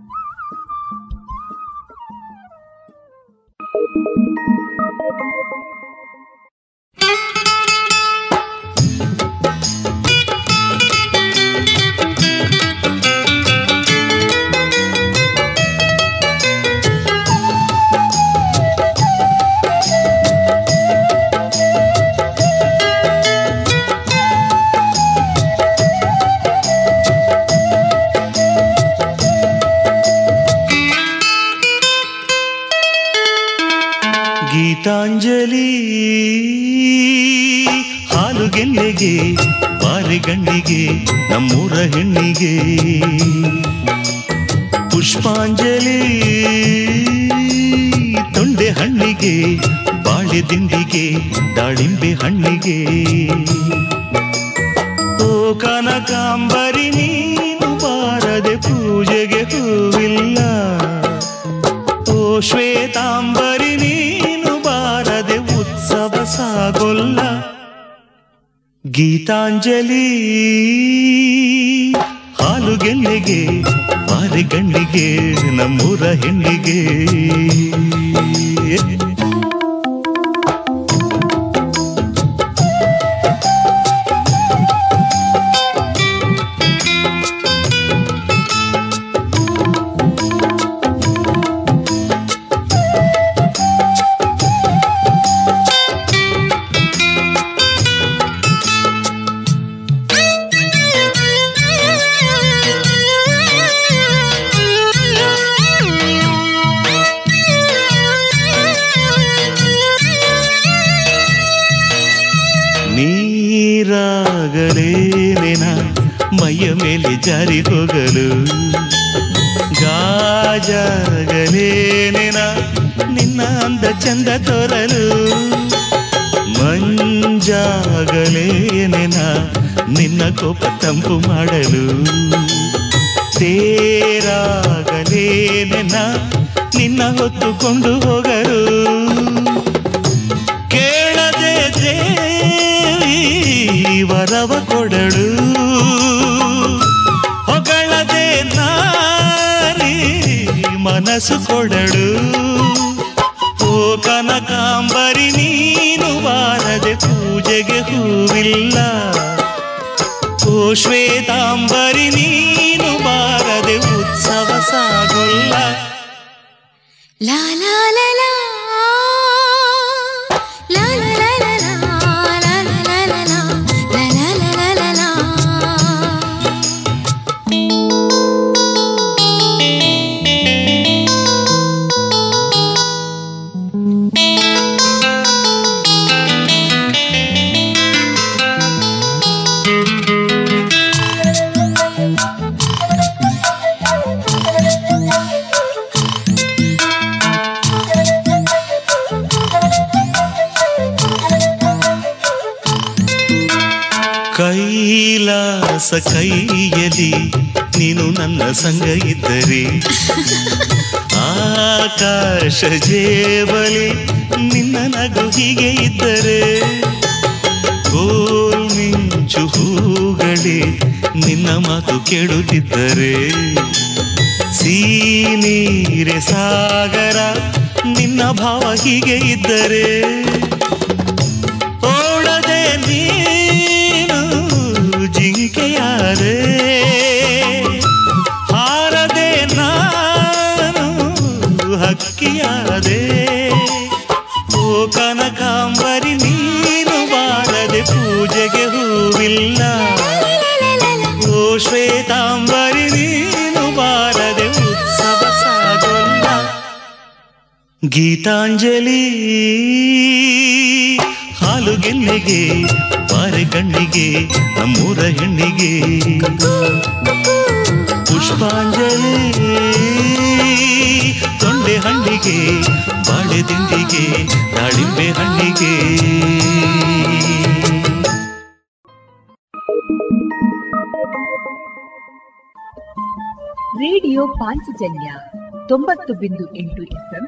ಹಣ್ಣಿಗೆ ಓ ಕನಕಾಂಬರಿ, ನೀನು ಬಾರದೆ ಪೂಜೆಗೆ ಹೂವಿಲ್ಲ. ಓ ಶ್ವೇತಾಂಬರಿ, ನೀನು ಬಾರದೆ ಉತ್ಸವ ಸಾಗೊಲ್ಲ. ಗೀತಾಂಜಲಿ, ಹಾಲು ಗೆಲ್ಲೆಗೆ ಬಾರಿ ಗಂಡಿಗೆ ನಮ್ಮೂರ ಹೆಣ್ಣಿಗೆ. ಚಂದ ತೋರಲು. ಮಂಜಾಗಲೇನೆನ ನಿನ್ನ ಕೋಪ ತಂಪು ಮಾಡಲು. ತೇರಾಗಲೇನೆನ ನಿನ್ನ ಹೊತ್ತುಕೊಂಡು ಹೋಗಲು. ಕೇಳದೆ ವರವ ಕೊಡಳು ಹೊಗಳದೆ ನಾರಿ ಮನಸ್ಸು ಕೊಡಳು ಕನಕಾಂಬರಿ ನೀನು ಬಾರದೆ ಪೂಜೆಗೆ ಹೂವಿಲ್ಲ. ಓ ಶ್ವೇತಾಂಬರಿ ನೀನು ಬಾರದೆ ಉತ್ಸವ ಸಾಗುಲ್ಲ. ಜೇಬಲಿ ನಿನ್ನ ನಗು ಹೀಗೆ ಇದ್ದರೆ ಗೋಲ್ ಮಿಂಚು ಹೂಗಳೇ ನಿನ್ನ ಮಾತು ಕೇಳುತ್ತಿದ್ದರೆ. ಸೀನೀರೆ ಸಾಗರ, ನಿನ್ನ ಭಾವ ಹೀಗೆ ಇದ್ದರೆ. ಗೀತಾಂಜಲಿ. ಹಾಲು ಗೆಲ್ಲಿಗೆ ಬಾರೆ ಕಣ್ಣಿಗೆ, ನಮ್ಮೂರ ಹೆಣ್ಣಿಗೆ. ಪುಷ್ಪಾಂಜಲಿ. ತೊಂಡೆ ಹಣ್ಣಿಗೆ, ಬಾಳೆ ತಿಂಡಿಗೆ, ದಾಳಿಂಬೆ ಹಣ್ಣಿಗೆ. ರೇಡಿಯೋ ಪಾಂಚಜನ್ಯ ತೊಂಬತ್ತು ಬಿಂದು ಎಂಟು ಎಫ್ಎಂ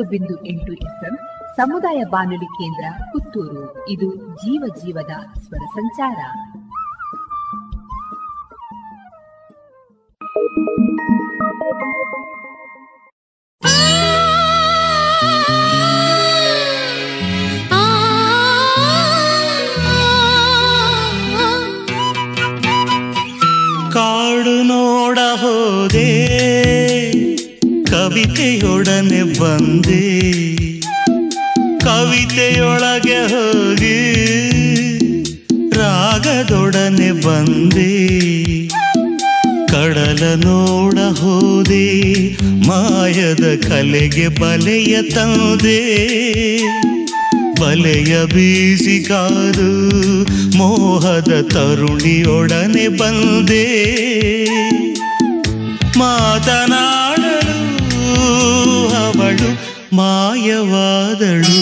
ತೊಂಬತ್ತು ಬಿಂದು ಎಂಟು ಎಫ್ಎಂ ಸಮುದಾಯ ಬಾನುಲಿ ಕೇಂದ್ರ ಪುತ್ತೂರು. ಇದು ಜೀವ ಜೀವದ ಸ್ವರ ಸಂಚಾರ. ಕಾಡು ನೋಡ ಹೋದೆ ಕವಿತೆಯೊಡನೆ ಬಂದೆ, ಕವಿತೆಯೊಳಗೆ ಹೋಗಿ ರಾಗದೊಡನೆ ಬಂದೆ, ಕಡಲ ನೋಡ ಹೋದೆ, ಮಾಯದ ಕಲೆಗೆ ಬಲೆಯ ತಂದೆ, ಬಲೆಯ ಬೀಸಿಗಾದು ಮೋಹದ ತರುಣಿಯೊಡನೆ ಬಂದೆ. ಮಾತನಾ ಅವಳು ಮಾಯವಾದಳು.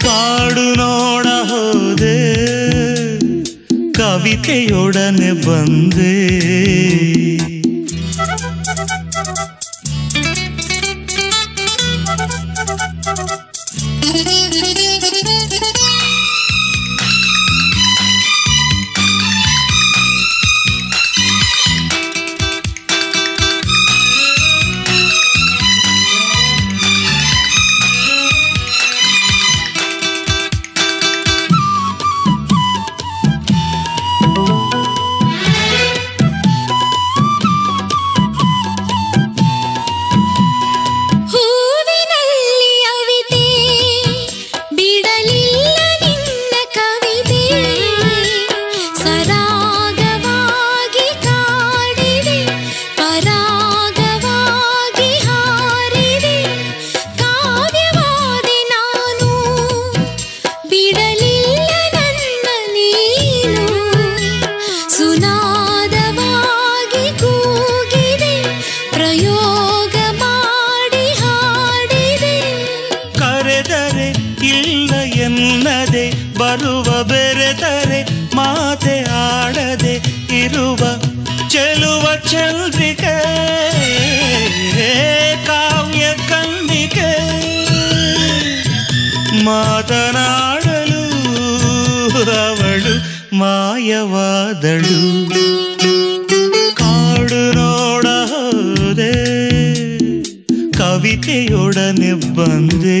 ಕಾಡು ನೋಡ ಹೋದೆ ಕವಿತೆಯೊಡನೆ ಬಂದೆ. ಪ್ರಿಯವಾದಳು ಕಾಡು ನೋಡದೆ ಕವಿತೆಯೊಡನೆ ಬಂದೇ.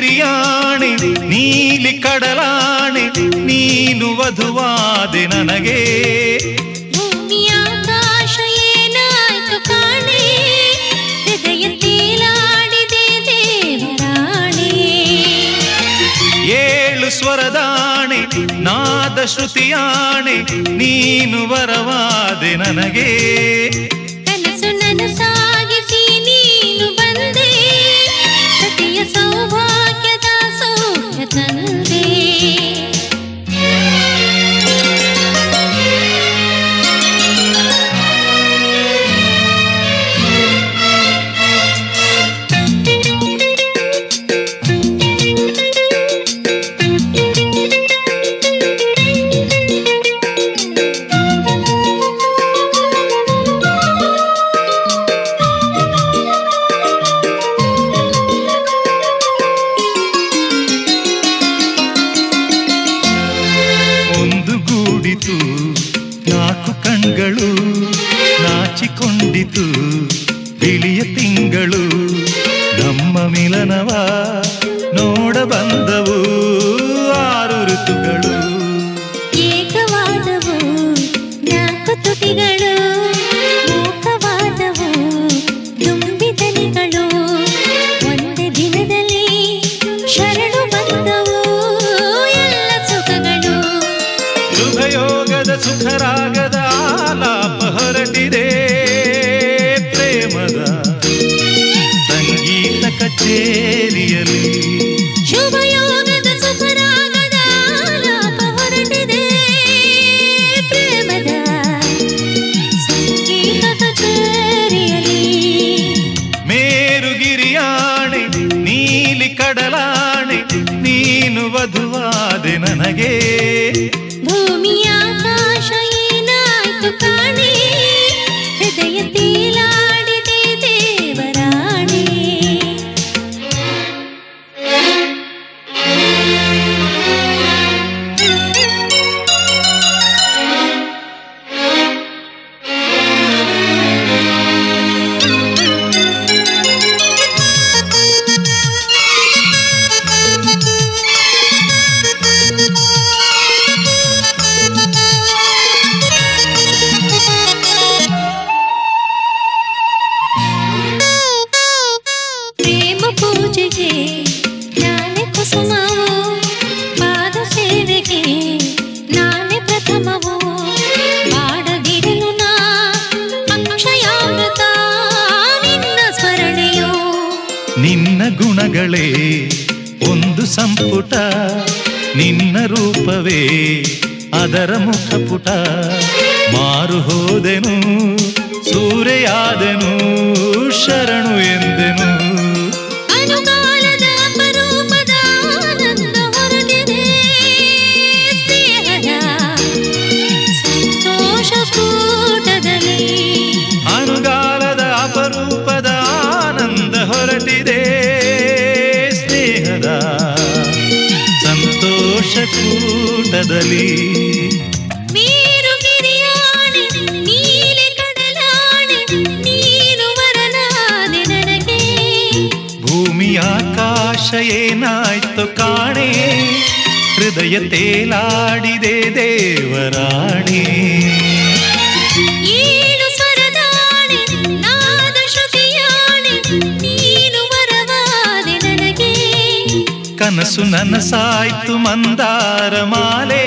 ಗಿರಿಯಾಣೆ ನೀಲಿ ಕಡಲಾಣೆ ನೀನು ವಧುವಾದೆ ನನಗೆ. ಏಳು ಸ್ವರದಾಣೆ ನಾದ ಶ್ರುತಿಯಾಣೆ ನೀನು ವರವಾದೆ ನನಗೆ. ಕನಸು ನನಸಾ ಏನಾಯ್ತು ಕಾಣೆ? ಹೃದಯ ತೇಲಾಡಿದೆ ದೇವರಾಣಿ. ಕನಸು ನನಸಾಯ್ತು ಮಂದಾರ ಮಾಲೆ.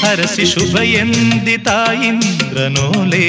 ಹರಸಿ ಶುಭ ಎಂದಿ ತಾಯಿಂದ್ರನೋಲೆ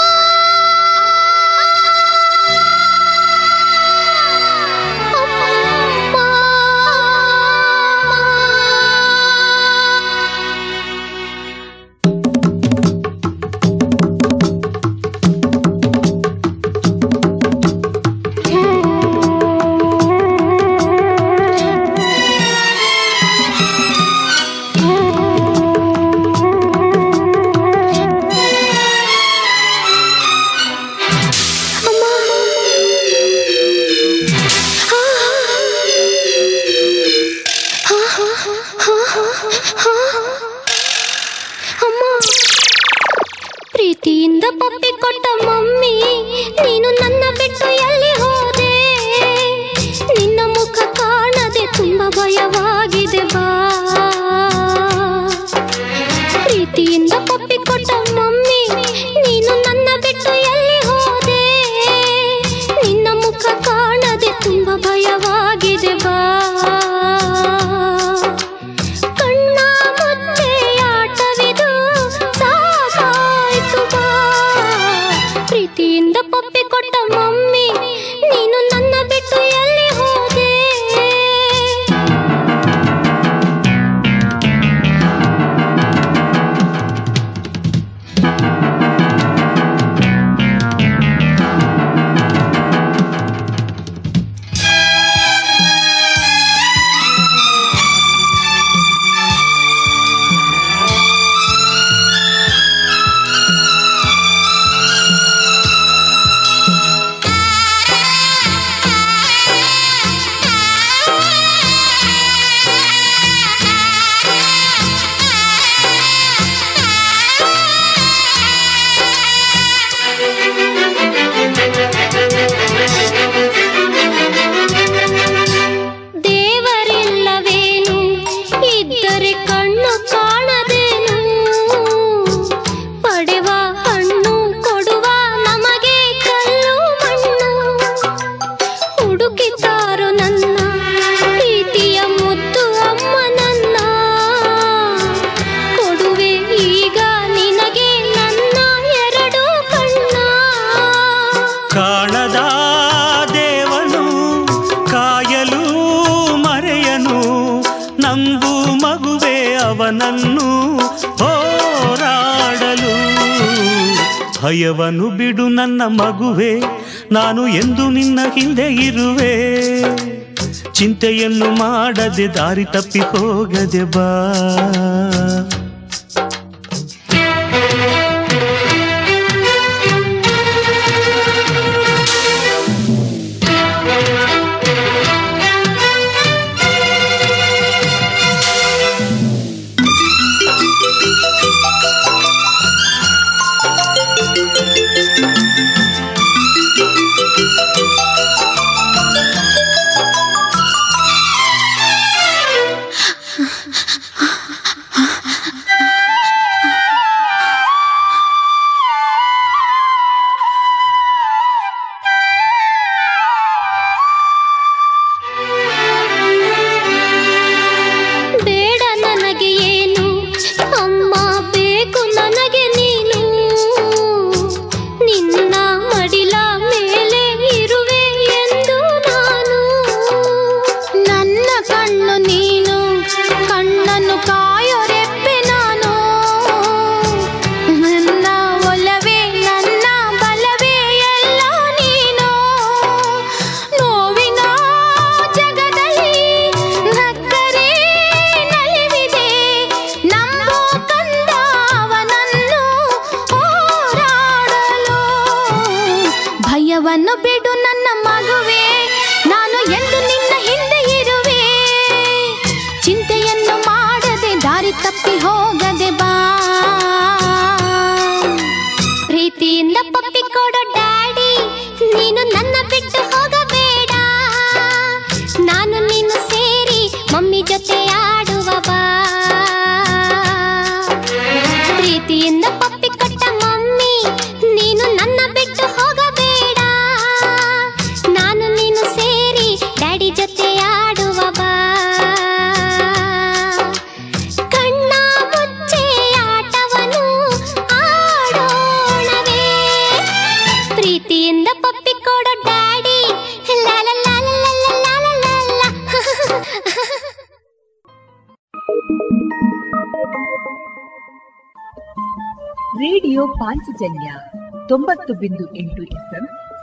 ಭಯವನು ಬಿಡು ನನ್ನ ಮಗುವೆ, ನಾನು ಎಂದು ನಿನ್ನ ಹಿಂದೆ ಇರುವೆ. ಚಿಂತೆಯನ್ನು ಮಾಡದೆ ದಾರಿ ತಪ್ಪಿ ಹೋಗದೆ ಬಾ.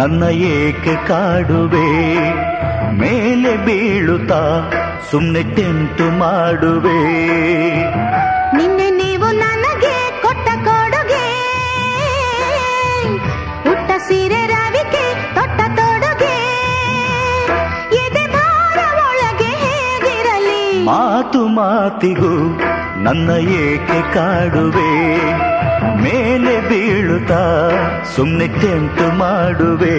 ನನ್ನ ಏಕೆ ಕಾಡುವೆ? ಮೇಲೆ ಬೀಳುತ್ತಾ ಸುಮ್ಮನೆ ಟೆಂಟು ಮಾಡುವೆ? ನಿನ್ನೆ ನೀವು ನನಗೆ ಕೊಟ್ಟ ಕೊಡುಗೆ ಉಟ್ಟ ಸೀರೆ ರವಿಕೆ ತೊಟ್ಟ ತೊಡುಗೆ. ಎದೆ ಭಾರ ಒಳಗೆ ಹೇಗಿರಲಿ? ಮಾತು ಮಾತಿಗೂ ನನ್ನ ಏಕೆ ಕಾಡುವೆ? ಮೇಲೆ ಬೀಳುತ್ತಾ ಸುಮ್ಮನೆ ಕೆಂಟು ಮಾಡುವೆ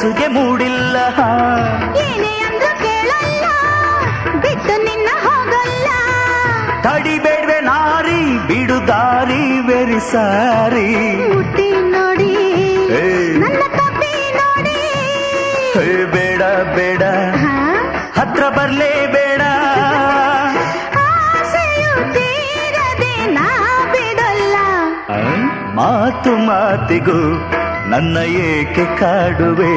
ರೊಮ್ಯಾನ್ಸ್ಗೆ ಮೂಡಿಲ್ಲ. ಏನೇ ಅಂದ್ರೂ ಕೇಳಲ್ಲ ಬಿಟ್ಟು ನಿನ್ನ ಹೋಗಲ್ಲ. ತಡಿಬೇಡ್ವೆ ನಾರಿ ಬಿಡು ದಾರಿ ವೆರಿ ಸಾರಿ. ಹುಟ್ಟಿ ನೋಡಿ ನನ್ನ ತಪ್ಪಿ ನೋಡಿ. ಬೇಡ ಬೇಡ? ಹತ್ರ ಬರ್ಲೇ ಬೇಡ. ಮಾತು ಮಾತಿಗೂ ನನ್ನ ಏಕೆ ಕಾಡುವೆ?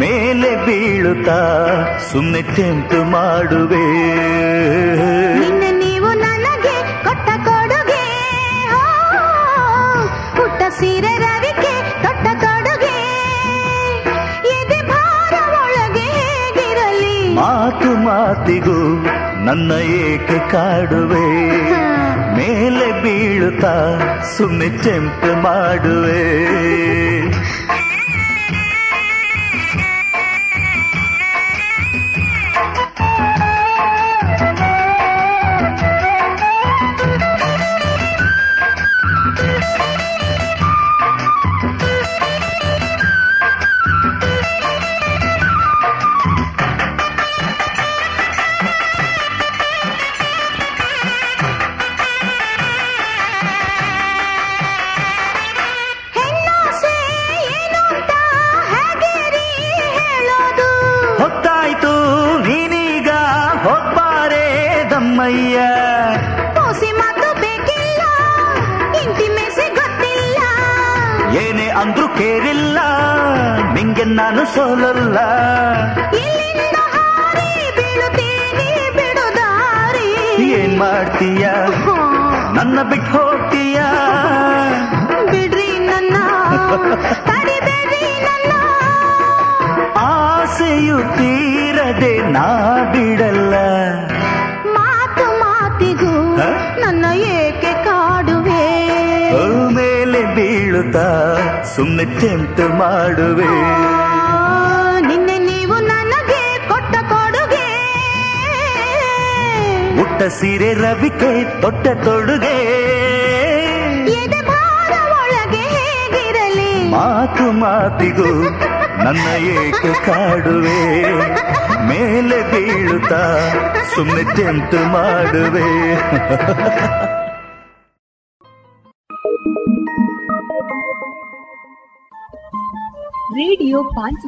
ಮೇಲೆ ಬೀಳುತ್ತಾ ಸುಮ್ಮನೆ ಟೆಂಟು ಮಾಡುವೆ? ನೀವು ನನಗೆ ಕೊಟ್ಟ ಕೊಡುಗೆ ಪುಟ್ಟ ಸೀರೆ ರವಿಕೆ ತೊಟ್ಟ ಕೊಡುಗೆ. ಎದೆ ಭಾರ ಒಳಗೆ ಹೇಗಿರಲಿ? ಮಾತು ಮಾತಿಗೂ ನನ್ನ ಏಕೆ ಕಾಡುವೆ? ಮೇಲೆ ಬೀಳುತ್ತಾ ಸುಮ್ಮನೆ ಟೆಂಟು ಮಾಡುವೆ ಟೆಂಪ್ಟ್ ಮಾಡುವೆ. ನಿನ್ನೆ ನೀವು ನನಗೆ ಕೊಟ್ಟ ಕೊಡುಗೆ. ಉಟ್ಟ ಸೀರೆ ರವಿಕೆ ತೊಟ್ಟ ತೊಡುಗೆ. ಒಳಗೆ ಹೇಗಿರಲಿ? ಮಾತು ಮಾತಿಗೂ ನನ್ನ ಏಕೆ ಕಾಡುವೆ? ಮೇಲೆ ಬೀಳುತ್ತಾ ಸುಮ್ಮನೆ ಟೆಂಪ್ಟ್ ಮಾಡುವೆ.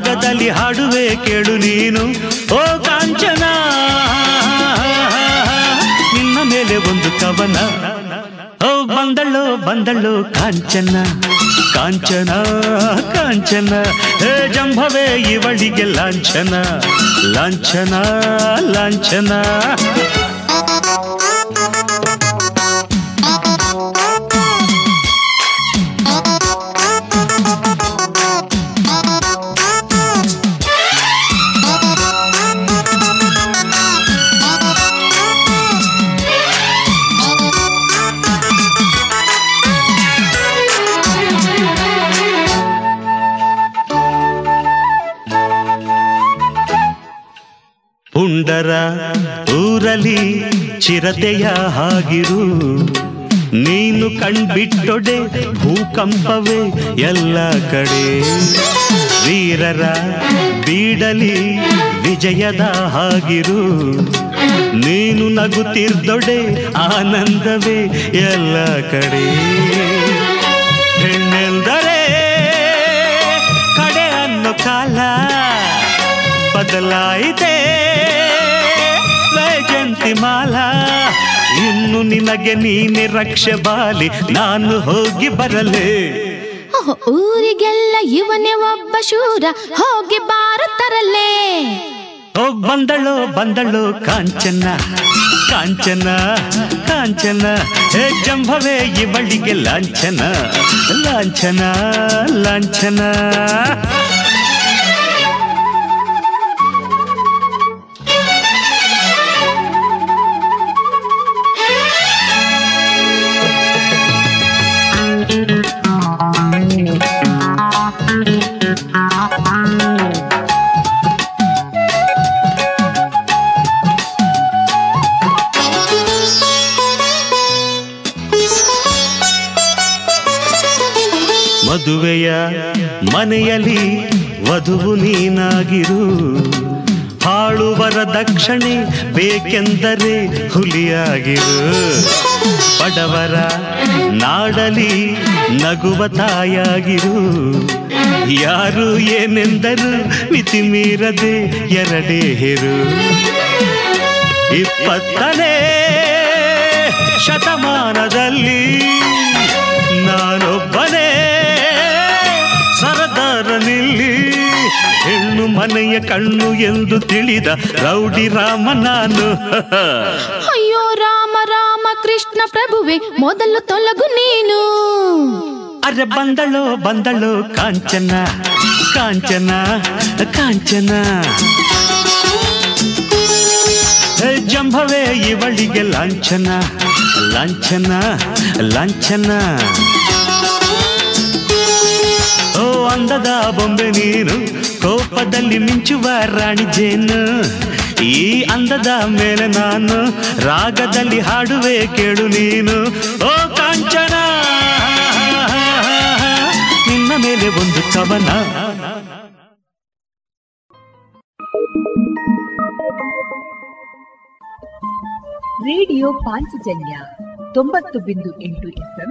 ರಾಗದಲ್ಲಿ ಹಾಡುವೆ ಕೇಳು ನೀನು. ಓ ಕಾಂಚನ, ನಿನ್ನ ಮೇಲೆ ಒಂದು ಕವನ. ಓ ಬಂದಳು ಬಂದಳು ಕಾಂಚನ ಕಾಂಚನ ಕಾಂಚನ. ಹೇ ಜಂಭವೇ ಇವಳಿಗೆ ಲಾಂಛನ ಲಾಂಛನ ಲಾಂಛನ. ಚಿರತೆಯ ಹಾಗಿರು. ನೀನು ಕಣ್ಬಿಟ್ಟೊಡೆ ಭೂಕಂಪವೇ ಎಲ್ಲ ಕಡೆ. ವೀರರ ಬೀಡಲಿ ವಿಜಯದ ಹಾಗಿರು. ನೀನು ನಗುತ್ತಿರ್ದೊಡೆ ಆನಂದವೇ ಎಲ್ಲ ಕಡೆ. ಹೆಣ್ಣೆಂದರೆ ಕಡೆ ಅನ್ನು ಕಾಲ ಬದಲಾಯಿತೆ. ಮಾಲ ಇನ್ನು ನಿನಗೆ ನೀನೆ ರಕ್ಷೆ ಬಾಲಿ ನಾನು ಹೋಗಿ ಬರಲೇ. ಊರಿಗೆಲ್ಲ ಇವನೇ ಒಬ್ಬ ಶೂರ ಹೋಗಿ ಬಾರುತ್ತರಲ್ಲೇ ಓ ಬಂದಳು ಬಂದಳು ಕಾಂಚನ ಕಾಂಚನ ಕಾಂಚನ. ಹೇ ಜಂಭವೇ ಇವಳಿಗೆ ಲಾಂಛನ ಲಾಂಛನ ಲಾಂಛನ. ವಧುವು ನೀನಾಗಿರು. ಹಾಳುವರ ದಕ್ಷಿಣೆ ಬೇಕೆಂದರೆ ಹುಲಿಯಾಗಿರು. ಬಡವರ ನಾಡಲಿ ನಗುವ ತಾಯಾಗಿರು. ಯಾರು ಏನೆಂದರು ಮಿತಿ ಮೀರದೆ ಎರಡೇ ಹೆರು. ಇಪ್ಪತ್ತನೇ ಶತಮಾನದಲ್ಲಿ ನಾನೊಬ್ಬನೇ ಹೆಣ್ಣು ಮನೆಯ ಕಣ್ಣು ಎಂದು ತಿಳಿದ ರೌಡಿ ರಾಮ ನಾನು. ಅಯ್ಯೋ ರಾಮ ರಾಮ ಕೃಷ್ಣ ಪ್ರಭುವೆ ಮೊದಲು ತೊಲಗು ನೀನು. ಅರೆ ಬಂದಳು ಬಂದಳು ಕಾಂಚನ ಕಾಂಚನ ಕಾಂಚನ. ಹೇ ಜಂಭವೇ ಇವಳಿಗೆ ಲಾಂಛನ ಲಾಂಛನ ಲಾಂಛನ. ಓ, ಅಂದದ ಬೊಂಬೆ ನೀನು ಕೋಪದಲ್ಲಿ ಮಿಂಚುವ ರಾಣಿ ಜೇನು. ಈ ಅಂದದ ಮೇಲೆ ನಾನು ರಾಗದಲ್ಲಿ ಹಾಡುವೆ ಕೇಳು ನೀನು. ಓ, ಕಾಂಚನ! ನಿನ್ನ ಮೇಲೆ ಒಂದು ಕವನ ರೇಡಿಯೋ ಪಾಂಚಜನ್ಯ ತೊಂಬತ್ತು ಬಿಂದು ಎಂಟು ಎಫ್ಎಂ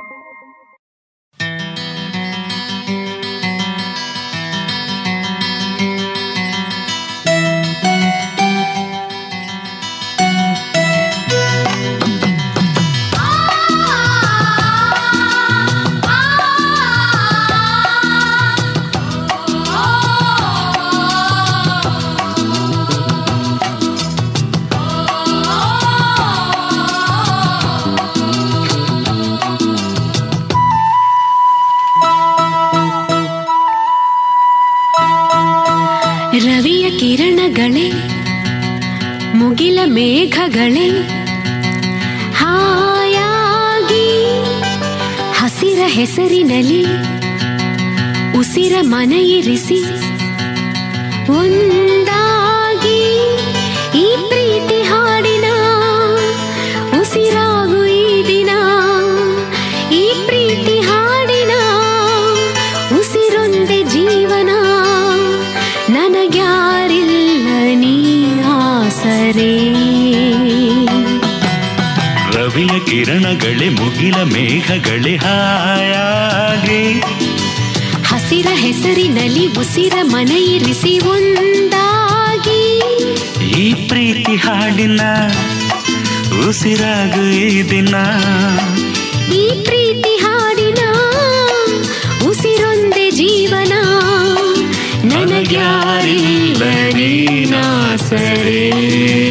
ಮುಗಿಲ ಮೇಘಗಳೇ ಹಾಯಾಗಿ ಹಸಿರ ಹೆಸರಿನಲ್ಲಿ ಉಸಿರ ಮನೆಯಿರಿಸಿ ಒಂದಾಗಿ ಮುಗಿಲ ಮೇಘಗಳೇ ಹಾಯಾಗಿ. ಹಸಿರ ಹೆಸರಿನಲ್ಲಿ ಉಸಿರ ಮನೆಯಿರಿಸಿ ಒಂದಾಗಿ. ಈ ಪ್ರೀತಿ ಹಾಡಿನ ಉಸಿರಾಗು ಈ ದಿನ. ಈ ಪ್ರೀತಿ ಹಾಡಿನ ಉಸಿರೊಂದೆ ಜೀವನ. ನನಗ್ಯಾರಿಲ್ಲ ನೀನಾಸರೇ. ಹಾಡೊಂದು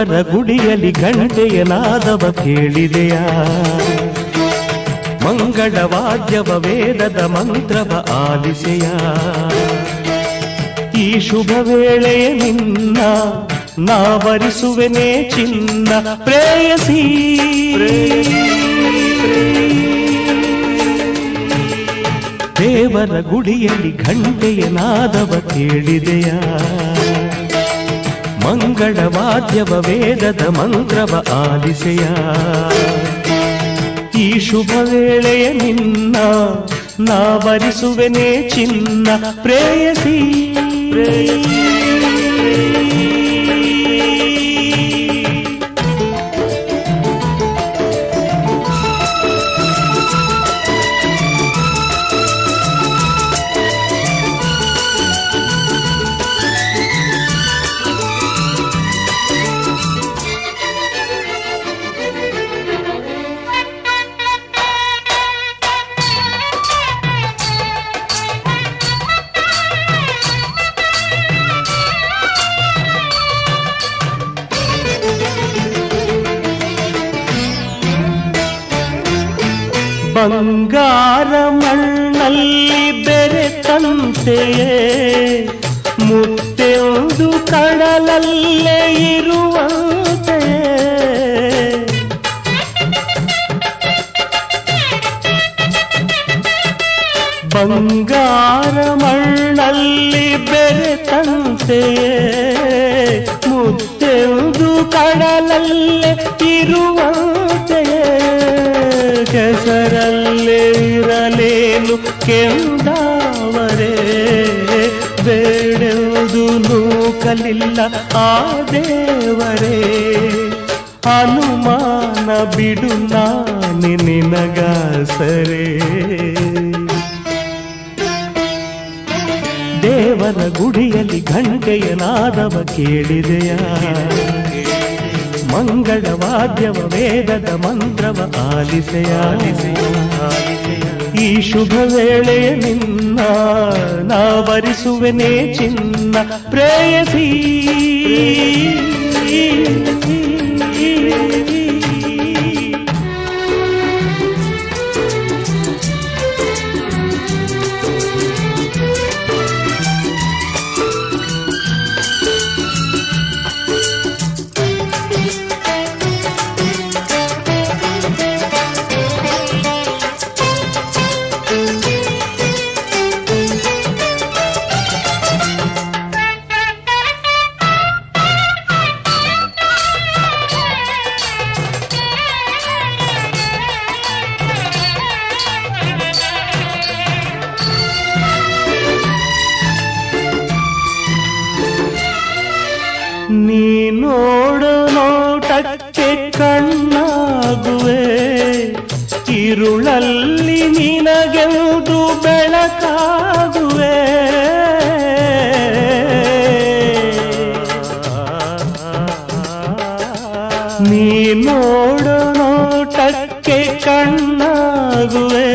ದೇವರ ಗುಡಿಯಲ್ಲಿ ಗಂಟೆಯ ನಾದವ ಕೇಳಿದೆಯಾ? ಮಂಗಳ ವಾದ್ಯವ ವೇದದ ಮಂತ್ರವ ಆಲಿಸೆಯ? ಈ ಶುಭ ವೇಳೆಯ ನಿನ್ನ ನಾವರಿಸುವೆನೇ ಚಿನ್ನ ಪ್ರೇಯಸಿ. ದೇವರ ಗುಡಿಯಲ್ಲಿ ಘಂಟೆಯ ನಾದವ ಕೇಳಿದೆಯಾ? ಮಂಗಳ ವಾದ್ಯವ ವೇದದ ಮಂತ್ರವ ಆಲಿಸೆಯ. ಈ ಶುಭ ವೇಳೆಯ ನಿನ್ನ ನಾವರಿಸುವೆನೇ ಚಿನ್ನ ಪ್ರೇಯಸಿ. ಬಂಗಾರ ಬೆರೆತಂತೆಯೇ ಮುತ್ತೆಂದು ಕಡಲಲ್ಲೇ ಇರುವಂತೆಯೇ. ಕೆಸರಲ್ಲೇ ಇರಲೇನು ಕೆಂದಾವರೇ. ಬೇಡೆವುದು ನೂಕಲಿಲ್ಲ ಆ ದೇವರೇ. ಅನುಮಾನ ಬಿಡು ನಾನೆ ನಿನಗಾಸರೇ. ದೇವರ ಗುಡಿಯಲ್ಲಿ ಗಂಟೆಯ ನಾದವ ಕೇಳಿದೆಯ? ಮಂಗಳ ವಾದ್ಯವ, ವೇದದ ಮಂತ್ರವ ಆಲಿಸೆಯ? ಈ ಶುಭ ವೇಳೆಯ ನಿನ್ನ ನಾವರಿಸುವೆನೇ ಚಿನ್ನ, ಪ್ರೇಯಸಿ. ಕಣ್ಣಕ್ಕೆ ಕಣ್ಣಾಗುವೆ. ಇರುಳಲ್ಲಿ ನಿನಗೆಂದು ಬೆಳಕಾಗುವೆ. ನೀ ನೋಡು ನೋಟಕ್ಕೆ ಕಣ್ಣಾಗುವೆ.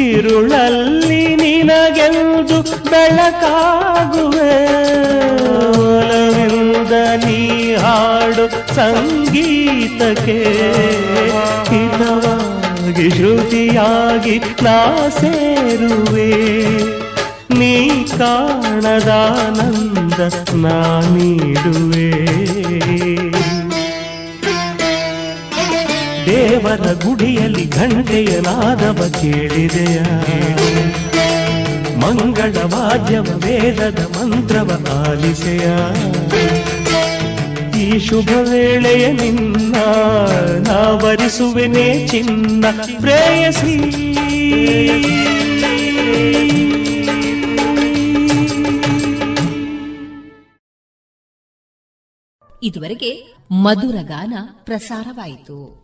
ಇರುಳಲ್ಲಿ ನಿನಗೆಂದು ಬೆಳಕಾಗುವೆ. ಸಂಗೀತಕ್ಕೆ ಹಿತವಾಗಿ ಶ್ರುತಿಯಾಗಿ ನಾ ಸೇರುವೆ. ನೀ ಕಾಣದಾನಂದ ನಾ ನೀಡುವೆ. ದೇವರ ಗುಡಿಯಲ್ಲಿ ಘಂಟೆಯ ನಾದವ ಕೇಳಿದೆಯ. ಮಂಗಳ ವಾದ್ಯವ, ವೇದದ ಮಂತ್ರವ ಆಲಿಸೆಯ. ಶುಭ ವೇಳೆಯ ನಿನ್ನ ನಾವರಿಸುವೆನೇ ಚಿನ್ನ ಪ್ರೇಯಸಿ. ಇದುವರೆಗೆ ಮಧುರ ಗಾನ ಪ್ರಸಾರವಾಯಿತು.